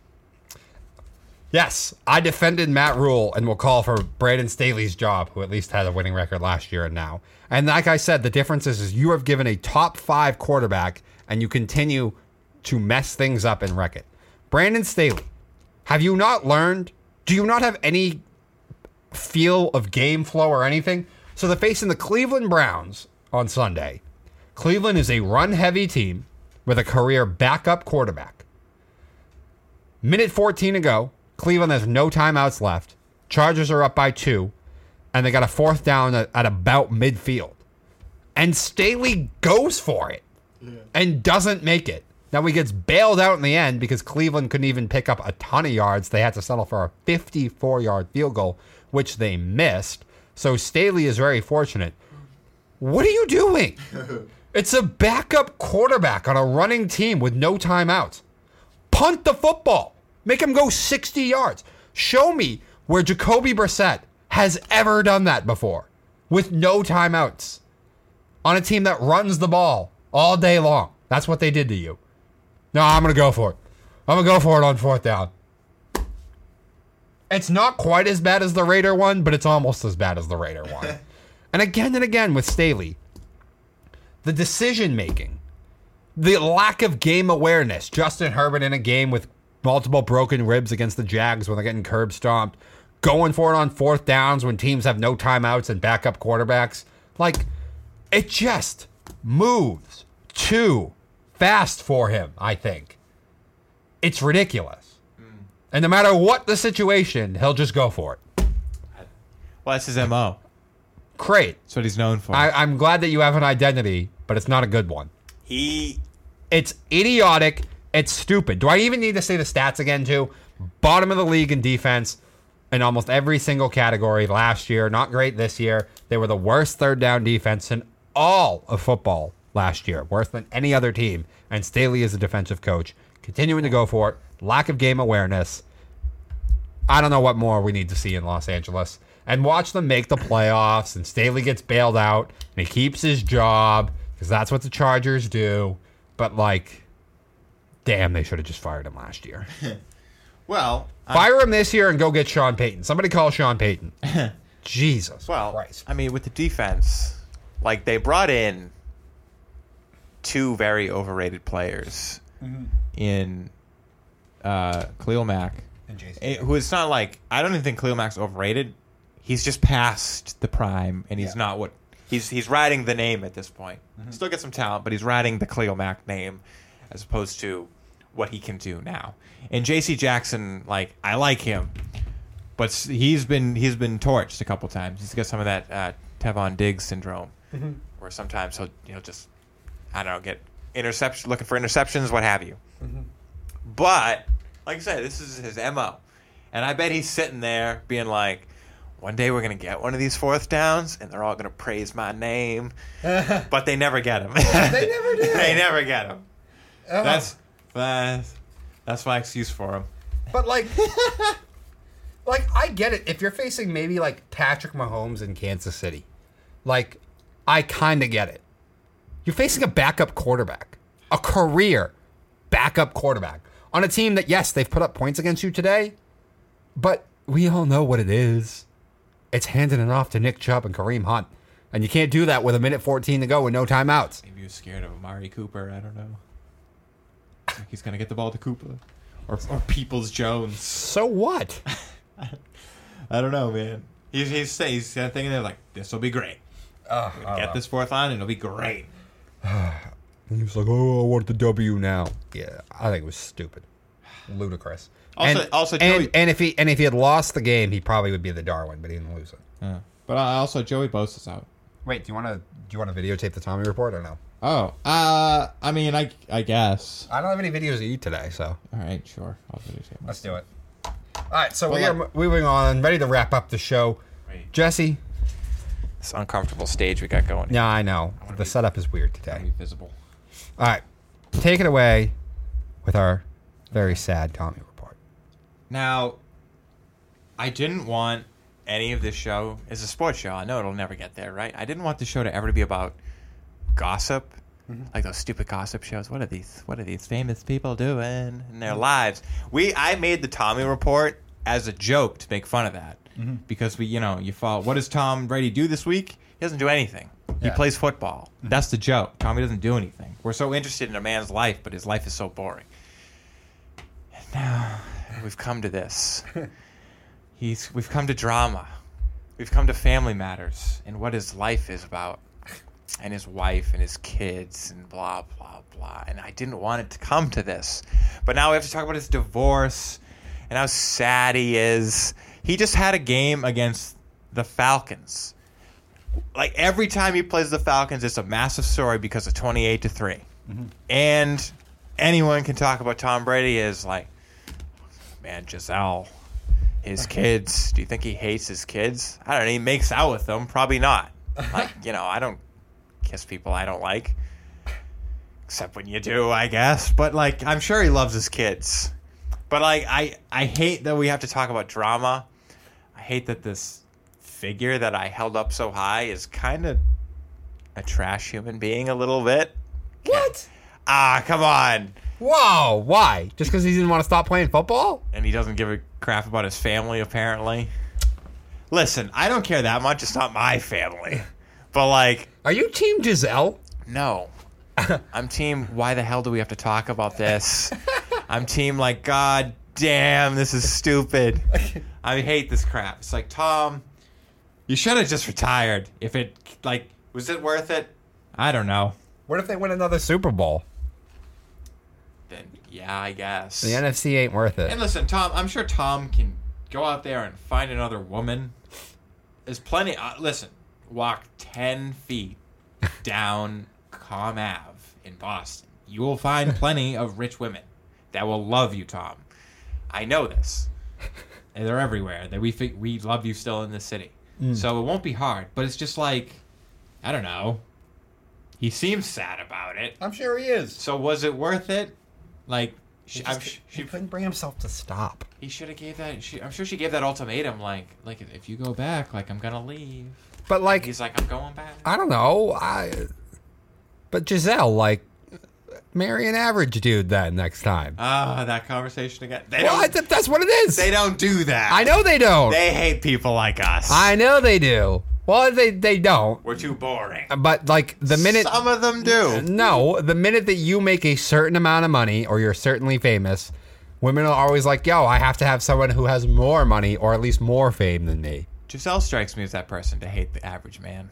B: Yes, I defended Matt Rhule and will call for Brandon Staley's job, who at least had a winning record last year and now. And like I said, the difference is, is you have given a top five quarterback and you continue to mess things up and wreck it. Brandon Staley, have you not learned? Do you not have any feel of game flow or anything? So they're facing the Cleveland Browns on Sunday. Cleveland is a run heavy team with a career backup quarterback. Minute 14 to go. Cleveland has no timeouts left. Chargers are up by two, and they got a fourth down at, at about midfield. And Staley goes for it and doesn't make it. Now he gets bailed out in the end because Cleveland couldn't even pick up a ton of yards. They had to settle for a 54 yard field goal, which they missed. So Staley is very fortunate. What are you doing? It's a backup quarterback on a running team with no timeouts. Punt the football. Make him go 60 yards. Show me where Jacoby Brissett has ever done that before with no timeouts on a team that runs the ball all day long. That's what they did to you. No, I'm going to go for it. I'm going to go for it on fourth down. It's not quite as bad as the Raider one, but it's almost as bad as the Raider one. and again and again with Staley, the decision making, the lack of game awareness. Justin Herbert in a game with multiple broken ribs against the Jags when they're getting curb stomped, going for it on fourth downs when teams have no timeouts and backup quarterbacks. Like, it just moves too fast for him, I think. It's ridiculous. And no matter what the situation, he'll just go for it.
A: Well, that's his mo.
B: Great.
A: That's what he's known for.
B: I, I'm glad that you have an identity, but it's not a good one.
A: he
B: It's idiotic. It's stupid. Do I even need to say the stats again, too? Bottom of the league in defense in almost every single category last year. Not great this year. They were the worst third down defense in all of football last year, worse than any other team. And Staley is a defensive coach, continuing to go for it. Lack of game awareness. I don't know what more we need to see in Los Angeles. And watch them make the playoffs, and Staley gets bailed out, and he keeps his job because that's what the Chargers do. But like, damn, they should have just fired him last year.
A: well,
B: Fire him this year and go get Sean Payton. Somebody call Sean Payton. Jesus
A: well,
B: Christ.
A: I mean, with the defense, like they brought in two very overrated players mm-hmm. in uh, Khalil Mack, eh, who is not like I don't even think Khalil Mack's overrated. He's just past the prime, and he's
B: Yeah.
A: not what he's he's riding the name at this point. Still get some talent, but he's riding the Khalil Mack name as opposed to what he can do now. And J.C. Jackson, like I like him, but s- he's been he's been torched a couple times. He's got some of that uh, Trevon Diggs syndrome, where sometimes he'll he'll just I don't know get interception looking for interceptions, what have you. But like I said, this is his mo, and I bet he's sitting there being like, "One day we're gonna get one of these fourth downs, and they're all gonna praise my name," but they never get him.
B: They never do.
A: they never get him. Uh-huh. That's that's that's my excuse for him.
B: But like, like I get it. If you're facing maybe like Patrick Mahomes in Kansas City, like I kind of get it. You're facing a backup quarterback, a career backup quarterback on a team that yes, they've put up points against you today, but we all know what it is. It's handing it off to Nick Chubb and Kareem Hunt, and you can't do that with a minute 14 to go with no timeouts.
A: Maybe he was scared of Amari Cooper. I don't know. He's gonna get the ball to Cooper, or or Peoples Jones.
B: So what?
A: I don't know, man. He's he's saying he's thinking they're like this will be great. Get this fourth line, and it'll be great.
B: And he was like, "Oh, I want the W now." Yeah, I think it was stupid, ludicrous.
A: Also-
B: and,
A: also,
B: and,
A: Joey-
B: and if he and if he had lost the game, he probably would be the Darwin, but he didn't lose it.
A: Yeah. But uh, also Joey Bosa's out.
B: Wait, do you want to do you want to videotape the Tommy report or no?
C: Oh, uh, I mean, I I guess.
B: I don't have any videos to eat today, so
C: All right, sure. I'll videotape.
B: let's do it. All right, so
C: Well,
B: we are
C: like-
B: moving on, ready to wrap up the show.
A: Right.
B: Jesse,
A: This uncomfortable stage we got going.
B: yeah, I know
A: wanna
B: the
A: be-
B: setup is weird
A: Be
B: today.
A: visible.
B: All right, take it away with our very sad Tommy report.
A: Now, I didn't want any of this show. It's a sports show. I know it'll never get there, right? I didn't want the show to ever be about gossip, mm-hmm. like those stupid gossip shows. What are these? What are these famous people doing in their lives? We I made the Tommy report as a joke to make fun of that mm-hmm. because we, you know, you follow. What does Tom Brady do this week? He doesn't do anything. He
B: Yeah.
A: plays football. Mm-hmm. That's the joke. Tommy doesn't do anything. We're so interested in a man's life, but his life is so boring. And now we've come to this. He's we've come to drama. We've come to family matters and what his life is about. And his wife and his kids and blah blah blah. And I didn't want it to come to this. But now we have to talk about his divorce and how sad he is. He just had a game against the Falcons. Like every time he plays the Falcons, it's a massive story because of twenty-eight to 3 mm-hmm. And anyone can talk about Tom Brady as like, man, Gisele, his kids. Do you think he hates his kids? I don't know. He makes out with them. Probably not. Like you know, I don't kiss people I don't like, except when you do, I guess. But like, I'm sure he loves his kids. But like, I I hate that we have to talk about drama. I hate that this figure that I held up so high is kind of a trash human being a little bit.
B: What?
A: Ah, come on.
B: Whoa, why? Just because he didn't want to stop playing football?
A: and he doesn't give a crap about his family apparently. Listen, I don't care that much. It's not my family, but like,
B: Are you Team Gisele?
A: no. I'm team. Why the hell do we have to talk about this? I'm team. Like, god damn, this is stupid. I hate this crap. It's like Tom, you should have just retired. If it like, was it worth it? I don't know.
B: What if they win another Super Bowl?
A: Then yeah, I guess.
B: The NFC ain't worth it.
A: And listen, Tom, I'm sure Tom can go out there and find another woman. There's plenty. Uh, listen, walk 10 feet down Comm Ave in Boston. You will find plenty of rich women that will love you, Tom. I know this. And they're everywhere. That we think we love you still in this city. Mm. So it won't be hard. But it's just like, I don't know. He seems sad about it.
B: I'm sure he is.
A: So was it worth it? Like, she, sh-
B: he
A: she
B: couldn't bring himself to stop.
A: he should have gave that. She, I'm sure she gave that ultimatum. Like, like if you go back, like I'm gonna leave.
B: But like,
A: He's like, I'm going back.
B: I don't know. I. But Gisele, like, marry an average dude then next time.
A: Ah, that conversation again. They
B: Well,
A: don't.
B: th- that's what it is.
A: they don't do that.
B: I know they don't.
A: They hate people like us.
B: I know they do. Well, they they don't.
A: We're too boring.
B: But like the minute
A: some of them do.
B: no, the minute that you make a certain amount of money or you're certainly famous, women are always like, "Yo, I have to have someone who has more money or at least more fame than me."
A: Gisele strikes me as that person to hate the average man.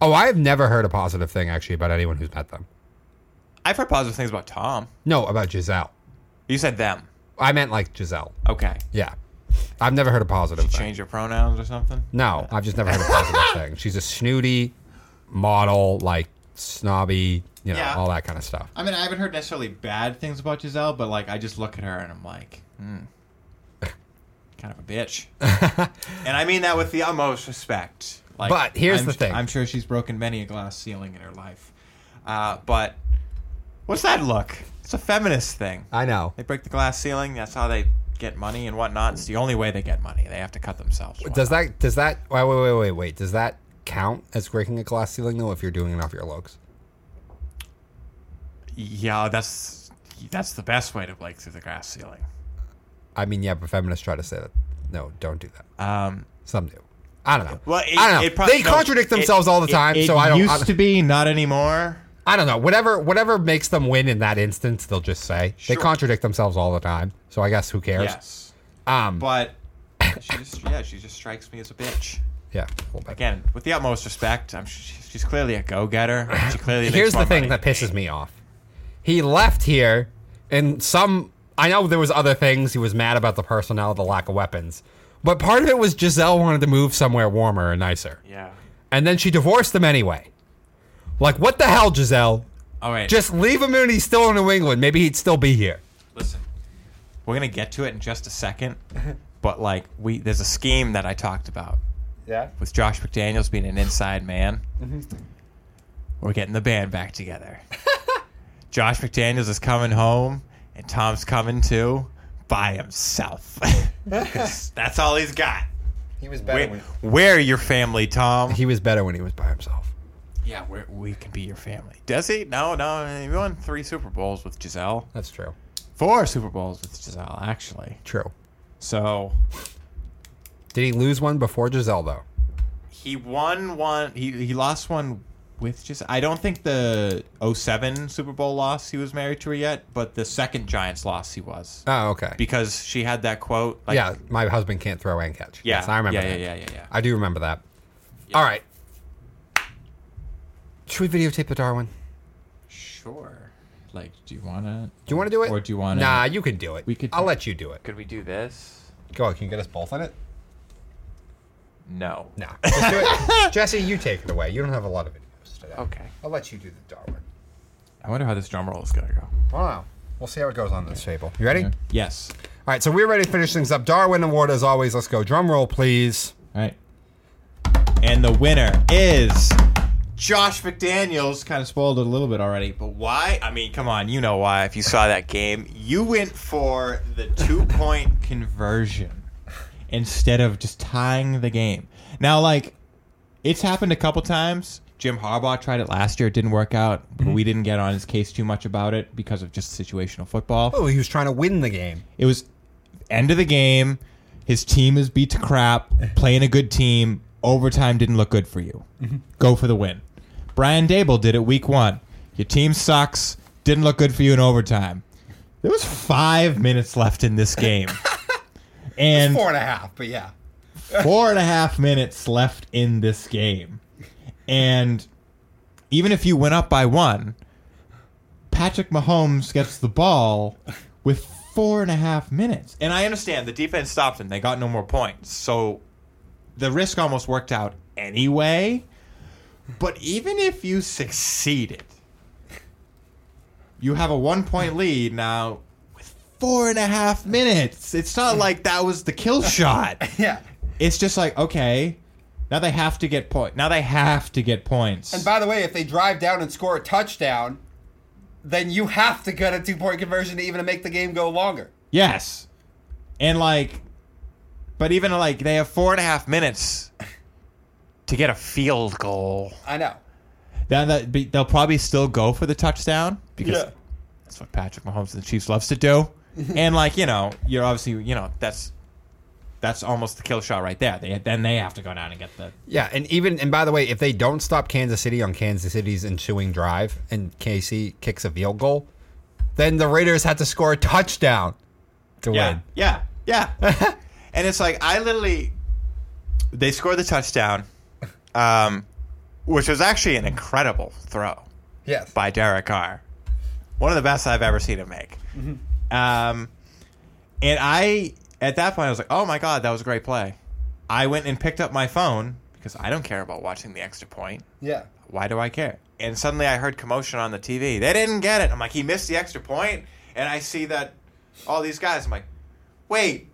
B: Oh, I have never heard a positive thing actually about anyone who's met them.
A: I've heard positive things about Tom.
B: No, about Gisele.
A: You said them.
B: I meant like Gisele.
A: Okay.
B: Yeah. I've never heard a positive thing.
A: Change your pronouns or something.
B: No, I've just never heard a positive thing. She's a snooty model, like snobby, you know,
A: Yeah.
B: all that kind of stuff.
A: I mean, I haven't heard necessarily bad things about Gisele, but like I just look at her and I'm like, hmm, kind of a bitch. and I mean that with the utmost respect. Like,
B: But here's
A: I'm-
B: the thing.
A: I'm sure she's broken many a glass ceiling in her life. Uh, but what's that look? It's a feminist thing.
B: I know.
A: They break the glass ceiling. That's how they get money and whatnot. It's the only way they get money. They have to cut themselves.
B: Does that does that wait wait wait wait wait does that count as breaking a glass ceiling though if you're doing it off your looks?
A: Yeah, that's that's the best way to break through the glass ceiling.
B: I mean, yeah, but feminists try to say that. No, don't do that.
A: Um,
B: Some do. I don't know.
A: well, it,
B: I don't know.
A: it prob-
B: they
A: no,
B: contradict
A: it-
B: themselves all the time,
A: It,
B: so I don't.
A: used
B: I,
A: to be, not anymore.
B: I don't know. Whatever whatever makes them win in that instance, they'll just say they contradict themselves all the time. So I guess who cares?
A: Yes,
B: Um.
A: but she just yeah, she just strikes me as a bitch.
B: yeah.
A: Again, with the utmost respect, I'm she's, clearly a go-getter. She clearly
B: Here's the thing
A: money
B: that pisses
A: me.
B: me off. He left here, and some. I know there was other things. He was mad about the personnel, the lack of weapons, but part of it was Gisele wanted to move somewhere warmer and nicer,
A: Yeah.
B: and then she divorced him anyway. Like what the hell, Gisele?
A: All right.
B: Just leave him and he's still in New England. Maybe he'd still be here.
A: listen. We're gonna get to it in just a second, but like we, there's a scheme that I talked about
B: Yeah.
A: with Josh McDaniels being an inside man.
B: Mm-hmm.
A: We're getting the band back together. Josh McDaniels is coming home, and Tom's coming too by himself. 'Cause that's all he's got.
B: He was better.
A: Where, where your family, Tom?
B: He was better when he was by himself.
A: Yeah, we're, we can be your family. Does he? No, no. He won three Super Bowls with Gisele.
B: That's true.
A: Four Super Bowls with Gisele, actually.
B: True.
A: So
B: Did he lose one before Gisele though?
A: he won one. He he lost one with Gisele. I don't think the 07 Super Bowl loss he was married to her yet, but the second Giants loss he was
B: Oh, okay.
A: because she had that quote. Like,
B: yeah, my husband can't throw and catch.
A: yeah,
B: yes, I remember.
A: Yeah,
B: that.
A: yeah, yeah, yeah, yeah.
B: I do remember that.
A: Yeah.
B: All right. Should we videotape the Darwin?
C: Sure. Like, do you want to?
B: Do you want to do it?
C: Or do you wanna-
B: Nah, you can do it.
C: We could
B: I'll let you do it.
A: Could we do this?
B: Go on. Can you get us both in it?
A: No.
B: Nah. Just do it. Jesse, you take it away. You don't have a lot of videos today.
A: Okay.
B: I'll let you do the Darwin.
A: I wonder how this drum roll is gonna go.
B: Wow. We'll see how it goes on this table. You ready?
C: Yeah. Yes.
B: All right. So we're ready to finish things up. Darwin Award as always. Let's go. Drum roll, please.
C: All right.
A: And the winner is Josh McDaniels. Kind of spoiled it a little bit already, but why? I mean, come on, you know why. If you saw that game, you went for the two point conversion instead of just tying the game. Now, like, it's happened a couple times. Jim Harbaugh tried it last year. It didn't work out. But mm-hmm. we didn't get on his case too much about it because of just situational football.
B: Oh, he was trying to win the game.
A: It was end of the game. His team is beat to crap. Playing a good team. Overtime didn't look good for you. Mm-hmm. Go for the win. Brian Daboll did it week one. Your team sucks. Didn't look good for you in overtime. There was five minutes left in this game. And
B: Four and a half, but yeah.
A: four and a half minutes left in this game. And even if you went up by one, Patrick Mahomes gets the ball with four and a half minutes. And I understand the defense stopped him. They got no more points. So the risk almost worked out anyway. But even if you succeeded, you have a one point lead now with four and a half minutes. It's not like that was the kill shot
B: Yeah.
A: it's just like okay now they have to get point now they have to get points
B: And by the way, if they drive down and score a touchdown, then you have to get a two point conversion to even make the game go longer.
A: yes and like but even like they have four and a half minutes to get a field goal
B: I know.
A: then that be- they'll probably still go for the touchdown because
B: Yeah.
A: that's what patrick mahomes and the chiefs loves to do and like you know you're obviously you know that's that's almost the kill shot right there they then they have to go down and get the
B: Yeah, and even and by the way, if they don't stop Kansas City on Kansas City's ensuing drive and KC kicks a field goal, then the Raiders had to score a touchdown to
A: Yeah,
B: win.
A: yeah, yeah. and it's like I literally, they scored the touchdown, um, which was actually an incredible throw
B: Yes.
A: by Derek Carr, one of the best I've ever seen him make. Um, and I, at that point, I was like, "Oh my god, that was a great play." I went and picked up my phone because I don't care about watching the extra point.
B: Yeah.
A: Why do I care? And suddenly I heard commotion on the TV. They didn't get it. I'm like, he missed the extra point, and I see that all these guys. I'm like, wait,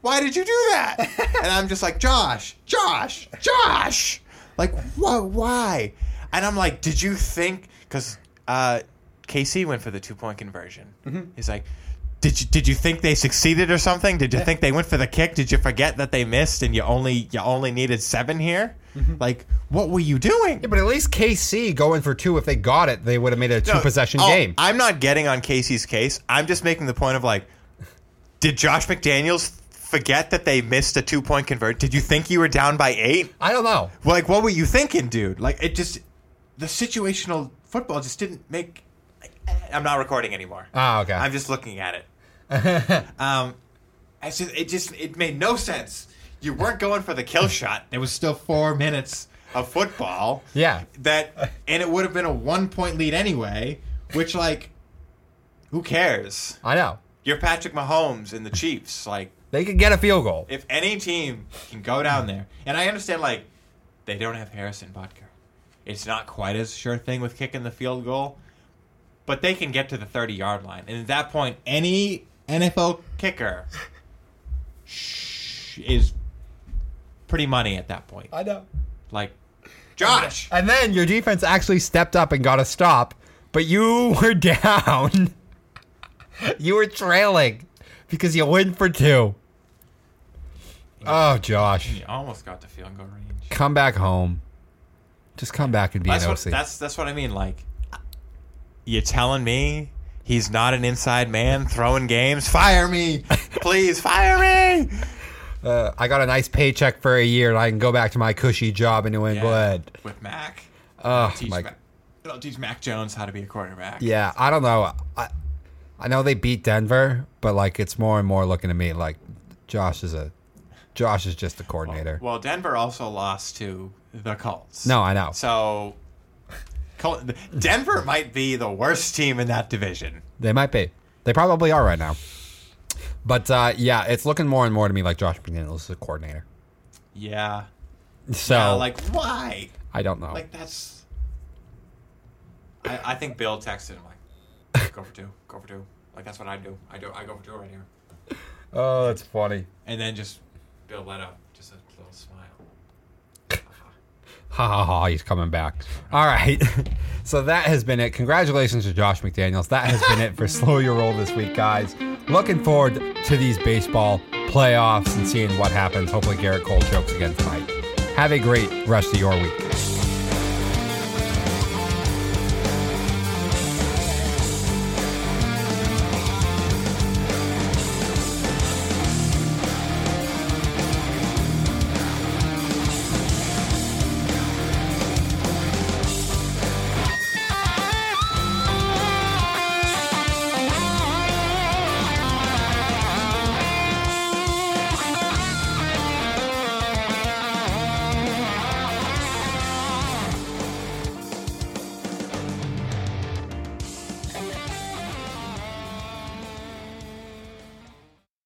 A: why did you do that? and I'm just like, Josh, Josh, Josh. Like, why? Why? And I'm like, did you think? Because uh, KC went for the two point conversion. He's like. Did you did you think they succeeded or something? Did you think they went for the kick? Did you forget that they missed and you only you only needed seven here? Like, what were you doing?
B: Yeah, but at least KC going for two. If they got it, they would have made it a two
A: No,
B: possession
A: oh,
B: game.
A: I'm not getting on Casey's case. I'm just making the point of like, did Josh McDaniels forget that they missed a two point convert? Did you think you were down by eight?
B: I don't know.
A: Like, what were you thinking, dude? Like, it just the situational football just didn't make. I'm not recording anymore.
B: Oh, okay.
A: I'm just looking at it. um, just, it just it made no sense. You weren't going for the kill shot. There was still four minutes of football
B: yeah.
A: that and it would have been a one point lead anyway which like who cares
B: I know.
A: you're patrick mahomes and the chiefs like
B: They could get a field goal.
A: if any team can go down there and i understand like they don't have harrison butker it's not quite as sure thing with kicking the field goal but they can get to the 30 yard line and at that point any nfl kicker is pretty money at that point
B: I know.
A: like josh
B: And then your defense actually stepped up and got a stop, but you were down. you were trailing because you went for two. Oh, Josh.
A: you almost got to field goal range
B: Come back home. Just come back and be
A: That's
B: an
A: what,
B: OC.
A: that's that's what I mean. Like, you're telling me he's not an inside man throwing games? Fire me, please, fire me.
B: Uh, I got a nice paycheck for a year and I can go back to my cushy job in New England.
A: with Mac.
B: Oh,
A: teach
B: my-
A: Mac, it'll teach Mac Jones how to be a quarterback.
B: Yeah, I don't know. I, I know they beat Denver, but like it's more and more looking to me like Josh is a Josh is just a coordinator.
A: Well, Denver also lost to the Colts.
B: No, I know.
A: So, Col- Denver might be the worst team in that division.
B: They might be. They probably are right now. But uh, yeah, it's looking more and more to me like Josh McDaniels is a coordinator.
A: Yeah.
B: So
A: Yeah, like why?
B: I don't know.
A: Like that's. I, I think Bill texted him like, "Go for two, go for two. Like that's what I do. I do. I go for two right here,
B: oh, that's funny.
A: and then just Bill let up just a little smile.
B: Ha ha ha, he's coming back. All right. So that has been it. Congratulations to Josh McDaniels. That has been it for Slow Your Roll this week, guys. Looking forward to these baseball playoffs and seeing what happens. Hopefully, Gerrit Cole chokes again tonight. Have a great rest of your week.